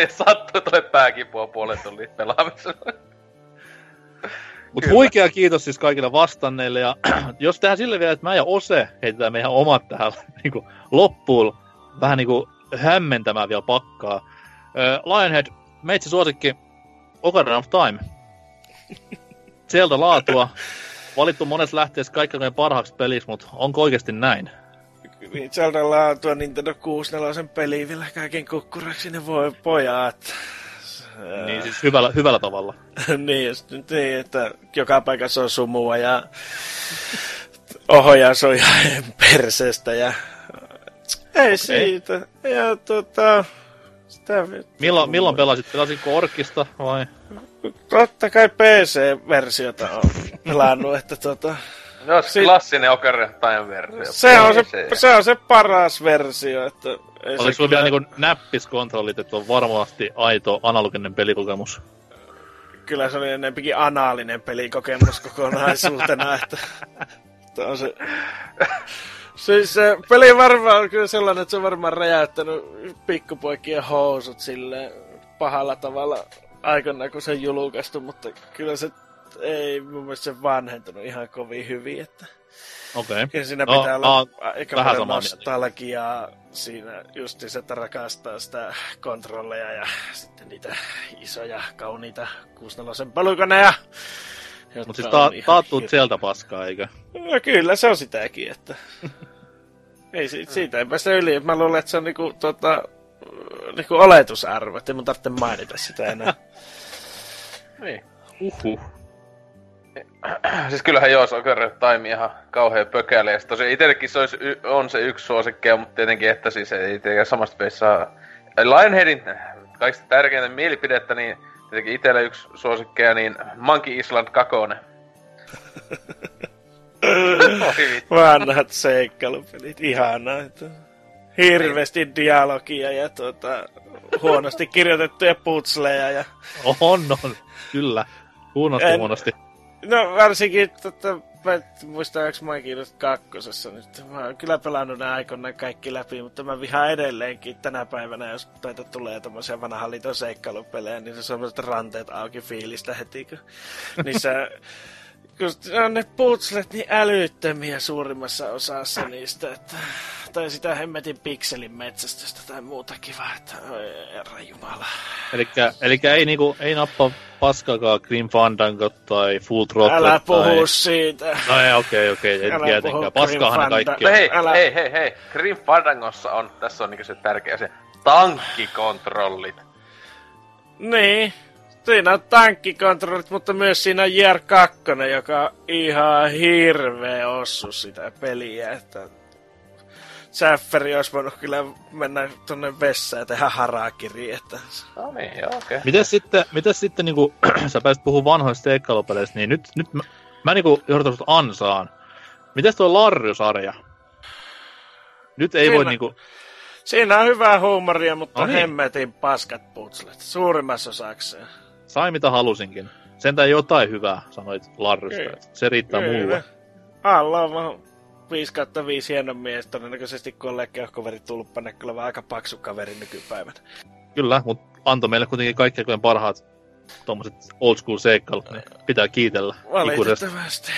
Sattuu tulee pääkipua puolen tunnin pelaamisella. Mutta Kyllä. huikea kiitos siis kaikille vastanneille. Ja jos tehdään sille vielä, että mä ja Ose heitetään meidän omat tähän niin loppuun vähän niin kuin hämmentämään vielä pakkaa. Ö, Lionhead, meitsi suosikki Ocarina of Time. Sieltä laatua. Valittu monessa lähteessä kaikkein parhaaksi peliksi, mutta onko oikeasti näin? Niin Zelda laatua Nintendo 64 peli vielä kaiken kukkuraksi, ne voi pojat. Niin siis hyvällä, hyvällä tavalla. niin, just nyt niin, että joka paikassa on sumua ja ohoja soja perseestä ja... Ei okay. siitä. Ja tota... Sitä... Milloin, milloin pelasit? Pelasitko Orkista vai? Totta kai PC-versiota on pelannut, että tota... No, Si- klassinen Ocarina versio. Se on se, se on se paras versio, että... Ei Oliko se sulla vielä kyllä- niin näppiskontrollit, että on varmasti aito analoginen pelikokemus? kyllä se oli enempikin anaalinen pelikokemus kokonaisuutena, että, että on se... Siis se peli varmaan on kyllä sellainen, että se on varmaan räjäyttänyt pikkupoikien housut sille pahalla tavalla aikana, kun se julkaistu, mutta kyllä se ei mun mielestä se vanhentunut ihan kovin hyvin, että Okei. kyllä siinä No, pitää mä olla aika vähän paljon nostalgiaa siinä just se, että rakastaa sitä kontrolleja ja sitten niitä isoja, kauniita 64 palukoneja. Mutta siis ta- taattuut sieltä paskaa, eikö? No kyllä, se on sitäkin, että... ei si- siitä ei päästä yli. Mä luulen, että se on niinku, tota, niinku oletusarvo, että ei mun tarvitse mainita sitä enää. Niin. Uhuh. Siis kyllähän joo, se Time ihan kauhea pökäle. Ja tosiaan itellekin se olisi, on se yksi suosikkeja, mutta tietenkin, että siis ei tietenkään samasta pelissä saa... Lionheadin kaikista tärkeintä mielipidettä, niin tietenkin itselle yksi suosikkeja, niin Monkey Island 2. Oi vittu. Vanhat seikkailupelit, ihanaa. Että hirveästi dialogia ja tota, huonosti kirjoitettuja putsleja. Ja... On, on. Kyllä. Huonosti, En- huonosti. No varsinkin, tota, mä en muista, onko mäkin nyt kakkosessa nyt. Mä oon kyllä pelannut nämä aikoinaan kaikki läpi, mutta mä vihaan edelleenkin tänä päivänä, jos teitä tulee tämmöisiä vanhan liiton seikkailupelejä, niin se on semmoiset ranteet auki fiilistä heti, kun niissä kun on ne putslet niin älyttömiä suurimmassa osassa niistä, että, tai sitä hemmetin pikselin metsästystä tai muuta kivaa, että oi herra jumala. Elikkä, elikkä ei, niinku, ei nappaa paskakaan Grim Fandango tai Full Throttle Älä puhu tai... siitä. No ei, okei, okei, ei Älä tietenkään. ne Grim kaikki. No hei, Älä- hei, hei, hei. Grim Fandangossa on, tässä on niinku se tärkeä se. Tankkikontrollit. Niin. Siinä on tankkikontrollit, mutta myös siinä on Jr 2, joka on ihan hirveä ossu sitä peliä, että Säfferi olisi voinut kyllä mennä tonne vessaan ja tehdä harakiri, että... No niin, joo, okei. Okay. Mites sitten, mites sitten niinku, sä pääsit puhumaan vanhoista seikkailupeleistä, niin nyt, nyt mä, mä niinku johdan sut ansaan. Mites tuo Larry-sarja? Nyt ei Siinä- voi niinku... Siinä on hyvää huumoria, mutta No no niin. hemmetin paskat putslet. Suurimmassa osakseen. Sai mitä halusinkin. Sentään jotain hyvää, sanoit Larrysta. Kyllä. että Se riittää mulle. Alla on vaan 5 kautta 5 hieno mies. Todennäköisesti kun on lekkeuhkoveri tulppane, kyllä vaan aika paksu kaveri nykypäivänä. Kyllä, mutta antoi meille kuitenkin kaikki aikojen parhaat tuommoiset old school seikkailut, niin pitää kiitellä ikuisesti. Valitettavasti.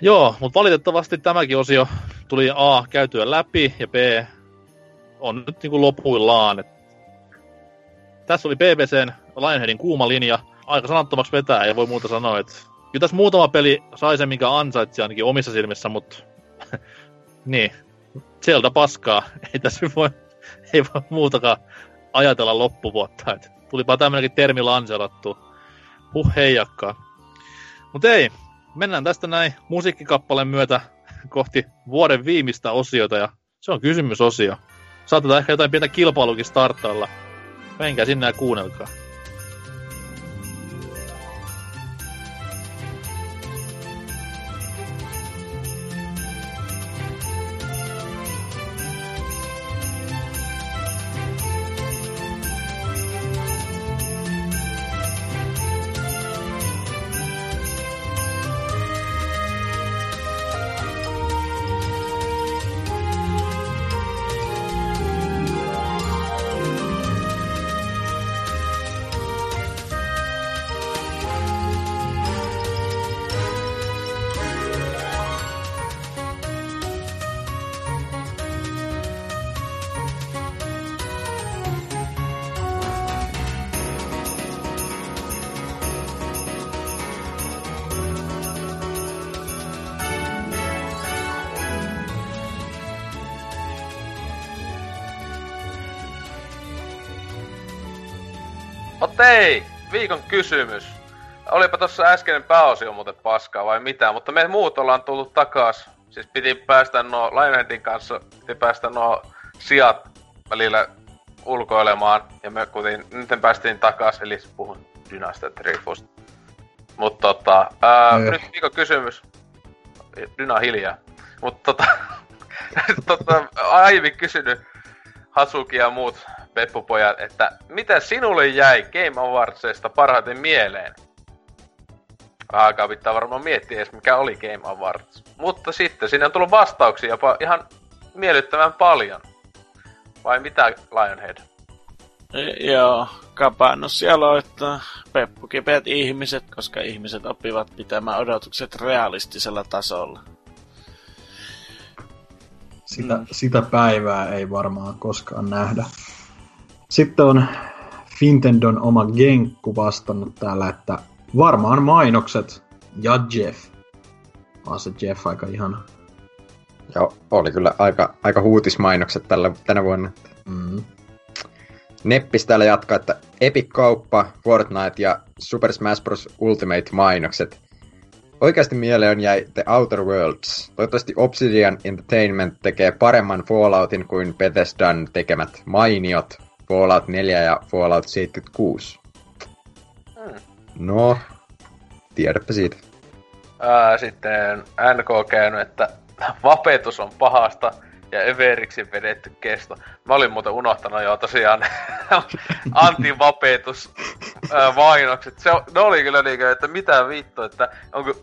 Joo, mutta valitettavasti tämäkin osio tuli A käytyä läpi ja B on nyt niinku lopuillaan. Et tässä oli BBCn Lionheadin kuuma linja. Aika sanattomaksi vetää, ei voi muuta sanoa. Et kyllä tässä muutama peli sai sen, mikä ansaitsi ainakin omissa silmissä, mutta niin, Zelda paskaa. Ei tässä voi, ei voi muutakaan ajatella loppuvuotta. Et tulipa tämmönenkin termi lanserattu. Huh heijakkaa. Mutta ei, mennään tästä näin musiikkikappaleen myötä kohti vuoden viimeistä osiota ja se on kysymysosio. Saatetaan ehkä jotain pientä kilpailukin startailla. Menkää sinne ja kuunnelkaa. Mutta ei, viikon kysymys. Olipa tossa äskeinen pääosio muuten paskaa vai mitä, mutta me muut ollaan tullut takas. Siis piti päästä nuo Lionheadin kanssa, piti päästä nuo sijat välillä ulkoilemaan. Ja me kuitenkin nyt päästiin takas, eli puhun Dynasty Trifusta. Mutta tota, ää, nyt viikon kysymys. Dyna hiljaa. Mutta tota, tota, aiemmin kysynyt Hatsuki ja muut peppupojat, että mitä sinulle jäi Game Awardsista parhaiten mieleen? Aikaa pitää varmaan miettiä edes mikä oli Game Awards. Mutta sitten siinä on tullut vastauksia jopa ihan miellyttävän paljon. Vai mitä Lionhead? E- Joo, kapannus aloittaa peppukipeät ihmiset, koska ihmiset oppivat pitämään odotukset realistisella tasolla. Sitä, sitä päivää ei varmaan koskaan nähdä. Sitten on Fintendon oma Genkku vastannut täällä, että varmaan mainokset ja Jeff. On se Jeff aika ihana. Ja oli kyllä aika, aika huutismainokset tällä, tänä vuonna. Mm. Neppis täällä jatkaa, että Epic-kauppa, Fortnite ja Super Smash Bros. Ultimate-mainokset. Oikeasti mieleen jäi The Outer Worlds. Toivottavasti Obsidian Entertainment tekee paremman Falloutin kuin Bethesdan tekemät mainiot Fallout 4 ja Fallout 76. Hmm. No, tiedäpä siitä. Ää, sitten NK käynyt, että vapetus on pahasta ja överiksi vedetty kesto. Mä olin muuten unohtanut jo tosiaan antivapetus ää, mainokset. Se, on- ne oli kyllä niinkö, että mitä vittu, että onko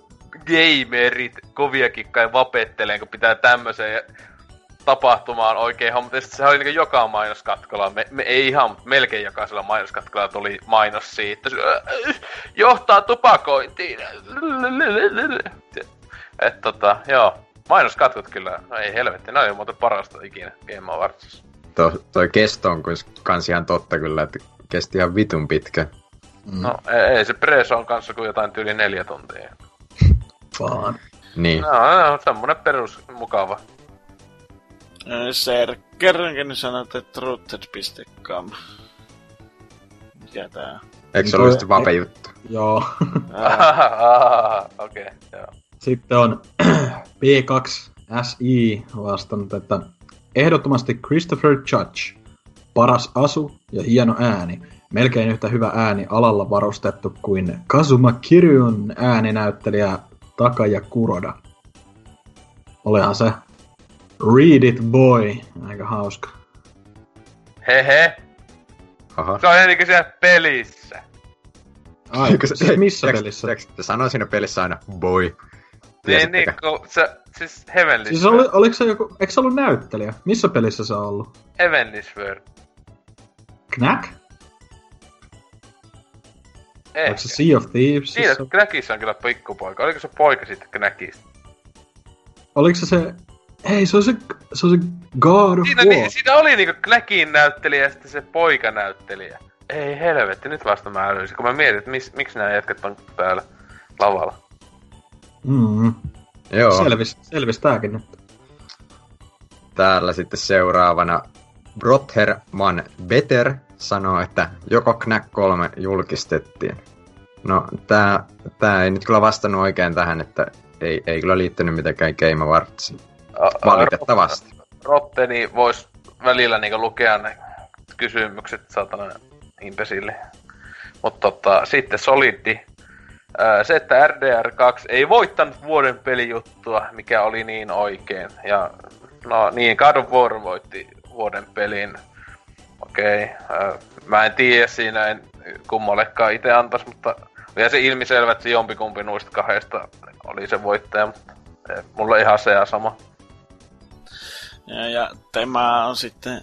gamerit koviakin kai vapetteleen, kun pitää tämmöiseen tapahtumaan oikein homma. Ja se oli niinku joka mainoskatkolla, me, me, ei ihan, mutta melkein jokaisella mainoskatkolla tuli mainos siitä. Se, äh, Johtaa tupakointiin. Et tota, joo. Mainoskatkot kyllä, no ei helvetti, ne oli muuten parasta ikinä Game Awardsissa. To, toi kesto on kans ihan totta kyllä, että kesti ihan vitun pitkä. Mm. No ei, ei se preso on kanssa kuin jotain yli neljä tuntia. Vaan. Niin. No, no semmonen perus mukava. Serkkeränkin sanot, että rooted.com. Mikä tää? Eikö se ollut just vape juttu? Joo. Okei, okay, joo. Sitten on P2SI vastannut, että ehdottomasti Christopher Judge. Paras asu ja hieno ääni. Melkein yhtä hyvä ääni alalla varustettu kuin Kazuma Kiryun ääninäyttelijä Takaya Kuroda. Olihan se Read It Boy. Aika hauska. Hehe, Aha. se on ennenkin siellä pelissä. Ai, Eikö se- siis missä eikö- pelissä? Se sanoo siinä pelissä aina boy. Niin, niin, kun se, siis Heavenly Siis oli, oliko se joku, eikö se ollut näyttelijä? Missä pelissä se on ollut? Heavenly Sword. Knack? Ehkä. Oliko se Sea of Thieves? Siinä Knackissa on kyllä pikkupoika. Oliko se poika sitten Knackista? Oliko se se... Ei, se on se, se, on se God of Siinä, War. niin, siinä oli niinku Knackin näyttelijä ja sitten se poika näyttelijä. Ei helvetti, nyt vasta mä älyisin, kun mä mietin, että mis, miksi nämä jätkät on täällä lavalla. Mm. Joo. Selvis, selvis tääkin nyt. Täällä sitten seuraavana Brotherman Better sanoo, että joko Knack 3 julkistettiin. No, tää, tää ei nyt kyllä vastannut oikein tähän, että ei, ei kyllä liittynyt mitenkään Game Awardsiin. Valitettavasti. Rotteni vois välillä niinku lukea ne kysymykset, satana impesille. Mutta tota, sitten Solidi. Se, että RDR2 ei voittanut vuoden pelijuttua, mikä oli niin oikein. Ja no niin, God of War voitti vuoden pelin. Okei. Okay. Mä en tiedä siinä, en kummallekaan itse antais, mutta vielä se ilmiselvä, että se jompikumpi noista kahdesta oli se voittaja, mutta eh, mulla ihan se ja sama. Ja, ja tema on sitten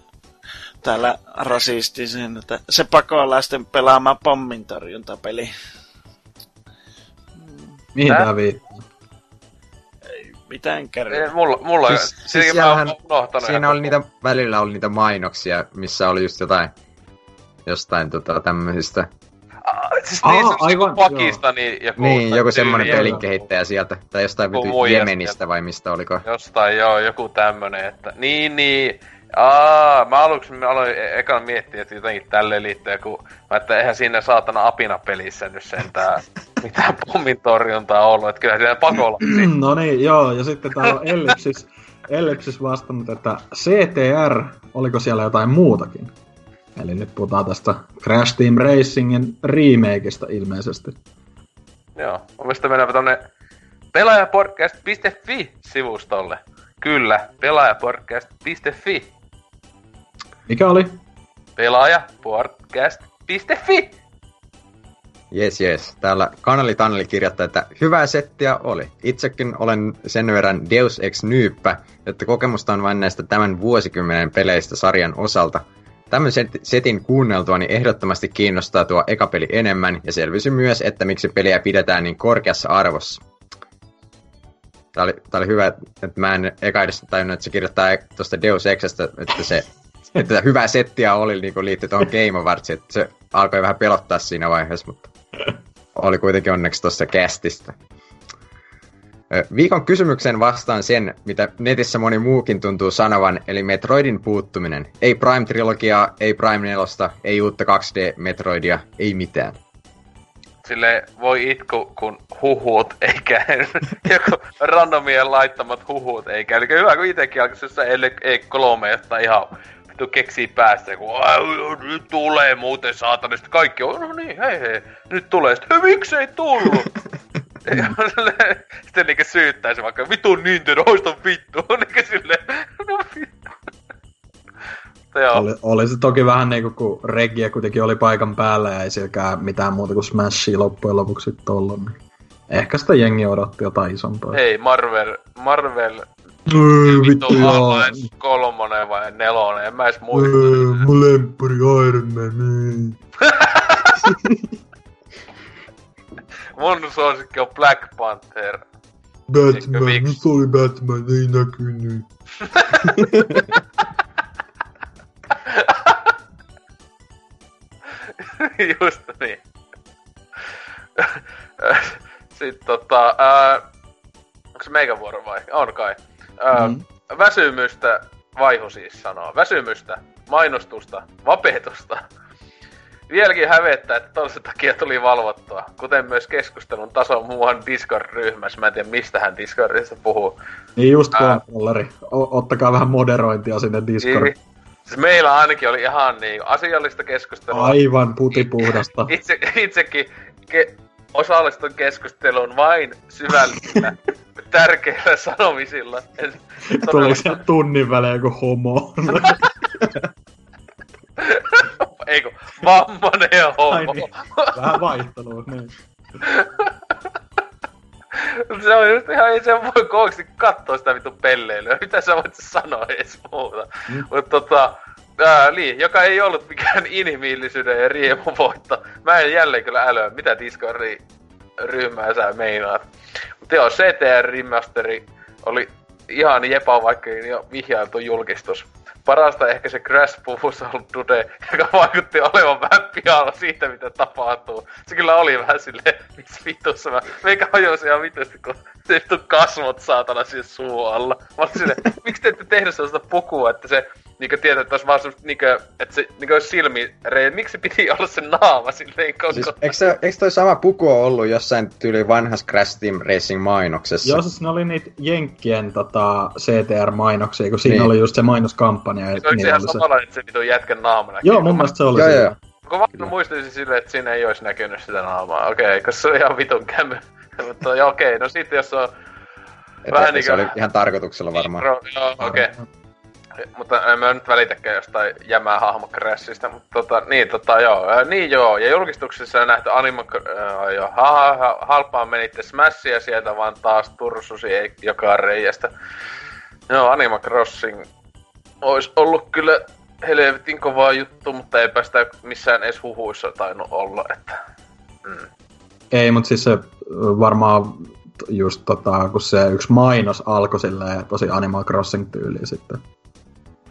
täällä rasistisen, että se pakolaisten pelaama pommintorjuntapeli. Mihin Tää? viittaa? Mitään Ei, kerran. mulla, mulla Siis- siis, siis siis siellähän- mä oon unohtanut Siinä oli niitä, välillä oli niitä mainoksia, missä oli just jotain, jostain tota tämmöisistä. Siis Aa, niin, se aivan, Pakistani joku... Niin, joku semmonen tyyli- pelin kehittäjä sieltä, tai jostain Joku vitu Jemenistä sieltä. vai mistä oliko. Jostain, joo, joku tämmönen, että... Niin, niin... Aa, mä aluksi mä aloin e- ekan miettiä, että jotenkin tälleen liittyy, kun mä että eihän siinä saatana apina pelissä nyt sentään mitään pommin torjuntaa ollut, että kyllä siinä pakolla. No niin, joo, ja sitten täällä on Ellipsis, Ellipsis vastannut, että CTR, oliko siellä jotain muutakin? Eli nyt puhutaan tästä Crash Team Racingin remakeista ilmeisesti. Joo, mun mielestä mennään tonne pelaajapodcast.fi-sivustolle. Kyllä, pelaajapodcast.fi. Mikä oli? Pelaajapodcast.fi. Jes, jes. Täällä kanali Taneli kirjoittaa, että hyvää settiä oli. Itsekin olen sen verran Deus Ex Nyyppä, että kokemusta on vain näistä tämän vuosikymmenen peleistä sarjan osalta. Tämän set- setin kuunneltuani ehdottomasti kiinnostaa tuo eka peli enemmän, ja selvisi myös, että miksi peliä pidetään niin korkeassa arvossa. Tää oli, tää oli hyvä, että mä en eka edes tajunnut, että se kirjoittaa tuosta Deus Exasta, että se että hyvää settiä oli niin liittyi tuohon Game Awardsiin, että se alkoi vähän pelottaa siinä vaiheessa, mutta oli kuitenkin onneksi tuossa kästistä. Viikon kysymykseen vastaan sen, mitä netissä moni muukin tuntuu sanovan, eli Metroidin puuttuminen. Ei Prime-trilogiaa, ei Prime 4, ei uutta 2D-Metroidia, ei mitään. Sille voi itku, kun huhut ei käy. Joku randomien laittamat huhut ei käy. Eli hyvä, kun itekin alkaa, jos ei kolme, jotta ihan vittu keksii päästä, kun "Ai, nyt tulee muuten saatana. Sitten kaikki on, no niin, hei hei, nyt tulee. Sitten, hei, miksei tullut? Silleen, Sitten niinkö syyttäisi vaikka, vittu Nintendo, hoista vittu. Niinkö silleen, no vittu. Oli, oli se toki vähän niinku, kun Regia kuitenkin oli paikan päällä ja ei sielläkään mitään muuta kuin Smashia loppujen lopuksi ollut. Niin ehkä sitä jengi odotti jotain isompaa. Hei, Marvel, Marvel Öö, vittu kolmonen vai nelonen, en mä edes muista. Mun lemppari Iron Man. Mun suosikki on Black Panther. Batman, miksi? nyt oli Batman, ei näkynyt. Just niin. Sitten tota, ää, onko se meikä vuoro vai? On kai. Ää, Mm. Väsymystä Vaihu siis sanoo. Väsymystä, mainostusta, vapetusta. Vieläkin hävettää, että toisen takia tuli valvottua, kuten myös keskustelun taso muuhan Discord-ryhmässä. Mä en tiedä, mistä hän Discordissa puhuu. Niin just kontrolleri. O- ottakaa vähän moderointia sinne Discordiin. Niin, siis meillä ainakin oli ihan niin asiallista keskustelua. Aivan putipuhdasta. Itse, itsekin ke- osallistun keskusteluun vain syvällisillä, tärkeillä sanomisilla. En Tulee todella- siellä tunnin välein joku homo. Ei kun vammanen ja homo. Niin. Vähän vaihtelua, niin. Se on just ihan, ei se voi kooksi katsoa sitä vitun pelleilyä. Mitä sä voit sanoa edes muuta. Mm. Mutta tota, ää, niin, joka ei ollut mikään inhimillisyyden ja riemun voitto. Mä en jälleen kyllä älyä, mitä Discordin ryhmää sä meinaat. Mutta joo, CTR Remasteri oli ihan jepa, vaikka jo vihjailtu julkistus. Parasta ehkä se Crash Puzzle Dude, joka vaikutti olevan vähän pihalla siitä, mitä tapahtuu. Se kyllä oli vähän silleen, miksi vitussa mä... Meikä hajosi ihan vitusti, kun se vittu kasvot saatana siinä suu alla. Mä olin silleen, miksi te ette tehnyt sellaista pukua, että se niinkö tietää, että olisi vaan semmoista niinkö, että se niinkö olisi silmireijä. Miksi se piti olla se naama silleen koko... Siis, eikö, se, eikö toi sama puku ole ollut jossain tyyli vanhassa Crash Team Racing mainoksessa? Joo, siis ne oli niitä Jenkkien tota, CTR-mainoksia, kun siinä Niin. oli just se mainoskampanja. Ja se oli ihan oli se... samalla, että se vitun jätkän naama näkyy. Joo, mun mielestä se oli Joo, siinä. joo. Kun mä muistaisin silleen, että siinä ei olisi näkynyt sitä naamaa. Okei, koska se on ihan vitun kämy. Mutta okei, no sitten jos on... Et Vähän ehkä niinkö- Se oli ihan tarkoituksella varmaan. Joo, okei. Okay. Mutta en mä nyt välitäkään jostain jämää hahmokrassista, mutta tota, niin tota joo, ää, niin joo, ja julkistuksessa on nähty anima, ää, joo, ha, ha, ha, halpaan menitte Smashia sieltä vaan taas tursusi ei- joka reiästä. Joo, Animal Crossing olisi ollut kyllä helvetin kovaa juttu, mutta eipä sitä missään edes huhuissa tainnut olla, että... Mm. Ei, mutta siis se varmaan just tota, kun se yksi mainos alkoi silleen tosi Animal Crossing tyyliin sitten.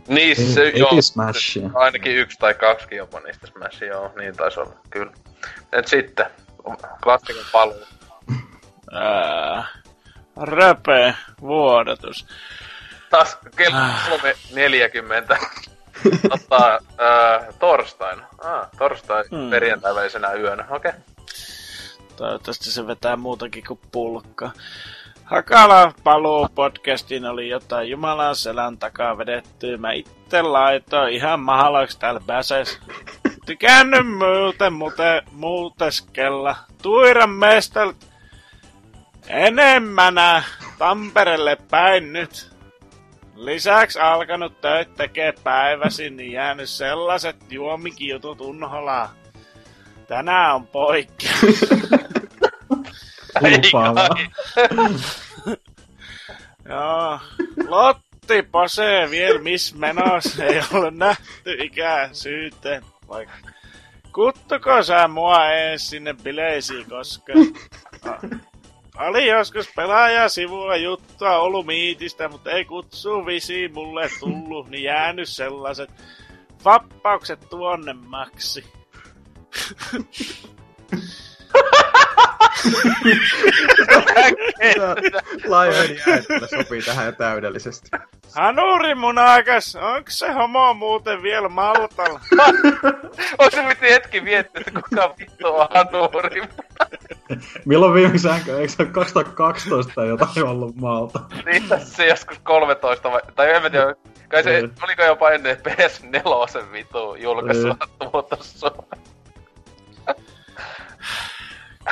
Niin, siis se, ei joo, Smashia. ainakin yksi tai kaksi jopa niistä Smashia, joo, niin taisi olla, kyllä. Et sitten, klassikon paluu. Ää, röpe, vuodatus. Taas kello Ah. 3.40. Ottaa äh, torstaina. Ah, torstai hmm. perjantai yönä. Okei. Okay. Toivottavasti se vetää muutakin kuin pulkka. Hakala paluu podcastiin oli jotain Jumalan selän takaa vedettyä. Mä itse laitoin ihan mahalaksi täällä bäses. Tykännyt muuten, muuten muuteskella. Tuiran mestalt enemmänä Tampereelle päin nyt. Lisäksi alkanut töitä tekee päiväsin, niin jäänyt sellaiset juomikijutut unholaa. Tänään on poikki. Lupaavaa. Joo. Lotti Pase vielä miss menos. Ei ole nähty ikään syyteen. Vaikka. Kuttuko sä mua ees sinne bileisiin koskaan? Ah. Oli joskus pelaaja sivulla juttua Olumiitistä, mutta ei kutsu visi mulle tullu, niin jäänyt sellaiset vappaukset tuonne maksi. Laiveni äänittely sopii tähän täydellisesti. Hanuri munakas, onks se homo muuten vielä Maltalla? Onko se piti hetki miettiä, että kuka vittu on Hanuri? Milloin viimeksi äänkä? Eikö se ole 2012 tai jotain ollut maalta? niin tässä se joskus 13 vai... Tai en mä tiedä. Kai se, Ei. oliko jopa ennen PS4 vittu julkaisua Ei. tuotossa.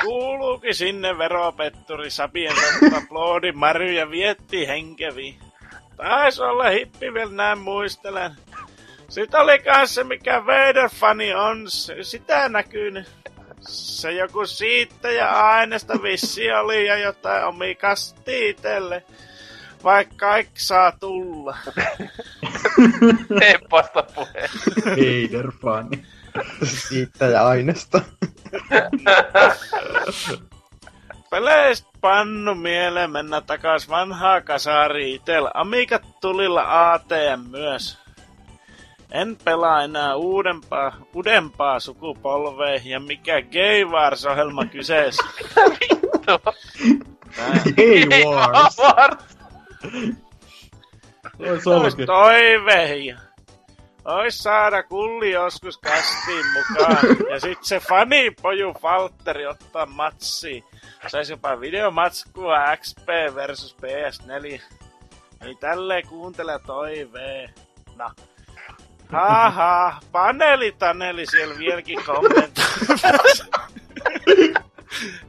Kuuluukin sinne veropetturi Sapien totta Ploodi Mary ja vietti henkevi. Taisi olla hippi vielä näin muistelen. Sitten oli kans se mikä Vader-fani on, se- sitä näkyy. Se joku siittäjä aineesta vissi oli ja jotain omi kasti itelle. Vaikka kaikki saa tulla. Heppasta puheen. Heider-fani. Siitä ja aineesta. Peleistä pannu mieleen mennä takas vanhaa kasari itel. Amikat tulilla ATM myös. En pelaa enää uudempaa, uudempaa sukupolvea ja mikä Gay Wars-ohjelma kyseessä. Hey Wars! Wars! Ois Ois saada kulli joskus kastiin mukaan. Ja sit se fanipoju Falteri ottaa matsiin. Sais jopa videomatskua XP versus PS4. Ei tälleen kuuntele toivee. No. Haha, paneeli Taneli siellä vieläkin kommentoi.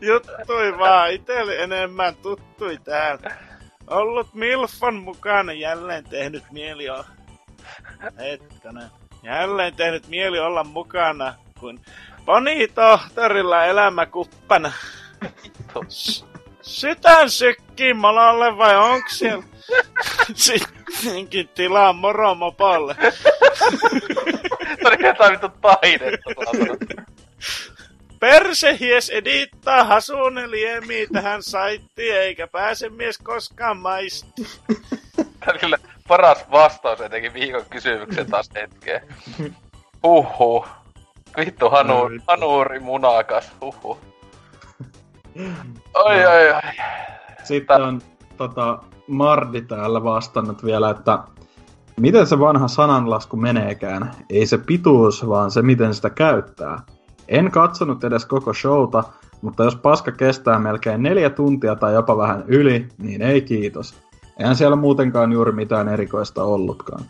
Juttui vaan, itelle enemmän tuttui täällä. Ollut Milfon mukana jälleen tehnyt mieli olla. Hetkonen. Jälleen tehnyt mieli olla mukana, kun Poni tohtorilla elämä kuppana. S- Sytän sykkii malalle vai onks siellä? Sittenkin tilaa moro mopolle. Tuli jotain vittu taidetta. Persehies edittaa Hasune liemiä tähän saittiin, eikä pääse mies koskaan maisti. Kyllä paras vastaus etenkin viikon kysymykseen taas hetkeen. Huhhuh. Vittu hanu, Oi vittu. hanuuri munakas. Huhhuh. Oi, oi, oi. Sitten on tota, Mardi täällä vastannut vielä, että miten se vanha sananlasku meneekään? Ei se pituus, vaan se miten sitä käyttää. En katsonut edes koko showta, mutta jos paska kestää melkein neljä tuntia tai jopa vähän yli, niin ei kiitos. Eihän siellä muutenkaan juuri mitään erikoista ollutkaan.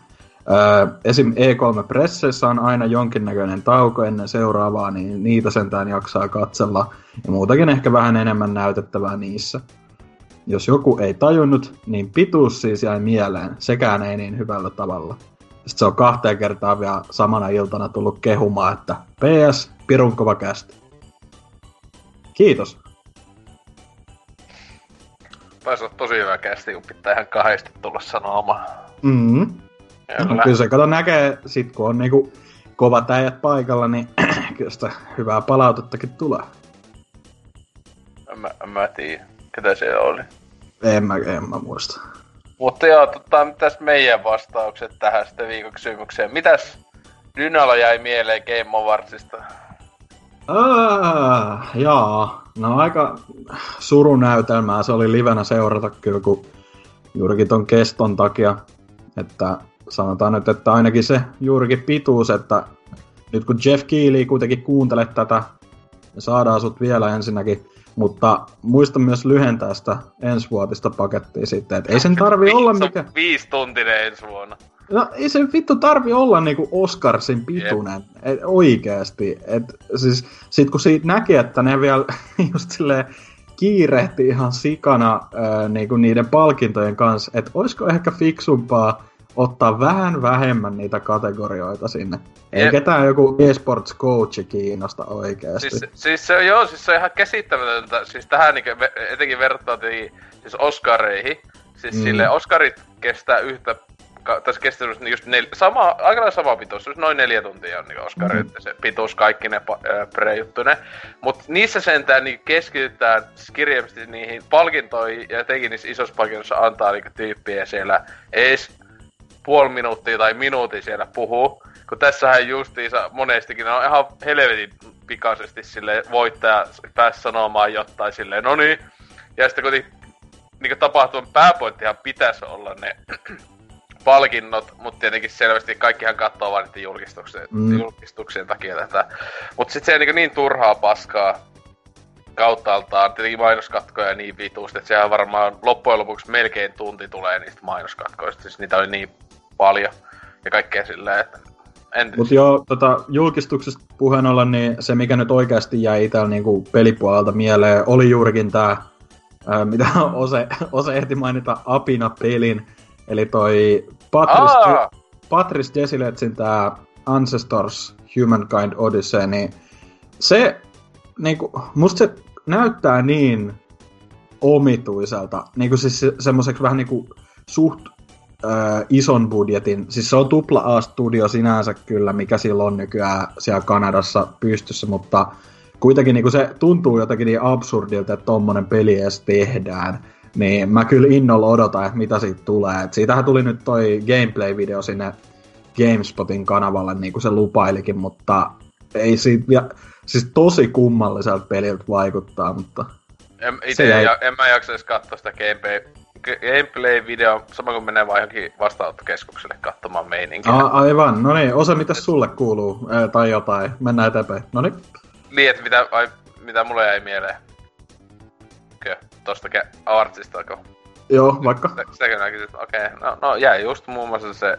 Esim. E3-presseissä on aina jonkinnäköinen tauko ennen seuraavaa, niin niitä sentään jaksaa katsella. Ja muutakin ehkä vähän enemmän näytettävää niissä. Jos joku ei tajunnut, niin pituus siis jäi mieleen, sekään ei niin hyvällä tavalla. Sitten se on kahteen kertaan vielä samana iltana tullut kehumaan, että PS, pirun kova kästi. Kiitos. Taisi olla tosi hyvä kästi, kun pitää ihan kahdesti tulla sanomaan. Mm-hmm. No, Kyllä. kyllä se kato näkee, sit kun on niinku kovat äijät paikalla, niin kyllä sitä hyvää palautettakin tulee. En mä, en mä tiedä, ketä se oli. En mä, en mä muista. Mutta joo, tota, mitäs meidän vastaukset tähän sitten viikon kysymykseen? Mitäs Dynalla jäi mieleen Game Awardsista? Ah, jaa. No aika surunäytelmää se oli livenä seurata kyllä, kun juurikin ton keston takia. Että sanotaan nyt, että ainakin se juurikin pituus, että nyt kun Jeff Keighley kuitenkin kuuntelet tätä, saadaan sut vielä ensinnäkin, mutta muista myös lyhentää sitä ensivuotista pakettia sitten, että ei sen tarvi olla mikä... Viisi tuntinen ensi vuonna. No ei se vittu tarvi olla niinku Oscarsin pituinen, et, oikeesti. Et, siis, sit kun siitä näki, että ne vielä just silleen kiirehti ihan sikana ää, niinku niiden palkintojen kanssa, että olisiko ehkä fiksumpaa ottaa vähän vähemmän niitä kategorioita sinne. Ei Jep. ketään joku esports coachi kiinnosta oikeesti. Siis, siis se on, joo, siis se on ihan käsittämätöntä. Siis tähän niin etenkin vertailtiin siis Oscareihin. Siis Mm. sille Oscarit kestää yhtä, tässä kestää semmoset just nel, sama, aika lailla sama pituus, noin neljä tuntia on niin Oscarit, Mhm. mm. se pituus kaikki ne pa- ää, prejuttunen. Mut niissä sentään niin keskitytään kirjaimisesti niihin palkintoihin ja etenkin niissä isoissa palkinnoissa antaa niinku tyyppiä siellä ees puoli minuuttia tai minuutin siellä puhuu. Kun tässähän justiinsa monestikin ne on ihan helvetin pikaisesti sille voittaja pääsi sanomaan jotain silleen, no niin. Ja sitten kun niin tapahtuman pääpointtihan pitäisi olla ne palkinnot, mutta tietenkin selvästi kaikkihan katsoo vain niiden julkistuksien, Mm. julkistuksien takia tätä. Mutta sitten se on niin, niin turhaa paskaa kauttaaltaan, tietenkin mainoskatkoja niin vituusti, että sehän varmaan loppujen lopuksi melkein tunti tulee niistä mainoskatkoista, siis niitä oli niin paljon ja kaikkea silleen, että Mutta joo, tota, julkistuksesta puheen ollen, niin se mikä nyt oikeasti jäi itsellä niinku pelipuolelta mieleen, oli juurikin tämä, mitä Ose, Ose ehti mainita Apina-pelin, eli toi Patrice, Aa! Patrice Desiletsin tämä Ancestors Humankind Odyssey, niin se, niinku, musta se näyttää niin omituiselta, niinku siis se, semmoiseksi vähän niinku suht ö, ison budjetin, siis se on tupla A-studio sinänsä kyllä, mikä sillä on nykyään siellä Kanadassa pystyssä, mutta kuitenkin niin se tuntuu jotenkin niin absurdilta, että tommonen peli edes tehdään. Niin mä kyllä innolla odotan, että mitä siitä tulee. Et siitähän tuli nyt toi gameplay-video sinne GameSpotin kanavalle, niin kuin se lupailikin, mutta ei siitä vielä, siis tosi kummalliselta peliltä vaikuttaa, mutta En, ite jäi- ja, en mä jaksa edes katsoa sitä gameplay, gameplay-video, sama kuin menee vaan johonkin vastaanottokeskukselle katsomaan meininkiä. A- aivan, no niin, osa mitä sulle kuuluu, ää, tai jotain, mennään eteenpäin. No niin. Niin, että mitä, ai, mitä mulle jäi mieleen. Tosta ke- Artsista, kun Joo, vaikka. sitä- sitäkin että okei, no, no jäi just muun muassa se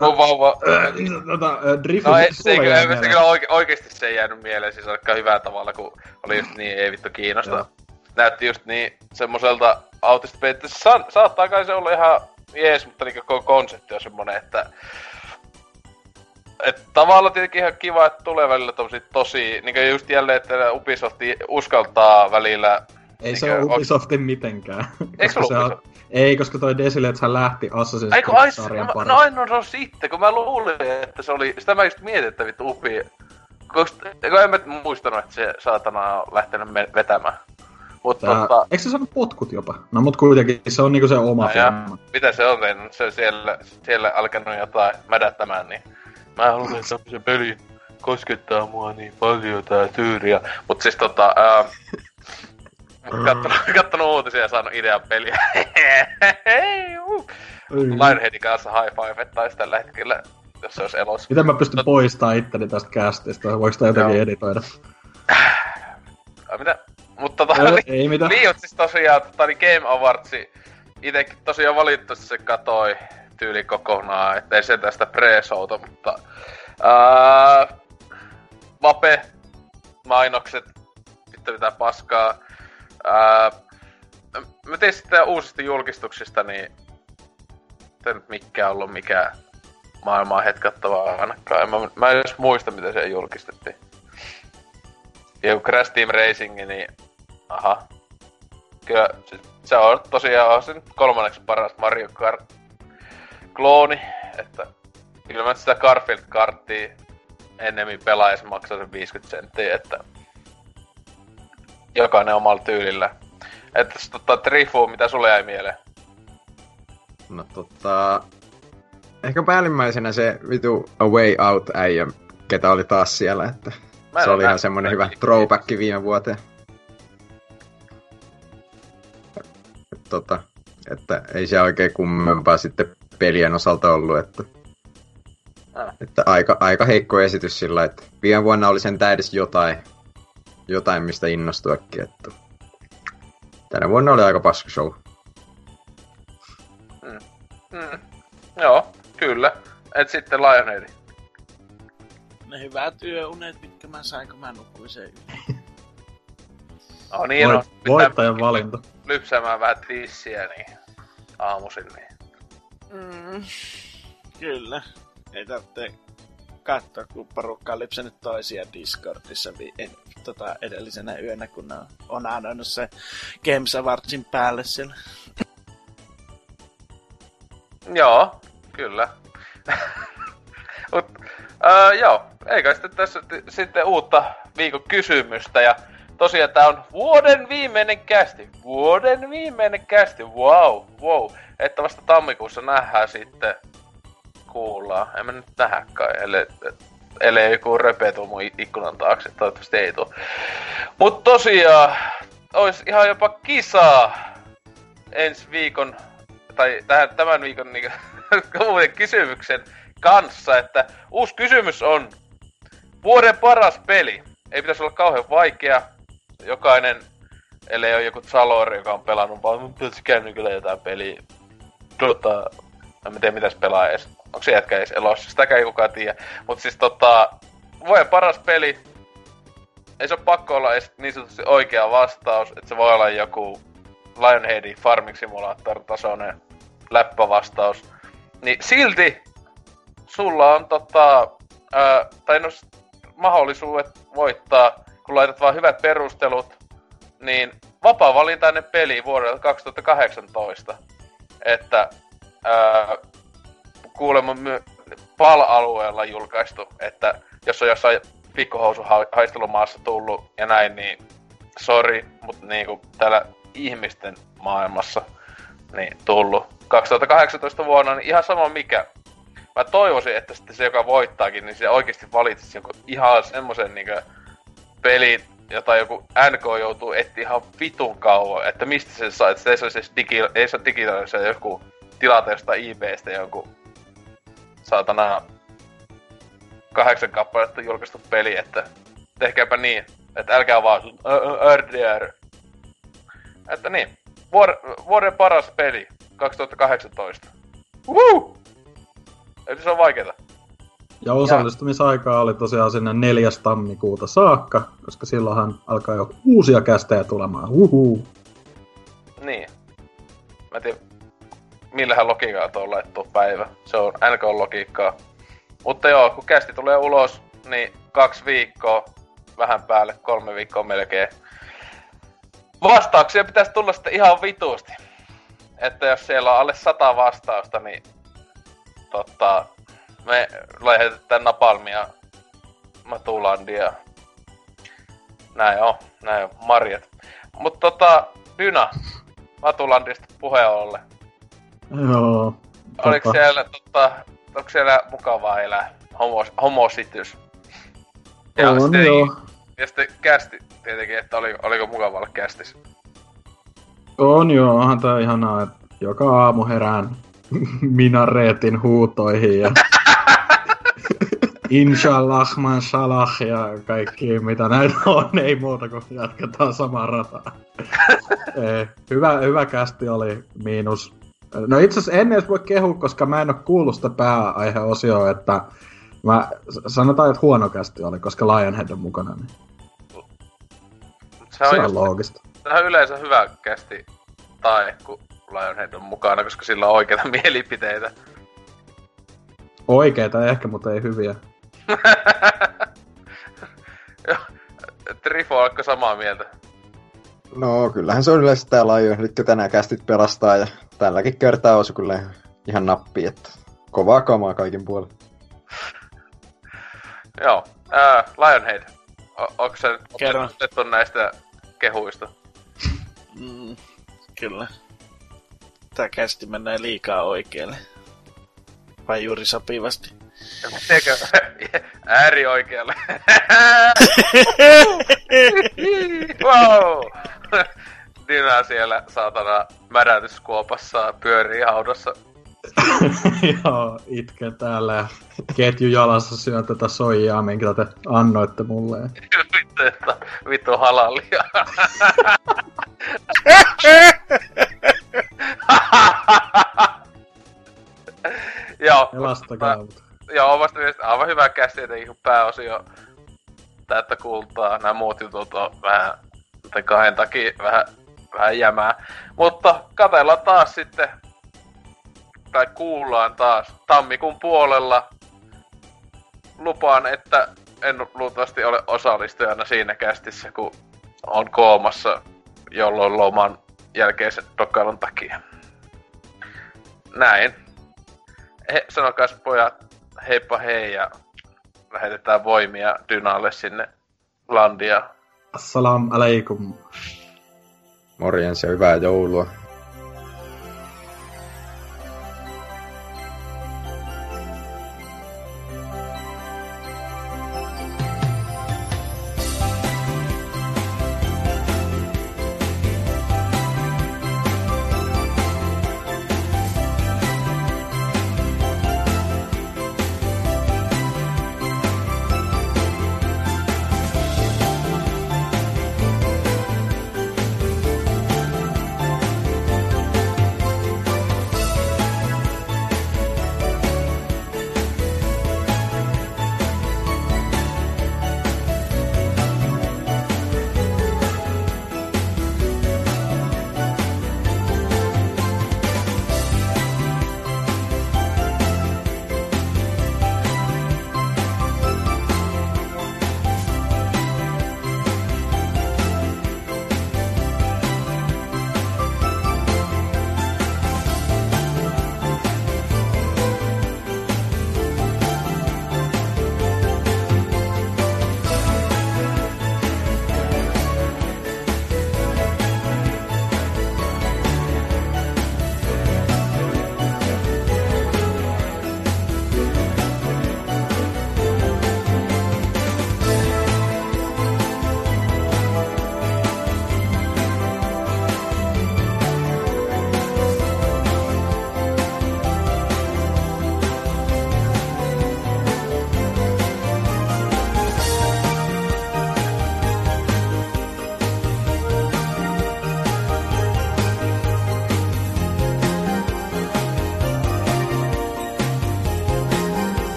no, vauva. Tota, äh, Drifu, No ei, se, ei, kyllä, se kyllä oike, oikeesti se ei jäänyt mieleen siis aika hyvällä tavalla, kun oli just niin ei vittu kiinnosta. Joo. Näytti just niin semmoiselta autista että sa, saattaa kai se olla ihan jees, mutta niin koko konsepti on semmonen, että et tavallaan tietenkin ihan kiva, että tulee välillä tommosia tosi, niin just jälleen, että Ubisoft uskaltaa välillä Ei se ole on- Ubisoftin mitenkään. Eikö Koska ole se on- Ei, koska toi Desilethän lähti Assassin's ai, Creed-sarjan no, no, ai, no se on sitten, kun mä luulin, että se oli, sitä mä just mietin, että vittu Ubi, koska en mä muistanut, että se saatana on lähtenyt me- vetämään. Mutta Tää, tota, Eikö se saanut potkut jopa? No mut kuitenkin se on niinku se oma no, firma. mitä se on tehnyt, se siellä, siellä alkanut jotain mädättämään, niin mä haluan, että se peli koskettaa mua niin paljon tää tyyriä. Mut siis tota, ää, kattonut, kattonut uutisia ja saanut idean peliä. Lionheadin kanssa high five taisi tällä hetkellä, jos se olisi elossa. Miten mä pystyn poistamaan itteni tästä castista? Voiko sitä jotenkin Joo. editoida? Mitä? Mutta tota, Ei, niin, ei mitään. niin, siis tosiaan, tota, niin Game Awardsi itekin tosiaan valitettavasti se katoi tyyli kokonaan, ettei se tästä pre-showta, mutta ää, Vape, mainokset, vittu mitä paskaa. Mä tein sitten uusista julkistuksista, niin ei nyt mikään ollut mikään maailmaa hetkattavaa ainakaan. En Mä, mä en edes muista, miten se julkistettiin. Ja Crash Team Racing, niin aha. Kyllä se, se on tosiaan se kolmanneksi paras Mario Kart klooni, että kyllä mä sitä Garfield karttia ennemmin pelais maksaa sen 50 senttiä, että jokainen omalla tyylillä. Että tota, Trifu, mitä sulle jäi mieleen? No tota... Ehkä päällimmäisenä se vitu A Way Out äijä, ketä oli taas siellä, että Mä se oli ihan semmonen hyvä throwback viime vuoteen. Et Tota, että ei se oikein kummempaa sitten pelien osalta ollut, että, Ah. että aika, aika heikko esitys sillä, että viime vuonna oli sen edes jotain, jotain mistä innostuakin, että tänä vuonna oli aika paska show. Mm. Joo, kyllä. Et sitten Lionhead. Ne hyvät yöunet, mitkä mä sain, kun mä nukuin sen yön. No niin, Voit, no, voittajan valinta. lypsämään vähän tissiä, niin aamuisin, niin. Mm, kyllä. Ei tarvitse katsoa, kun porukka on lypsänyt toisia Discordissa vi- en, tota, edellisenä yönä, kun on, on annoinut se Games Awardsin päälle siellä. Joo, kyllä. Mut, öö, joo, eikä sitten tässä t- sitten uutta viikon kysymystä ja tosiaan tää on vuoden viimeinen kästi. Vuoden viimeinen kästi, wow, wow. Että vasta tammikuussa nähdään sitten, kuullaan. En mä nyt nähdä kai, ellei, ellei joku röpe tuu mun ikkunan taakse, toivottavasti ei tuu. Mut tosiaan, ois ihan jopa kisaa ensi viikon tai tähän, tämän viikon niin, uuden kysymyksen kanssa, että uusi kysymys on vuoden paras peli. Ei pitäisi olla kauhean vaikea. Jokainen, ellei ole joku Salori, joka on pelannut vaan, mun pitäisi kännykällä jotain peliä. Tota, en tiedä mitäs pelaa edes. Onko se jätkä edes elossa? Sitäkään ei kukaan tiedä. Mut siis tota, vuoden paras peli. Ei se ole pakko olla edes niin sanotusti oikea vastaus, että se voi olla joku Lionheadin Farming Simulator-tasoinen läppävastaus. Niin silti sulla on tota, ää, tai no, mahdollisuudet voittaa, kun laitat vaan hyvät perustelut, niin vapaa-valintainen peli vuodelta 2018. Että ää, kuulemma my- PAL-alueella julkaistu, että jos on jossain pikkuhousun ha- haistelumaassa tullut ja näin, niin sori, mutta niinku täällä ihmisten maailmassa niin tullut 2018 vuonna, niin ihan sama mikä. Mä toivoisin, että sitten se, joka voittaakin, niin se oikeasti valitsisi jonkun ihan semmoisen niin peli jota joku NK joutuu etsiä ihan vitun kauan, että mistä se saa, että se ei saa digi, ei saa digitaalisia joku tilata jostain eBaystä joku saatana kahdeksan kappaletta julkaistu peli, että tehkääpä niin, että älkää vaan RDR. Että niin, vuoden, vuoden paras peli 2018. Woo! Eli se on vaikeeta. Ja osallistumisaikaa oli tosiaan sinne 4. tammikuuta saakka, koska silloinhan alkaa jo uusia kästejä tulemaan. Uhu. Niin. Mä en tiedä, millähän logiikkaa tuo laittu päivä. Se on NK-logiikkaa. Mutta joo, kun kästi tulee ulos, niin kaksi viikkoa, vähän päälle, kolme viikkoa melkein. Vastauksia pitäisi tulla sitten ihan vituusti. Että jos siellä on alle sata vastausta, niin tota, me lähetetään Napalmia Matulandia. Näin on, näin on, marjat. Mutta tota, Dyna, Matulandista puheen ollen. Joo. Oliko tota, siellä, tota, onko siellä mukavaa elää? Homo, homositys. Ja On sitten, joo. ja sitten kästi tietenkin, että oli, oliko mukava olla kästis. On joo, onhan tää ihanaa, että joka aamu herään minareetin huutoihin ja Inshallah, man salah ja kaikki mitä näitä on, ei muuta kuin jatketaan samaa rataa. Ei, hyvä, hyvä kästi oli miinus. No itse asiassa en edes voi kehua, koska mä en oo kuullut sitä pääaiheosioa, että mä sanotaan, että huono kästi oli, koska Lionhead on mukana, niin se se on, on just, loogista. se on yleensä hyvä kästi tai kun Lionhead on mukana, koska sillä on oikeita mielipiteitä. Oikeita ehkä, mutta ei hyviä. Trifo alkoi samaa mieltä. No kyllähän se on yleensä tää laajo, nyt kun tänään kästit pelastaa ja tälläkin kertaa osu kyllä ihan nappi, että kovaa kamaa kaikin puolin. Joo, ää, Lionhead. O- onko se Kerro. otettu näistä kehuista? Mm, kyllä. Tää kästi menee liikaa oikealle. Vai juuri sopivasti. Eikö äärioikealle? wow! Dina siellä saatana märätyskuopassa pyörii haudassa. Joo, itken täällä ketju jalassa syön tätä soijaa, minkä te annoitte mulle. vittu, että vittu halallia. Joo, Pelastakaa mut. joo, omasta mielestä aivan hyvä käsi tietenkin, kun pääosio täyttä kultaa. Nämä muut jutut on vähän, kahden takia vähän, vähän jämää. Mutta katsellaan taas sitten, tai kuullaan taas tammikuun puolella. Lupaan, että en luultavasti ole osallistujana siinä kästissä, kun on koomassa jolloin loman jälkeisen dokkailun takia. Näin. He, sanokas pojat, heippa hei ja lähetetään voimia Dynalle sinne landia. Assalam alaikum. Morjens ja hyvää joulua.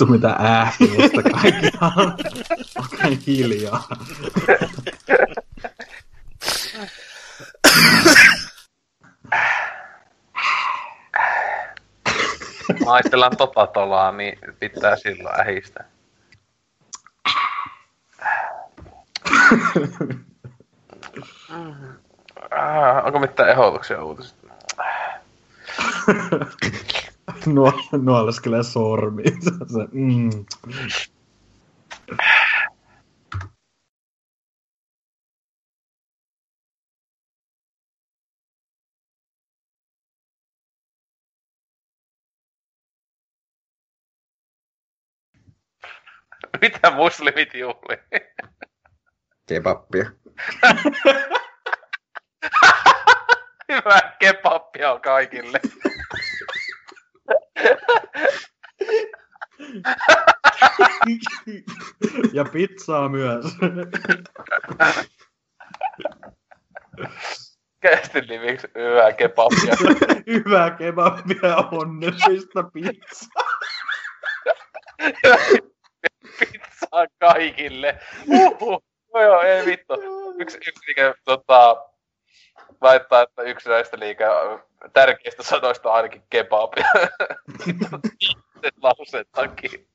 Vittu mitä ähkimistä kaikkiaan. Okei, okay, hiljaa. Maistellaan tota tolaa, niin pitää silloin ähistä. Onko mitään ehdotuksia uutisista? Nuo, nuoleskelee sormiin. Se, mm. Mitä muslimit juhlii? Kebappia. Hyvää kebappia kaikille. Ja pizzaa myös. Kästin nimiksi hyvää kebappia. Hyvää kebabia onnellista pizzaa. Pizzaa kaikille. Uhuh. No joo, ei vittu. Yksi, yksi liike, tota, väittää, että yksi näistä liike tärkeistä sanoista on ainakin kebab. Sen lauseen takia.